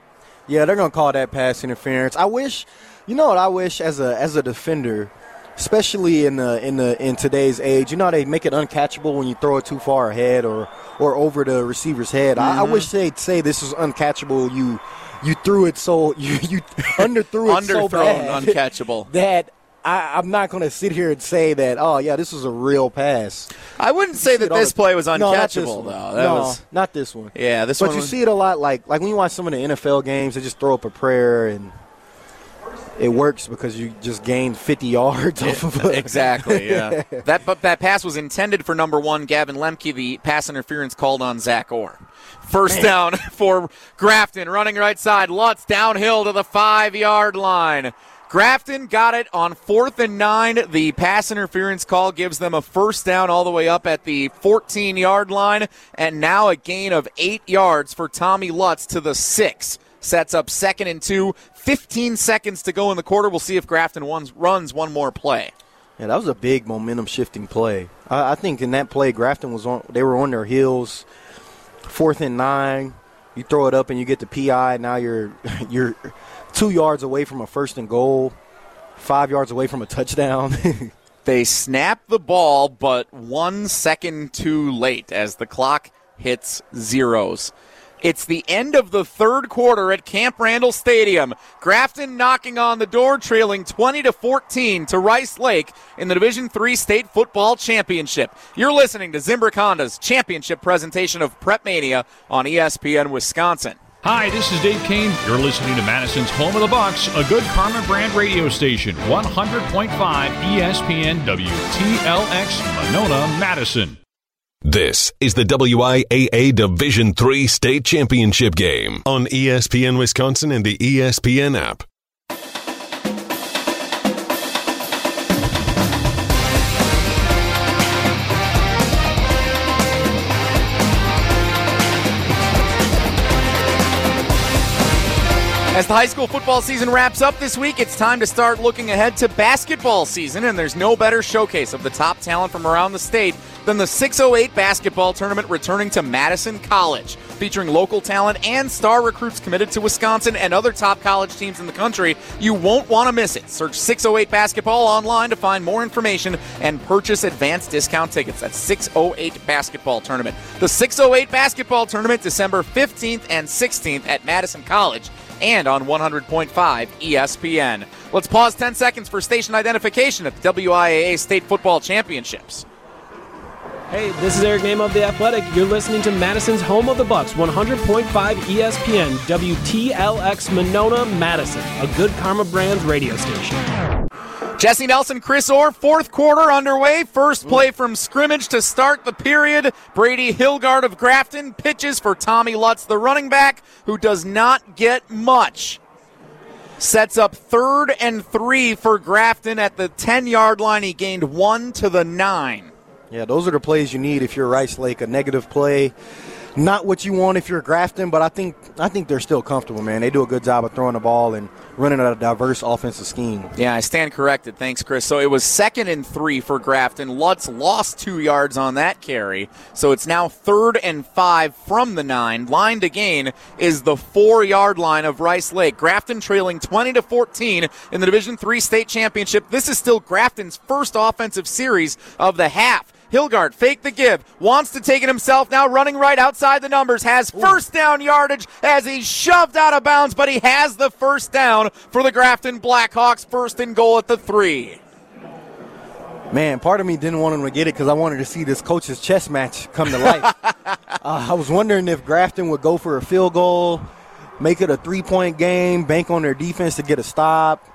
Yeah, they're gonna call that pass interference. I wish, you know what? I wish as a as a defender, especially in the in the in today's age, you know they make it uncatchable when you throw it too far ahead or or over the receiver's head. Mm-hmm. I, I, wish they'd say this is uncatchable. You you threw it so <laughs> you you underthrew it so bad uncatchable <laughs> that I, am not going to sit here and say that. Oh yeah, this was a real pass. I wouldn't say that this play was uncatchable no, though. That no, was, not this one. Yeah, this but one. But you see it a lot, like like when you watch some of the NFL games, they just throw up a prayer and it works because you just gained 50 yards off of it. exactly. Yeah. <laughs> that but that pass was intended for number one Gavin Lemke. The pass interference called on Zach Orr. First Man. down <laughs> for Grafton, running right side. Lutz downhill to the five yard line. Grafton got it on fourth and nine. The pass interference call gives them a first down all the way up at the 14 yard line, and now a gain of eight yards for Tommy Lutz to the six. Sets up second and two. 15 seconds to go in the quarter. We'll see if Grafton runs one more play. Yeah, that was a big momentum shifting play. I, I think in that play, Grafton was on. They were on their heels. Fourth and nine. You throw it up and you get the PI. Now you're <laughs> you're two yards away from a first and goal, five yards away from a touchdown. <laughs> they snap the ball, but one second too late as the clock hits zeros. It's the end of the third quarter at Camp Randall Stadium. Grafton knocking on the door, trailing 20 to 14 to Rice Lake in the Division Three State Football Championship. You're listening to Zimbrick championship presentation of Prep Mania on ESPN Wisconsin. Hi, this is Dave Kane. You're listening to Madison's Home of the Bucks, a good Karma brand radio station, 100.5 ESPN WTLX Monona, Madison. This is the WIAA Division III State Championship game on ESPN Wisconsin and the ESPN app. As the high school football season wraps up this week, it's time to start looking ahead to basketball season, and there's no better showcase of the top talent from around the state than the 608 basketball tournament returning to Madison College, featuring local talent and star recruits committed to Wisconsin and other top college teams in the country. You won't want to miss it. Search 608 basketball online to find more information and purchase advanced discount tickets. at 608 basketball tournament. The 608 basketball tournament, December 15th and 16th at Madison College and on 100.5 ESPN. Let's pause 10 seconds for station identification at the WIAA State Football Championships. Hey, this is Eric Nehm of The Athletic. You're listening to Madison's Home of the Bucks, 100.5 ESPN, WTLX Monona, Madison, a good Karma Brands radio station. Jesse Nelson, Chris Orr, fourth quarter underway. First play from scrimmage to start the period. Brady Hilgard of Grafton pitches for Tommy Lutz, the running back, who does not get much. Sets up third and three for Grafton at the 10 yard line. He gained one to the nine. Yeah, those are the plays you need if you're Rice Lake. A negative play not what you want if you're Grafton, but I think I think they're still comfortable, man. They do a good job of throwing the ball and running a diverse offensive scheme. Yeah, I stand corrected. Thanks, Chris. So it was second and three for Grafton. Lutz lost two yards on that carry, so it's now third and five from the nine. Line to gain is the four yard line of Rice Lake. Grafton trailing 20 to 14 in the Division Three state championship. This is still Grafton's first offensive series of the half. Hilgard, fake the give, wants to take it himself, now running right outside the numbers, has first down yardage as he's shoved out of bounds, but he has the first down for the Grafton Blackhawks, first and goal at the three. Man, part of me didn't want him to get it because I wanted to see this coach's chess match come to life. <laughs> uh, I was wondering if Grafton would go for a field goal, make it a three point game, bank on their defense to get a stop.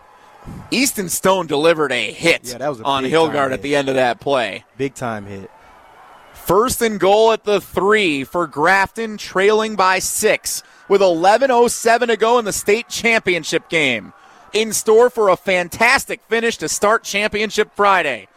Easton Stone delivered a hit yeah, a on Hilgard at the end of that play. Big time hit. First and goal at the three for Grafton, trailing by six with 11.07 to go in the state championship game. In store for a fantastic finish to start Championship Friday.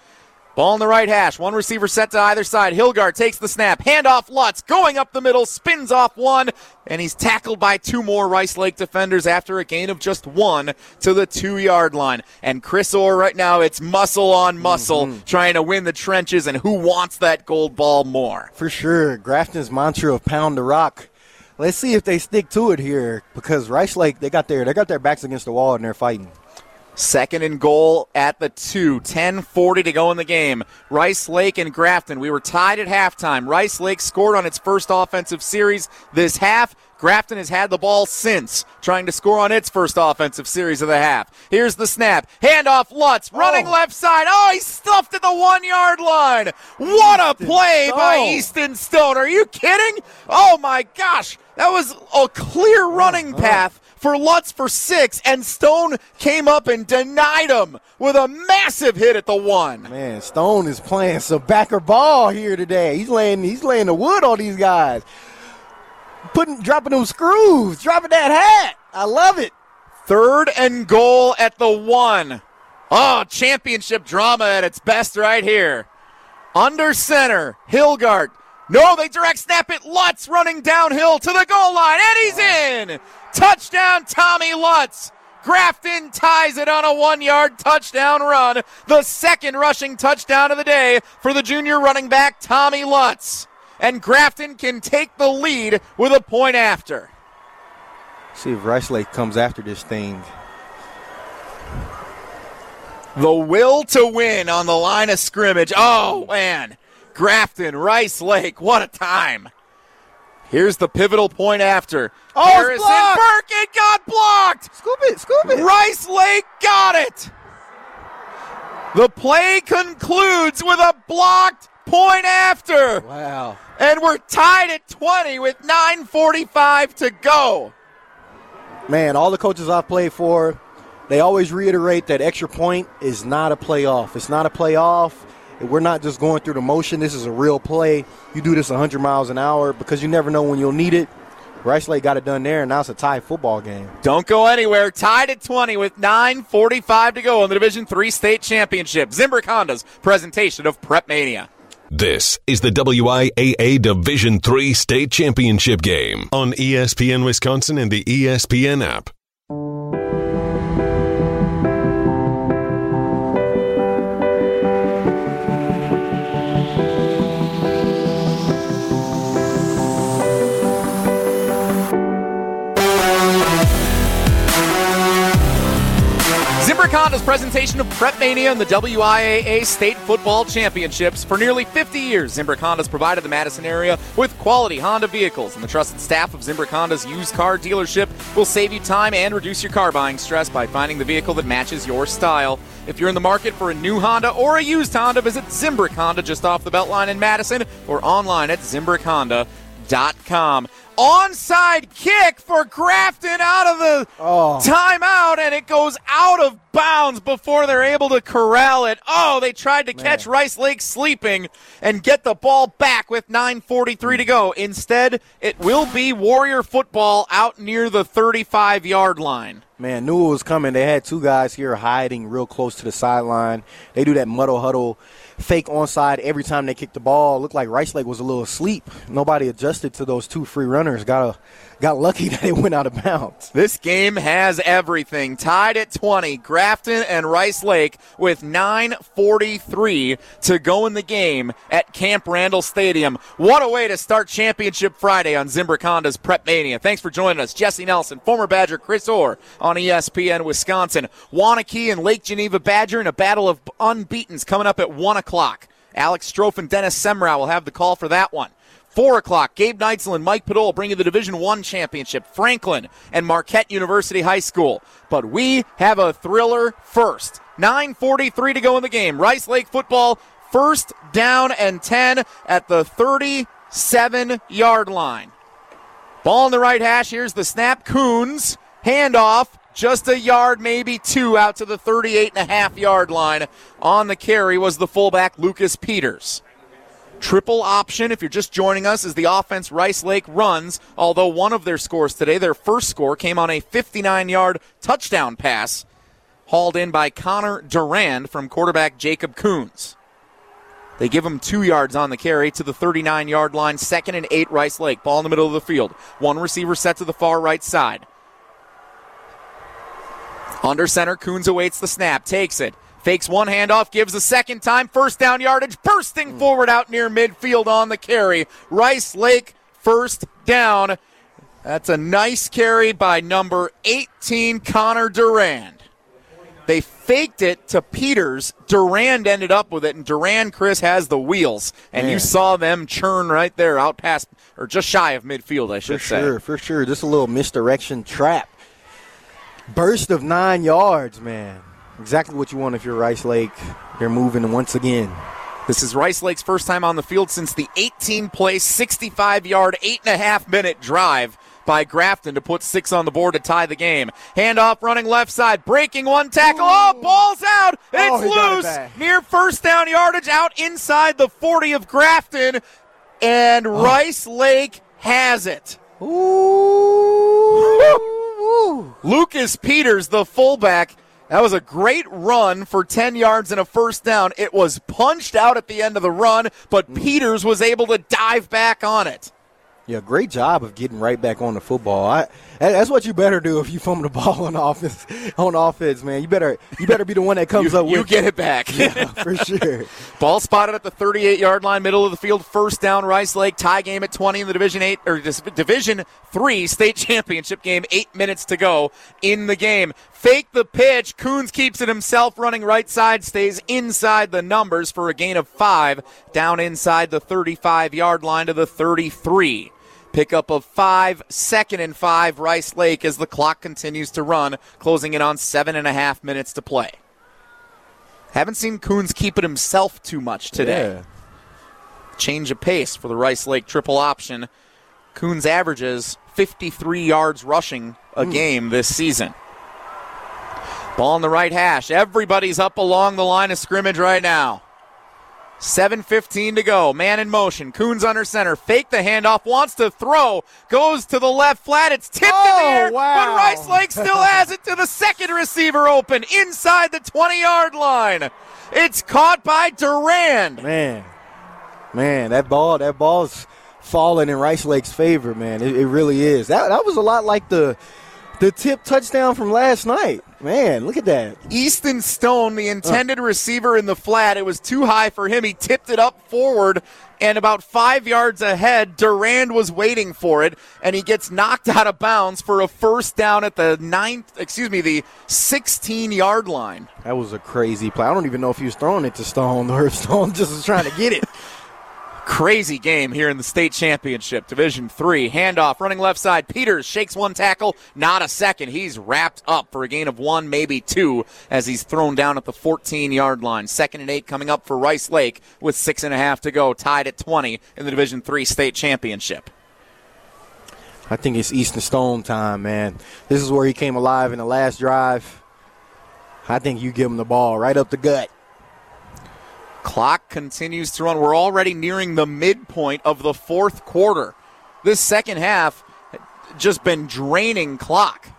Ball in the right hash. One receiver set to either side. Hilgard takes the snap. Handoff Lutz going up the middle, spins off one, and he's tackled by two more Rice Lake defenders after a gain of just one to the two yard line. And Chris Orr right now, it's muscle on muscle mm-hmm. trying to win the trenches, and who wants that gold ball more? For sure. Grafton's mantra of pound the rock. Let's see if they stick to it here because Rice Lake, they got their, they got their backs against the wall and they're fighting. Second and goal at the two. 10-40 to go in the game. Rice Lake and Grafton. We were tied at halftime. Rice Lake scored on its first offensive series this half. Grafton has had the ball since, trying to score on its first offensive series of the half. Here's the snap. Handoff Lutz, running Oh. left side. Oh, he stuffed at the one yard line. What a play by Easton Stone. Are you kidding? Oh my gosh. That was a clear running path for Lutz for six, and Stone came up and denied him with a massive hit at the one. Man, Stone is playing some backer ball here today. He's laying he's laying the wood on these guys. Putting dropping those screws, dropping that hat. I love it. Third and goal at the one. Oh, championship drama at its best right here. Under center, Hilgard. No, they direct snap it. Lutz running downhill to the goal line, and he's in. Touchdown, Tommy Lutz. Grafton ties it on a one yard touchdown run. The second rushing touchdown of the day for the junior running back, Tommy Lutz. And Grafton can take the lead with a point after. See if Rice Lake comes after this thing. The will to win on the line of scrimmage. Oh, man. Grafton, Rice Lake, what a time. Here's the pivotal point after. Oh, it's Harrison blocked. Burke, it got blocked. Scoop it, scoop it. Rice Lake got it. The play concludes with a blocked point after. Wow. And we're tied at 20 with 9.45 to go. Man, all the coaches I've played for, they always reiterate that extra point is not a playoff. It's not a playoff. We're not just going through the motion. This is a real play. You do this 100 miles an hour because you never know when you'll need it. Rice Lake got it done there, and now it's a tie football game. Don't go anywhere. Tied at 20 with 9.45 to go in the Division Three state championship. Zimbrick Honda's presentation of Prep Mania. This is the WIAA Division III State Championship game on ESPN Wisconsin and the ESPN app. Zimbrick Honda's presentation of Prep Mania and the WIAA State Football Championships. For nearly 50 years, Zimbrick provided the Madison area with quality Honda vehicles, and the trusted staff of Zimbrick used car dealership will save you time and reduce your car buying stress by finding the vehicle that matches your style. If you're in the market for a new Honda or a used Honda, visit Zimbrick Honda just off the Beltline in Madison or online at zimbrickhonda.com. Onside kick for Grafton out of the Oh. timeout, and it goes out of bounds before they're able to corral it. Oh, they tried to catch Rice Lake sleeping and get the ball back with 9.43 to go. Instead, it will be Warrior football out near the 35 yard line. Man, knew it was coming. They had two guys here hiding real close to the sideline. They do that muddle huddle fake onside every time they kicked the ball. Looked like Rice Lake was a little asleep. Nobody adjusted to those two free runners. Got a, got lucky <laughs> that it went out of bounds. This game has everything. Tied at 20, Grafton and Rice Lake with 9.43 to go in the game at Camp Randall Stadium. What a way to start Championship Friday on Zimbrick Honda's Prep Mania. Thanks for joining us. Jesse Nelson, former Badger Chris Orr on ESPN Wisconsin. Waunakee and Lake Geneva Badger in a battle of unbeatens coming up at 1 o'clock. Alex Strofe and Dennis Semrau will have the call for that one. Four o'clock, Gabe Neitzel and Mike Padol bringing the Division One championship, Franklin and Marquette University High School. But we have a thriller first. 9.43 to go in the game. Rice Lake football, first down and 10 at the 37 yard line. Ball in the right hash. Here's the snap. Coons. Handoff. Just a yard, maybe two, out to the 38 and a half yard line. On the carry was the fullback, Lucas Peters. Triple option, if you're just joining us, is the offense Rice Lake runs, although one of their scores today, their first score, came on a 59 yard touchdown pass hauled in by Connor Durand from quarterback Jacob Coons. They give him two yards on the carry to the 39 yard line, second and eight Rice Lake. Ball in the middle of the field. One receiver set to the far right side. Under center, Coons awaits the snap, takes it. Fakes one handoff, gives a second time, first down yardage, bursting hmm. forward out near midfield on the carry. Rice Lake first down. That's a nice carry by number 18, Connor Durand. They faked it to Peters. Durand ended up with it, and Durand, Chris, has the wheels. And Man. you saw them churn right there out past, or just shy of midfield, I should For say. sure, for sure. Just a little misdirection trap. Burst of nine yards, man. Exactly what you want if you're Rice Lake. They're moving once again. This is Rice Lake's first time on the field since the 18 play, 65 yard, eight and a half minute drive by Grafton to put six on the board to tie the game. Handoff running left side, breaking one tackle. Oh, ball's out. Oh, It's it loose. back. Near first down yardage out inside the 40 of Grafton. And Oh. Rice Lake has it. Ooh. Lucas Peters, the fullback. That was a great run for 10 yards and a first down. It was punched out at the end of the run, but mm. Peters was able to dive back on it. Yeah, great job of getting right back on the football. I, that's what you better do if you fumble the <laughs> ball on offense. On offense, man, you better you better be the one that <laughs> comes You, up with you get it back. <laughs> Yeah, for sure. Ball spotted at the 38 yard line, middle of the field, first down. Rice Lake tie game at 20 in the Division 8 or Division 3 state championship game. Eight minutes to go in the game. Fake the pitch. Coons keeps it himself, running right side, stays inside the numbers for a gain of five, down inside the 35 yard line to the 33. Pickup of five, second and five, Rice Lake as the clock continues to run, closing in on seven and a half minutes to play. Haven't seen Coons keep it himself too much today. Yeah. Change of pace for the Rice Lake triple option. Coons averages 53 yards rushing a hmm. game this season. Ball in the right hash. Everybody's up along the line of scrimmage right now. 7.15 to go. Man in motion. Coons under center. Fake the handoff. Wants to throw. Goes to the left flat. It's tipped in the oh, air. wow. But Rice Lake still has it to the second receiver open inside the 20 yard line. It's caught by Durand. Man, man, that ball, that ball's falling in Rice Lake's favor, man. It, it really is. That that was a lot like the the tip touchdown from last night. Man, look at that. Easton Stone, the intended receiver in the flat, it was too high for him. He tipped it up forward, and about five yards ahead, Durand was waiting for it, and he gets knocked <laughs> out of bounds for a first down at the ninth, excuse me, the 16 yard line. That was a crazy play. I don't even know if he was throwing it to Stone or if Stone <laughs> just was trying to get it. Crazy game here in the state championship, Division Three. Handoff, running left side. Peters shakes one tackle, not a second. He's wrapped up for a gain of one, maybe two, as he's thrown down at the 14 yard line. Second and eight coming up for Rice Lake with six and a half to go, tied at 20 in the Division Three state championship. I think it's Easton Stone time, man. This is where he came alive in the last drive. I think you give him the ball right up the gut. Clock continues to run. We're already nearing the midpoint of the fourth quarter. This second half just been draining clock.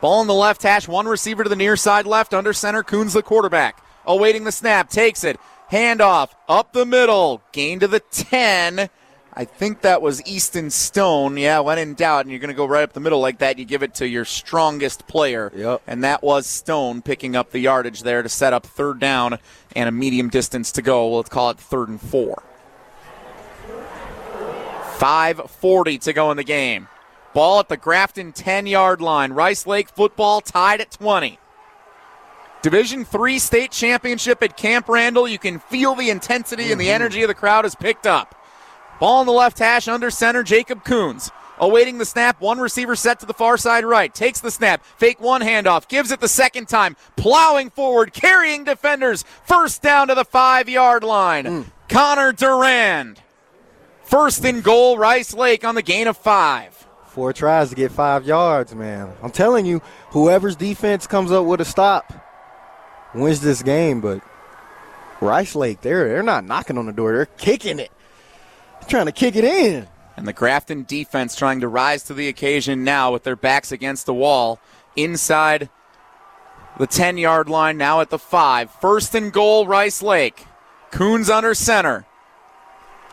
Ball in the left hash, one receiver to the near side left, under center. Coons the quarterback. Awaiting the snap, takes it. Handoff up the middle, gain to the 10. I think that was Easton Stone. Yeah, when in doubt, and you're going to go right up the middle like that, you give it to your strongest player. Yep. And that was Stone picking up the yardage there to set up third down and a medium distance to go. Let's call it third and four. 5.40 to go in the game. Ball at the Grafton 10 yard line. Rice Lake football tied at 20. Division three state championship at Camp Randall. You can feel the intensity and the mm-hmm. energy of the crowd has picked up. Ball in the left hash under center, Jacob Coons. Awaiting the snap, one receiver set to the far side right. Takes the snap, fake one handoff, gives it the second time, plowing forward, carrying defenders. First down to the five yard line. Hmm. Connor Durand. First and goal, Rice Lake on the gain of five. Four tries to get five yards, man. I'm telling you, whoever's defense comes up with a stop wins this game. But Rice Lake, they're they're not knocking on the door; they're kicking it, trying to kick it in. And the Grafton defense trying to rise to the occasion now with their backs against the wall inside the 10 yard line, now at the 5. First and goal, Rice Lake. Coons under center.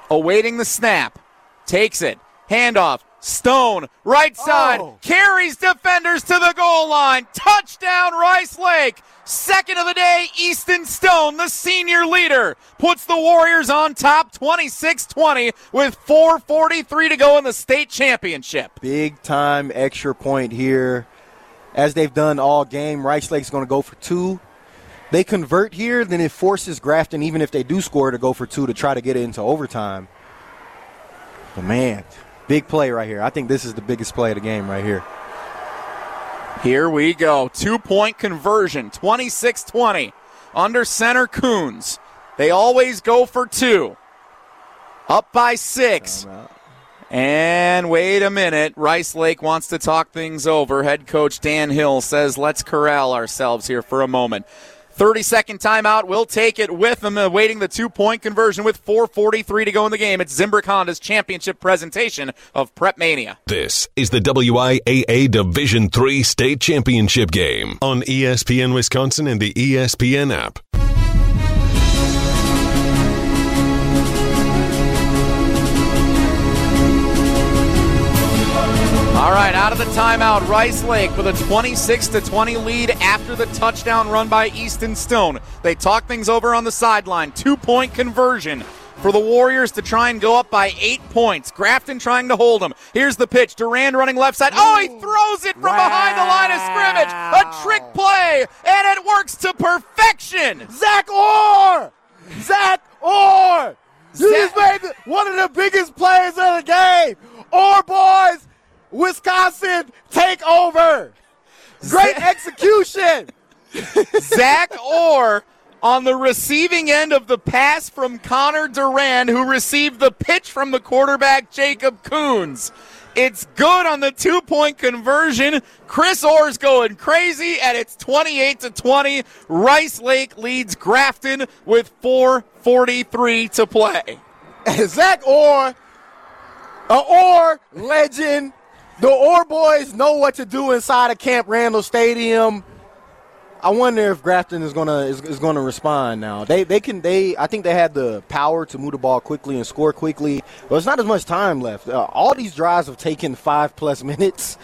Awaiting the snap. Takes it. Handoff. Stone, right side, oh. carries defenders to the goal line. Touchdown, Rice Lake. Second of the day, Easton Stone, the senior leader, puts the Warriors on top 26 20 with 4.43 to go in the state championship. Big time extra point here, as they've done all game. Rice Lake's going to go for two they convert here, then it forces Grafton, even if they do score, to go for two to try to get it into overtime. But man, big play right here. I think this is the biggest play of the game right here. Here we go. Two point conversion, 26 20. Under center, Coons. They always go for two. Up by six. And wait a minute. Rice Lake wants to talk things over. Head coach Dan Hill says, let's corral ourselves here for a moment. 30 second timeout. We'll take it with them, uh, awaiting the two point conversion with 4.43 to go in the game. It's Zimbrick Honda's championship presentation of Prep Mania. This is the WIAA Division III State Championship game on ESPN Wisconsin and the ESPN app. All right, out of the timeout, Rice Lake with a 26 to 20 lead after the touchdown run by Easton Stone. They talk things over on the sideline. Two point conversion for the Warriors to try and go up by eight points. Grafton trying to hold them. Here's the pitch. Durand running left side. Oh, he throws it from behind the line of scrimmage. A trick play, and it works to perfection. Zach Orr! Zach Orr! You just made one of the biggest plays of the game. Orr boys, Wisconsin, take over. Great execution. <laughs> Zach Orr on the receiving end of the pass from Connor Durand, who received the pitch from the quarterback Jacob Coons. It's good on the two point conversion. Chris Orr's going crazy, and it's 28 to 20. Rice Lake leads Grafton with 4.43 to play. <laughs> Zach Orr, a Orr legend. The Orr boys know what to do inside of Camp Randall Stadium. I wonder if Grafton is gonna is, is gonna respond now. They they can they I think they had the power to move the ball quickly and score quickly, but it's not as much time left. Uh, all these drives have taken five plus <laughs> minutes.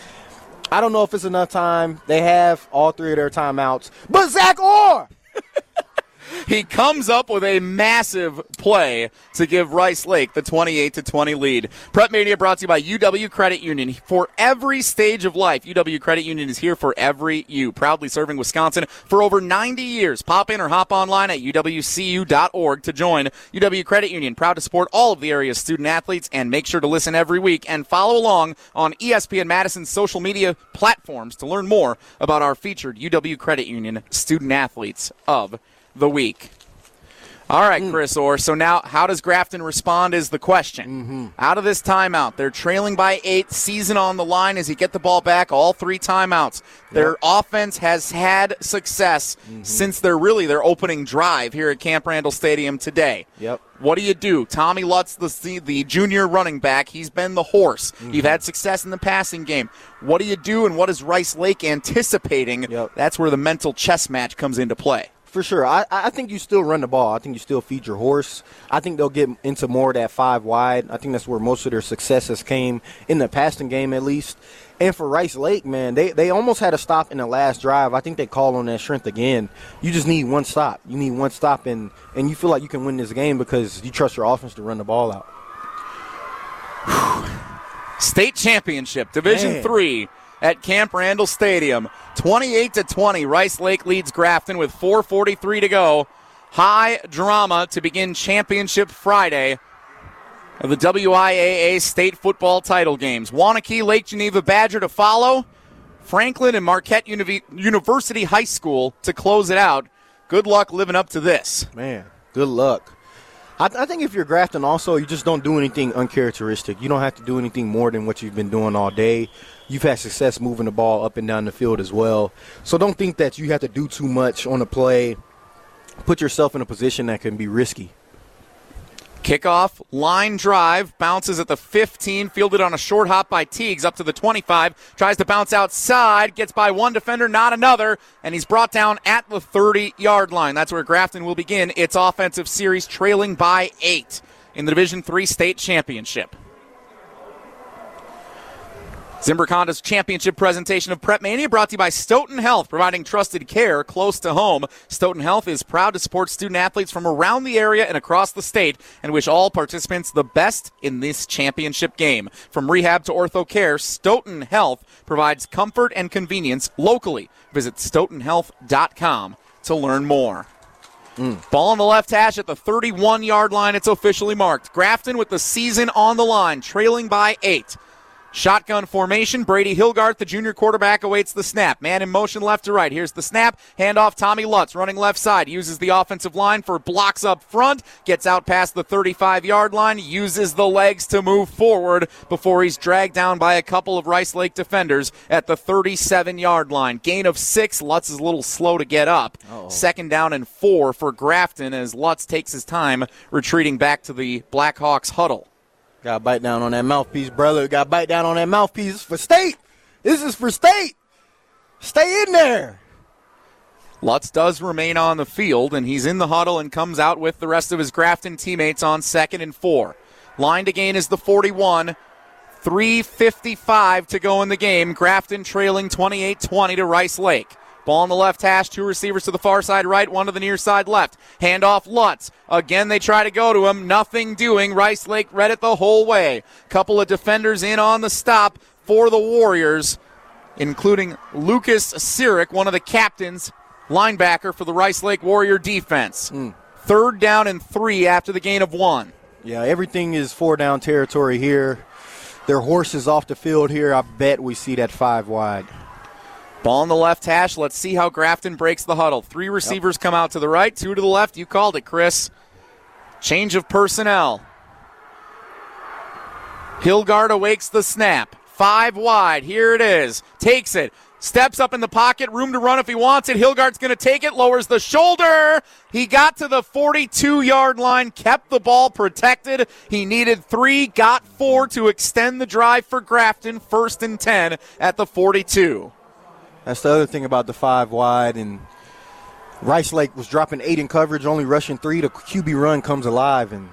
I don't know if it's enough time. They have all three of their timeouts, but Zach Orr. <laughs> He comes up with a massive play to give Rice Lake the 28 to 20 lead. Prep Mania brought to you by UW Credit Union. For every stage of life, UW Credit Union is here for every you. Proudly serving Wisconsin for over 90 years. Pop in or hop online at uwcu.org to join UW Credit Union. Proud to support all of the area's student athletes and make sure to listen every week and follow along on ESPN Madison's social media platforms to learn more about our featured UW Credit Union student athletes of the week. All right, hmm. Chris Orr. So now, how does Grafton respond? Is the question. Mm-hmm. Out of this timeout, they're trailing by eight. Season on the line as you get the ball back. All three timeouts. Their offense has had success mm-hmm. since their really their opening drive here at Camp Randall Stadium today. Yep. What do you do? Tommy Lutz, the the junior running back, he's been the horse. Mm-hmm. You've had success in the passing game. What do you do, and what is Rice Lake anticipating? Yep. That's where the mental chess match comes into play. For sure. I, I think you still run the ball. I think you still feed your horse. I think they'll get into more of that five wide. I think that's where most of their successes came in the passing game, at least. And for Rice Lake, man, they, they almost had a stop in the last drive. I think they call on that strength again. You just need one stop. You need one stop, and, and you feel like you can win this game because you trust your offense to run the ball out. State championship, Division Man. Three at Camp Randall Stadium. 28 to 20. Rice Lake leads Grafton with 4:43 to go. High drama to begin championship Friday of the WIAA state football title games. Waunakee, Lake Geneva Badger to follow. Franklin and Marquette Univ- University High School to close it out. Good luck living up to this. Man, good luck. I, I think if you're Grafton, also, you just don't do anything uncharacteristic. You don't have to do anything more than what you've been doing all day. You've had success moving the ball up and down the field as well. So don't think that you have to do too much on a play. Put yourself in a position that can be risky. Kickoff, line drive, bounces at the 15, fielded on a short hop by Teagues up to the 25, tries to bounce outside, gets by one defender, not another, and he's brought down at the 30 yard line. That's where Grafton will begin its offensive series, trailing by eight in the Division Three state championship. Zimbrick Honda's championship presentation of Prep Mania brought to you by Stoughton Health, providing trusted care close to home. Stoughton Health is proud to support student athletes from around the area and across the state and wish all participants the best in this championship game. From rehab to ortho care, Stoughton Health provides comfort and convenience locally. Visit stoughtonhealth.com to learn more. Ball on the left hash at the 31 yard line. It's officially marked. Grafton with the season on the line, trailing by eight. Shotgun formation. Brady Hilgart, the junior quarterback, awaits the snap. Man in motion left to right. Here's the snap. Handoff. Tommy Lutz running left side. Uses the offensive line for blocks up front. Gets out past the 35 yard line. Uses the legs to move forward before he's dragged down by a couple of Rice Lake defenders at the 37 yard line. Gain of six. Lutz is a little slow to get up. Second down and four for Grafton as Lutz takes his time retreating back to the Blackhawks huddle. Got bite down on that mouthpiece, brother. Got bite down on that mouthpiece. For state. This is for state. Stay in there. Lutz does remain on the field, and he's in the huddle and comes out with the rest of his Grafton teammates on second and four. Line to gain is the 41. 3.55 to go in the game. Grafton trailing 28 20 to Rice Lake. Ball on the left hash, two receivers to the far side right, one to the near side left. Handoff Lutz. Again, they try to go to him. Nothing doing. Rice Lake read it the whole way. Couple of defenders in on the stop for the Warriors, including Lucas Sirik, one of the captains, linebacker for the Rice Lake Warrior defense. Hmm. Third down and three after the gain of one. Yeah, everything is four down territory here. Their horses off the field here. I bet we see that five wide. Ball on the left hash. Let's see how Grafton breaks the huddle. Three receivers come out to the right, two to the left. You called it, Chris. Change of personnel. Hilgard awakes the snap. Five wide. Here it is. Takes it. Steps up in the pocket. Room to run if he wants it. Hilgard's going to take it. Lowers the shoulder. He got to the 42 yard line. Kept the ball protected. He needed three. Got four to extend the drive for Grafton. First and 10 at the 42. That's the other thing about the five wide. And Rice Lake was dropping eight in coverage, only rushing three. The QB run comes alive and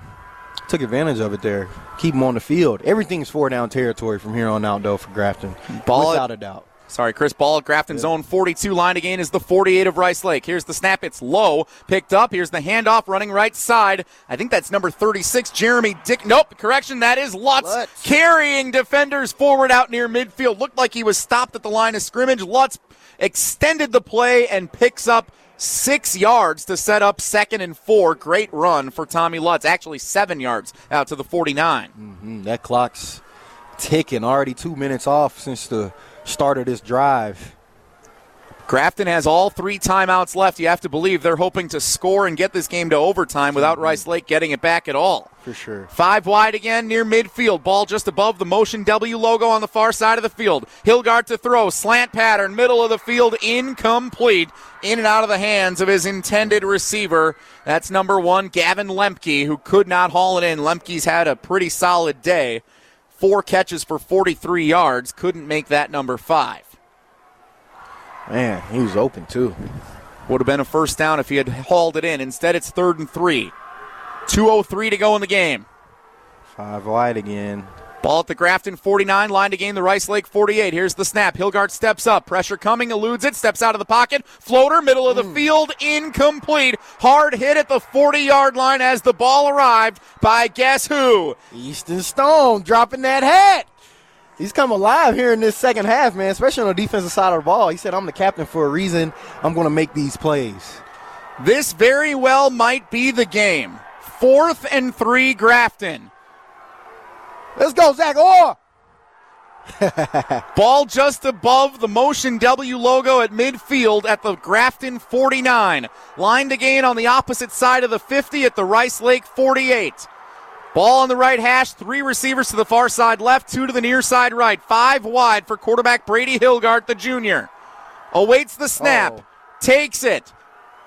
took advantage of it there. Keep him on the field. Everything's four down territory from here on out, though, for Grafton. Ball without a doubt. Sorry, Chris Ball at Grafton zone 42 line again is the 48 of Rice Lake. Here's the snap. It's low. Picked up. Here's the handoff running right side. I think that's number 36, Jeremy Dick. Nope, correction. That is Lutz, Lutz. carrying defenders forward out near midfield. Looked like he was stopped at the line of scrimmage. Lutz extended the play and picks up six yards to set up second and four. Great run for Tommy Lutz. Actually, seven yards out to the 49. Mm, that clock's ticking. Already two minutes off since the start of this drive. Grafton has all three timeouts left. You have to believe they're hoping to score and get this game to overtime without mm-hmm. Rice Lake getting it back at all. For sure. Five wide again near midfield. Ball just above the Motion W logo on the far side of the field. Hilgard to throw. Slant pattern. Middle of the field. Incomplete. In and out of the hands of his intended receiver. That's number one, Gavin Lemke, who could not haul it in. Lemke's had a pretty solid day. Four catches for 43 yards. Couldn't make that number five. Man, he was open too. Would have been a first down if he had hauled it in. Instead, it's third and three. 2.03 to go in the game. Five wide again. Ball at the Grafton 49, line to gain the Rice Lake 48. Here's the snap. Hilgard steps up. Pressure coming, eludes it, steps out of the pocket. Floater, middle of the hmm. field, incomplete. Hard hit at the 40 yard line as the ball arrived by guess who? Easton Stone dropping that hat. He's come alive here in this second half, man, especially on the defensive side of the ball. He said, I'm the captain for a reason. I'm going to make these plays. This very well might be the game. Fourth and three, Grafton. Let's go, Zach Orr. <laughs> Ball just above the Motion W logo at midfield at the Grafton 49. Line to gain on the opposite side of the 50 at the Rice Lake 48. Ball on the right hash, three receivers to the far side left, two to the near side right, five wide for quarterback Brady Hilgart, the junior. Awaits the snap, takes it.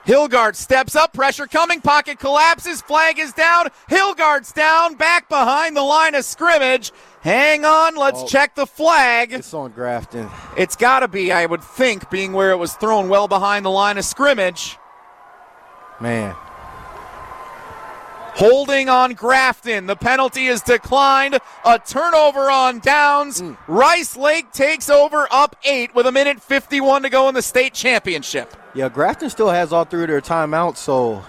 Hilgard steps up, pressure coming, pocket collapses, flag is down. Hilgard's down, back behind the line of scrimmage. Hang on, let's Oh. check the flag. It's on Grafton. It's got to be, I would think, being where it was thrown well behind the line of scrimmage. Man, Holding on Grafton. The penalty is declined. A turnover on downs. Mm. Rice Lake takes over up eight with a minute 51 to go in the state championship. Yeah, Grafton still has all three of their timeouts, so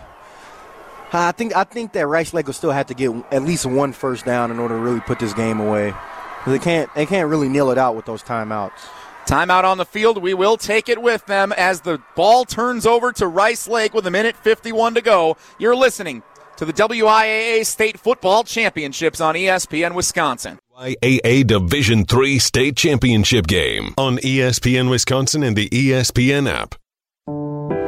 I think I think that Rice Lake will still have to get at least one first down in order to really put this game away. They can't they can't really kneel it out with those timeouts. Timeout on the field. We will take it with them as the ball turns over to Rice Lake with a minute 51 to go. You're listening to the WIAA State Football Championships on ESPN Wisconsin. IAA Division 3 State Championship game on ESPN Wisconsin and the ESPN app thank you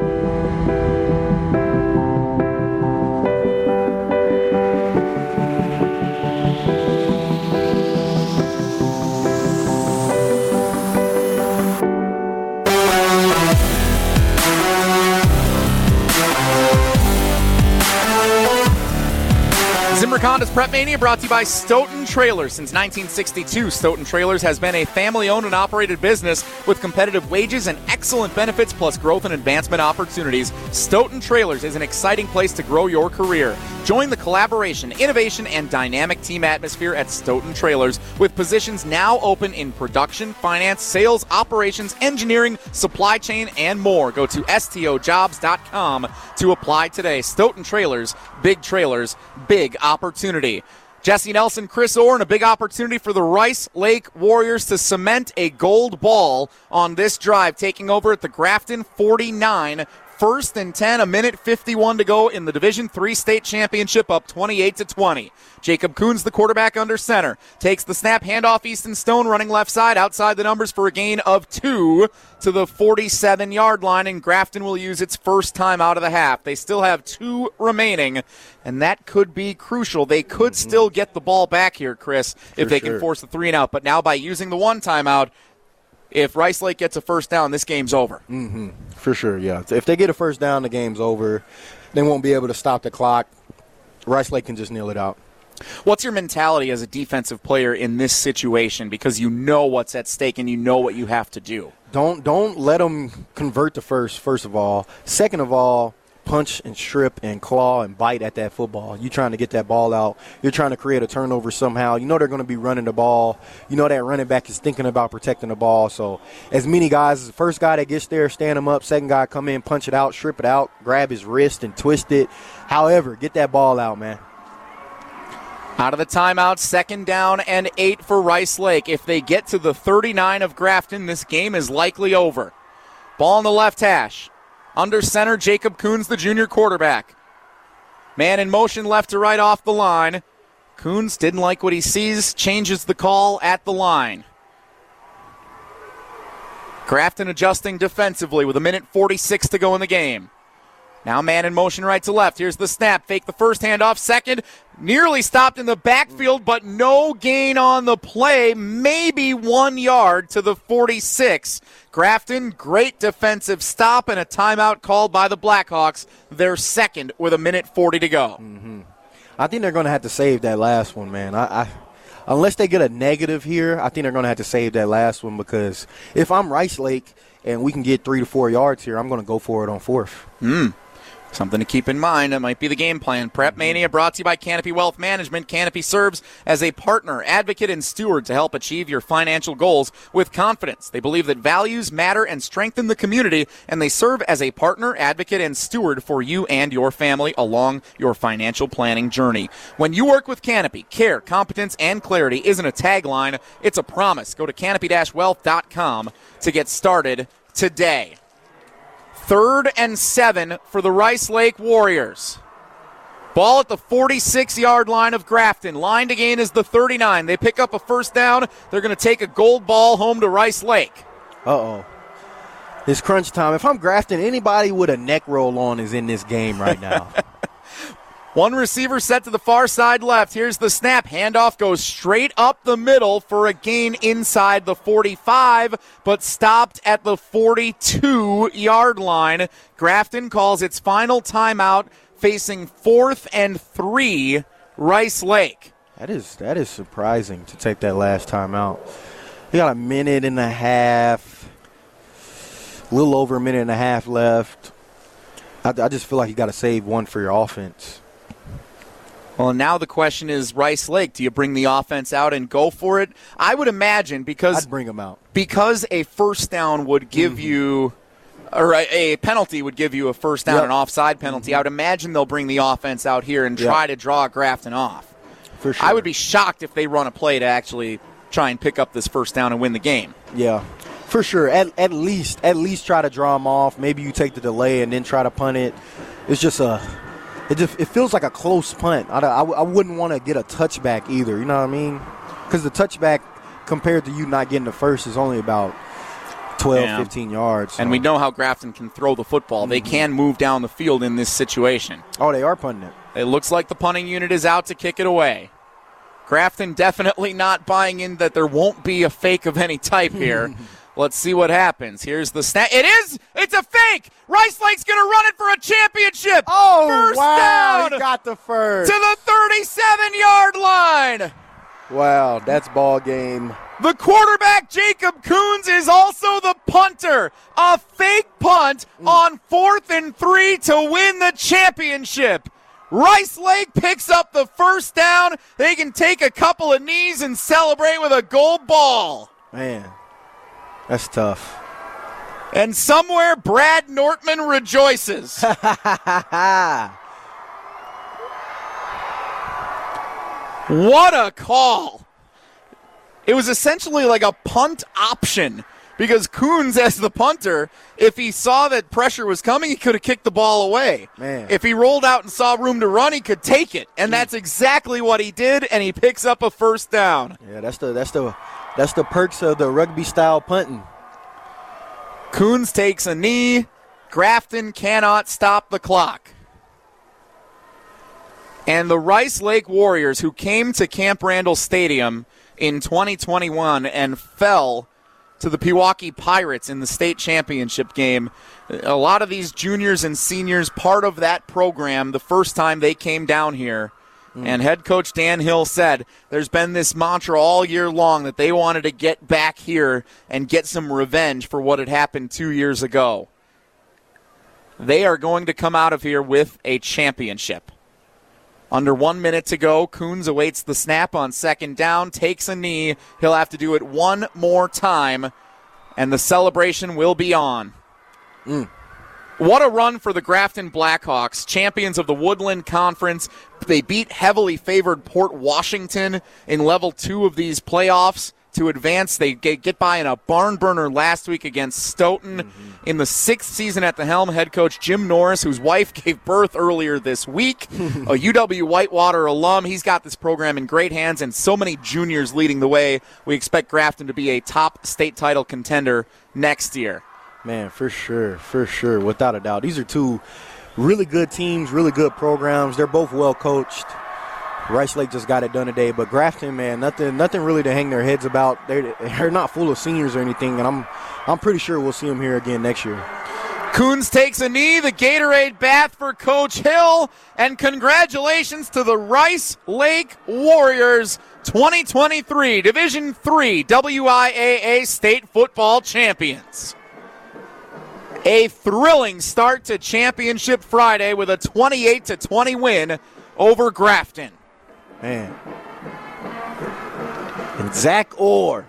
Honda's Prep Mania brought to you by Stoughton Trailers. Since 1962, Stoughton Trailers has been a family owned and operated business with competitive wages and excellent benefits plus growth and advancement opportunities. Stoughton Trailers is an exciting place to grow your career. Join the collaboration, innovation, and dynamic team atmosphere at Stoughton Trailers with positions now open in production, finance, sales, operations, engineering, supply chain, and more. Go to stojobs.com to apply today. Stoughton Trailers, big trailers, big opportunity. Jesse Nelson, Chris Orr, a big opportunity for the Rice Lake Warriors to cement a gold ball on this drive, taking over at the Grafton 49. First and 10, a minute 51 to go in the Division 3 state championship, up 28 to 20. Jacob Coons, the quarterback under center, takes the snap, handoff Easton Stone, running left side, outside the numbers for a gain of two to the 47 yard line, and Grafton will use its first time out of the half. They still have two remaining, and that could be crucial. They could mm-hmm. still get the ball back here, Chris, if they sure. can force the three and out. But now by using the one timeout, if Rice Lake gets a first down, this game's over. Mm-hmm. For sure, yeah. If they get a first down, the game's over. They won't be able to stop the clock. Rice Lake can just kneel it out. What's your mentality as a defensive player in this situation because you know what's at stake and you know what you have to do? Don't don't let them convert the first. First of all, second of all, punch and strip and claw and bite at that football. You're trying to get that ball out. You're trying to create a turnover somehow. You know they're going to be running the ball. You know that running back is thinking about protecting the ball. So as many guys, the first guy that gets there, stand him up. Second guy come in, punch it out, strip it out, grab his wrist and twist it. However, get that ball out, man. Out of the timeout, second down and eight for Rice Lake. If they get to the 39 of Grafton, this game is likely over. Ball in the left hash. Under center, Jacob Coons, the junior quarterback. Man in motion left to right off the line. Coons didn't like what he sees, changes the call at the line. Grafton adjusting defensively with a minute 46 to go in the game. Now man in motion right to left. Here's the snap. Fake the first handoff. Second, nearly stopped in the backfield, but no gain on the play. Maybe one yard to the 46. Grafton, great defensive stop and a timeout called by the Blackhawks. They're second with a minute 40 to go. Mm-hmm. I think they're going to have to save that last one, man. I, I unless they get a negative here, I think they're going to have to save that last one because if I'm Rice Lake and we can get three to four yards here, I'm going to go for it on fourth. Hmm. Something to keep in mind. That might be the game plan. Prep Mania brought to you by Canopy Wealth Management. Canopy serves as a partner, advocate, and steward to help achieve your financial goals with confidence. They believe that values matter and strengthen the community, and they serve as a partner, advocate, and steward for you and your family along your financial planning journey. When you work with Canopy, care, competence, and clarity isn't a tagline, it's a promise. Go to canopy-wealth.com to get started today. Third and seven for the Rice Lake Warriors. Ball at the 46 yard line of Grafton. Line to gain is the 39. They pick up a first down. They're going to take a gold ball home to Rice Lake. Uh oh. It's crunch time. If I'm Grafton, anybody with a neck roll on is in this game right now. <laughs> One receiver set to the far side left. Here's the snap. Handoff goes straight up the middle for a gain inside the 45, but stopped at the 42 yard line. Grafton calls its final timeout, facing fourth and three, Rice Lake. That is that is surprising to take that last time out. You got a minute and a half, a little over a minute and a half left. I, I just feel like you got to save one for your offense. Well, now the question is Rice Lake. Do you bring the offense out and go for it? I would imagine because I'd bring them out because a first down would give mm-hmm. you. Or a, a, penalty would give you a first down, Yep. an offside penalty. I would imagine they'll bring the offense out here and Yep. try to draw Grafton off. For sure. I would be shocked if they run a play to actually try and pick up this first down and win the game. Yeah. For sure, at, at least at least try to draw them off. Maybe you take the delay and then try to punt it. It's just a it just it feels like a close punt. I, I, I wouldn't want to get a touchback either. You know what I mean? Because the touchback compared to you not getting the first is only about 12, Yeah. 15 yards. And we know how Grafton can throw the football. They mm-hmm. can move down the field in this situation. oh, they are punting it. It looks like the punting unit is out to kick it away. Grafton definitely not buying in that there won't be a fake of any type here. <laughs> Let's see what happens. Here's the snap. It is. It's a fake. Rice Lake's going to run it for a championship. Oh, first wow, down he got the first. to the 37 yard line. Wow, that's ball game. The quarterback, Jacob Coons, is also the punter. A fake punt mm. on fourth and three to win the championship. Rice Lake picks up the first down. They can take a couple of knees and celebrate with a gold ball. Man, that's tough. And somewhere Brad Nortman rejoices. <laughs> What a call! It was essentially like a punt option because Coons, as the punter, if he saw that pressure was coming, he could have kicked the ball away. Man. If he rolled out and saw room to run, he could take it. And that's exactly what he did, and he picks up a first down. Yeah, that's the that's the that's the perks of the rugby style punting. Coons takes a knee. Grafton cannot stop the clock. And the Rice Lake Warriors, who came to Camp Randall Stadium in 2021 and fell to the Pewaukee Pirates in the state championship game, a lot of these juniors and seniors part of that program the first time they came down here. And head coach Dan Hill said there's been this mantra all year long that they wanted to get back here and get some revenge for what had happened two years ago. They are going to come out of here with a championship. Under one minute to go, Coons awaits the snap on second down, takes a knee. He'll have to do it one more time, and the celebration will be on. Mm. What a run for the Grafton Blackhawks, champions of the Woodland Conference. They beat heavily favored Port Washington in level two of these playoffs to advance. They get by in a barn burner last week against Stoughton. Mm-hmm. In the sixth season at the helm, head coach Jim Norris, whose wife gave birth earlier this week, <laughs> a UW Whitewater alum. He's got this program in great hands and so many juniors leading the way. We expect Grafton to be a top state title contender next year. Man, for sure, for sure, without a doubt. These are two really good teams, really good programs. They're both well coached. Rice Lake just got it done today, but Grafton, man, nothing, nothing really to hang their heads about. They're, they're not full of seniors or anything, and I'm, I'm pretty sure we'll see them here again next year. Coons takes a knee, the Gatorade bath for Coach Hill, and congratulations to the Rice Lake Warriors 2023 Division 3 WIAA State Football Champions. A thrilling start to Championship Friday with a 28 to 20 win over Grafton. Man. And Zach Orr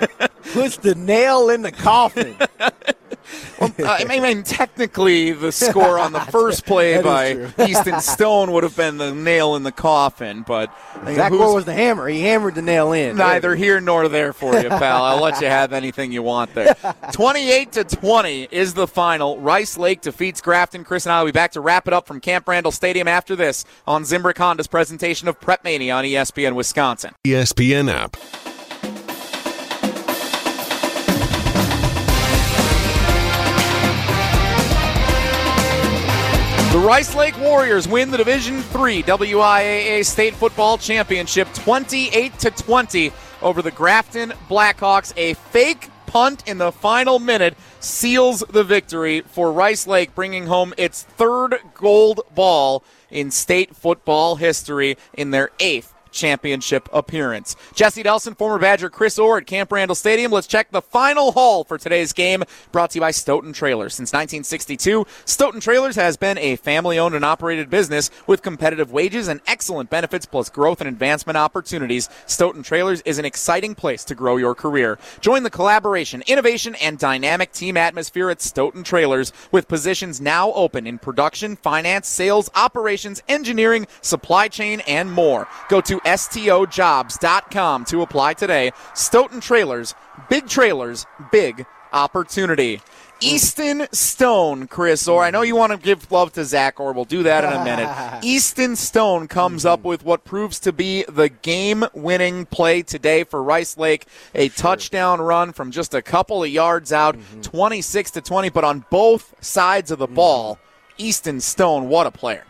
<laughs> puts the nail in the coffin. <laughs> Uh, I mean, technically, the score on the <laughs> first play by. <laughs> Easton Stone would have been the nail in the coffin, but Zach who's- Orr was the hammer. He hammered the nail in. Neither here nor there for you, pal. I'll let you have anything you want there. <laughs> 28 to 20 is the final. Rice Lake defeats Grafton. Chris and I will be back to wrap it up from Camp Randall Stadium after this on Zimbrick Honda's presentation of Prep Mania on ESPN Wisconsin. ESPN app. The Rice Lake Warriors win the Division 3 WIAA State Football Championship 28 to 20 over the Grafton Blackhawks. A fake punt in the final minute seals the victory for Rice Lake, bringing home its third gold ball in state football history in their eighth championship appearance. Jesse Nelson, former Badger Chris Orr at Camp Randall Stadium. Let's check the final haul for today's game, brought to you by Stoughton Trailers. Since 1962, Stoughton Trailers has been a family owned and operated business with competitive wages and excellent benefits plus growth and advancement opportunities. Stoughton Trailers is an exciting place to grow your career. Join the collaboration, innovation, and dynamic team atmosphere at Stoughton Trailers with positions now open in production, finance, sales, operations, engineering, supply chain, and more. Go to stojobs.com to apply today. Stoughton Trailers, big trailers, big opportunity. Easton Stone, Chris, Orr I know you want to give love to Zach, or we'll do that in a minute. <laughs> Easton Stone comes up with what proves to be the game winning play today for Rice Lake. A touchdown run from just a couple of yards out, mm-hmm. 26 to 20, but on both sides of the mm-hmm. ball. Easton Stone, what a player.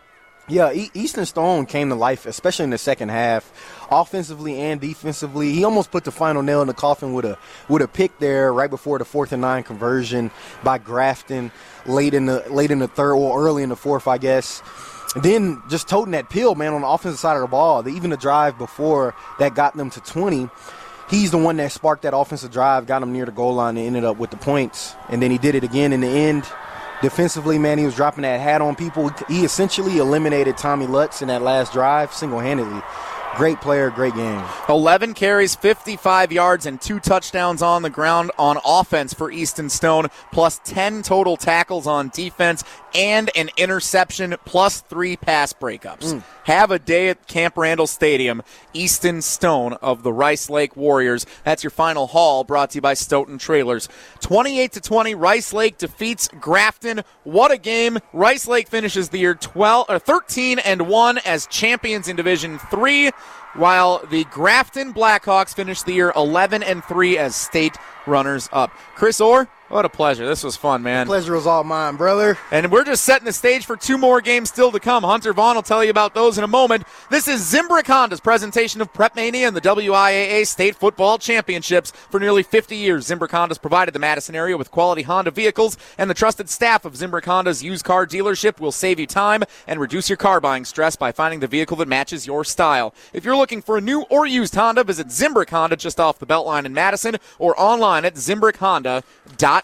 Yeah, Easton Stone came to life, especially in the second half, offensively and defensively. He almost put the final nail in the coffin with a with a pick there right before the fourth and nine conversion by Grafton late in the late in the third or early in the fourth, I guess. Then just toting that pill, man, on the offensive side of the ball. Even the drive before that got them to 20, he's the one that sparked that offensive drive, got him near the goal line, and ended up with the points. And then he did it again in the end. Defensively, man, he was dropping that hat on people. He essentially eliminated Tommy Lutz in that last drive single handedly. Great player, great game. 11 carries, 55 yards, and two touchdowns on the ground on offense for Easton Stone, plus 10 total tackles on defense, and an interception, plus three pass breakups. Mm. Have a day at Camp Randall Stadium. Easton Stone of the Rice Lake Warriors. That's your final haul brought to you by Stoughton Trailers. 28 to 20, Rice Lake defeats Grafton. What a game. Rice Lake finishes the year 12 or uh, 13 and 1 as champions in Division 3 while the Grafton Blackhawks finish the year 11 and 3 as state runners up. Chris Orr, what a pleasure. This was fun, man. Pleasure was all mine, brother. And we're just setting the stage for two more games still to come. Hunter Vaughn will tell you about those in a moment. This is Zimbrick Honda's presentation of Prep Mania and the WIAA State Football Championships. For nearly 50 years, Zimbrick Honda's provided the Madison area with quality Honda vehicles, and the trusted staff of Zimbrick Honda's used car dealership will save you time and reduce your car buying stress by finding the vehicle that matches your style. If you're looking for a new or used Honda, visit Zimbrick Honda just off the Beltline in Madison or online at ZimbrickHonda.com.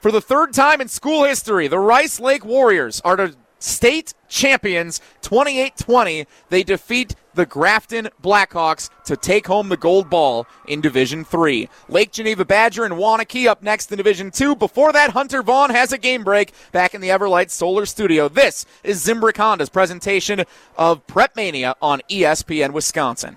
For the third time in school history, the Rice Lake Warriors are the state champions 28 20. They defeat the Grafton Blackhawks to take home the gold ball in Division 3. Lake Geneva Badger and Waunakee up next in Division 2. Before that, Hunter Vaughn has a game break back in the Everlight Solar Studio. This is Zimbrick Honda's presentation of Prep Mania on ESPN Wisconsin.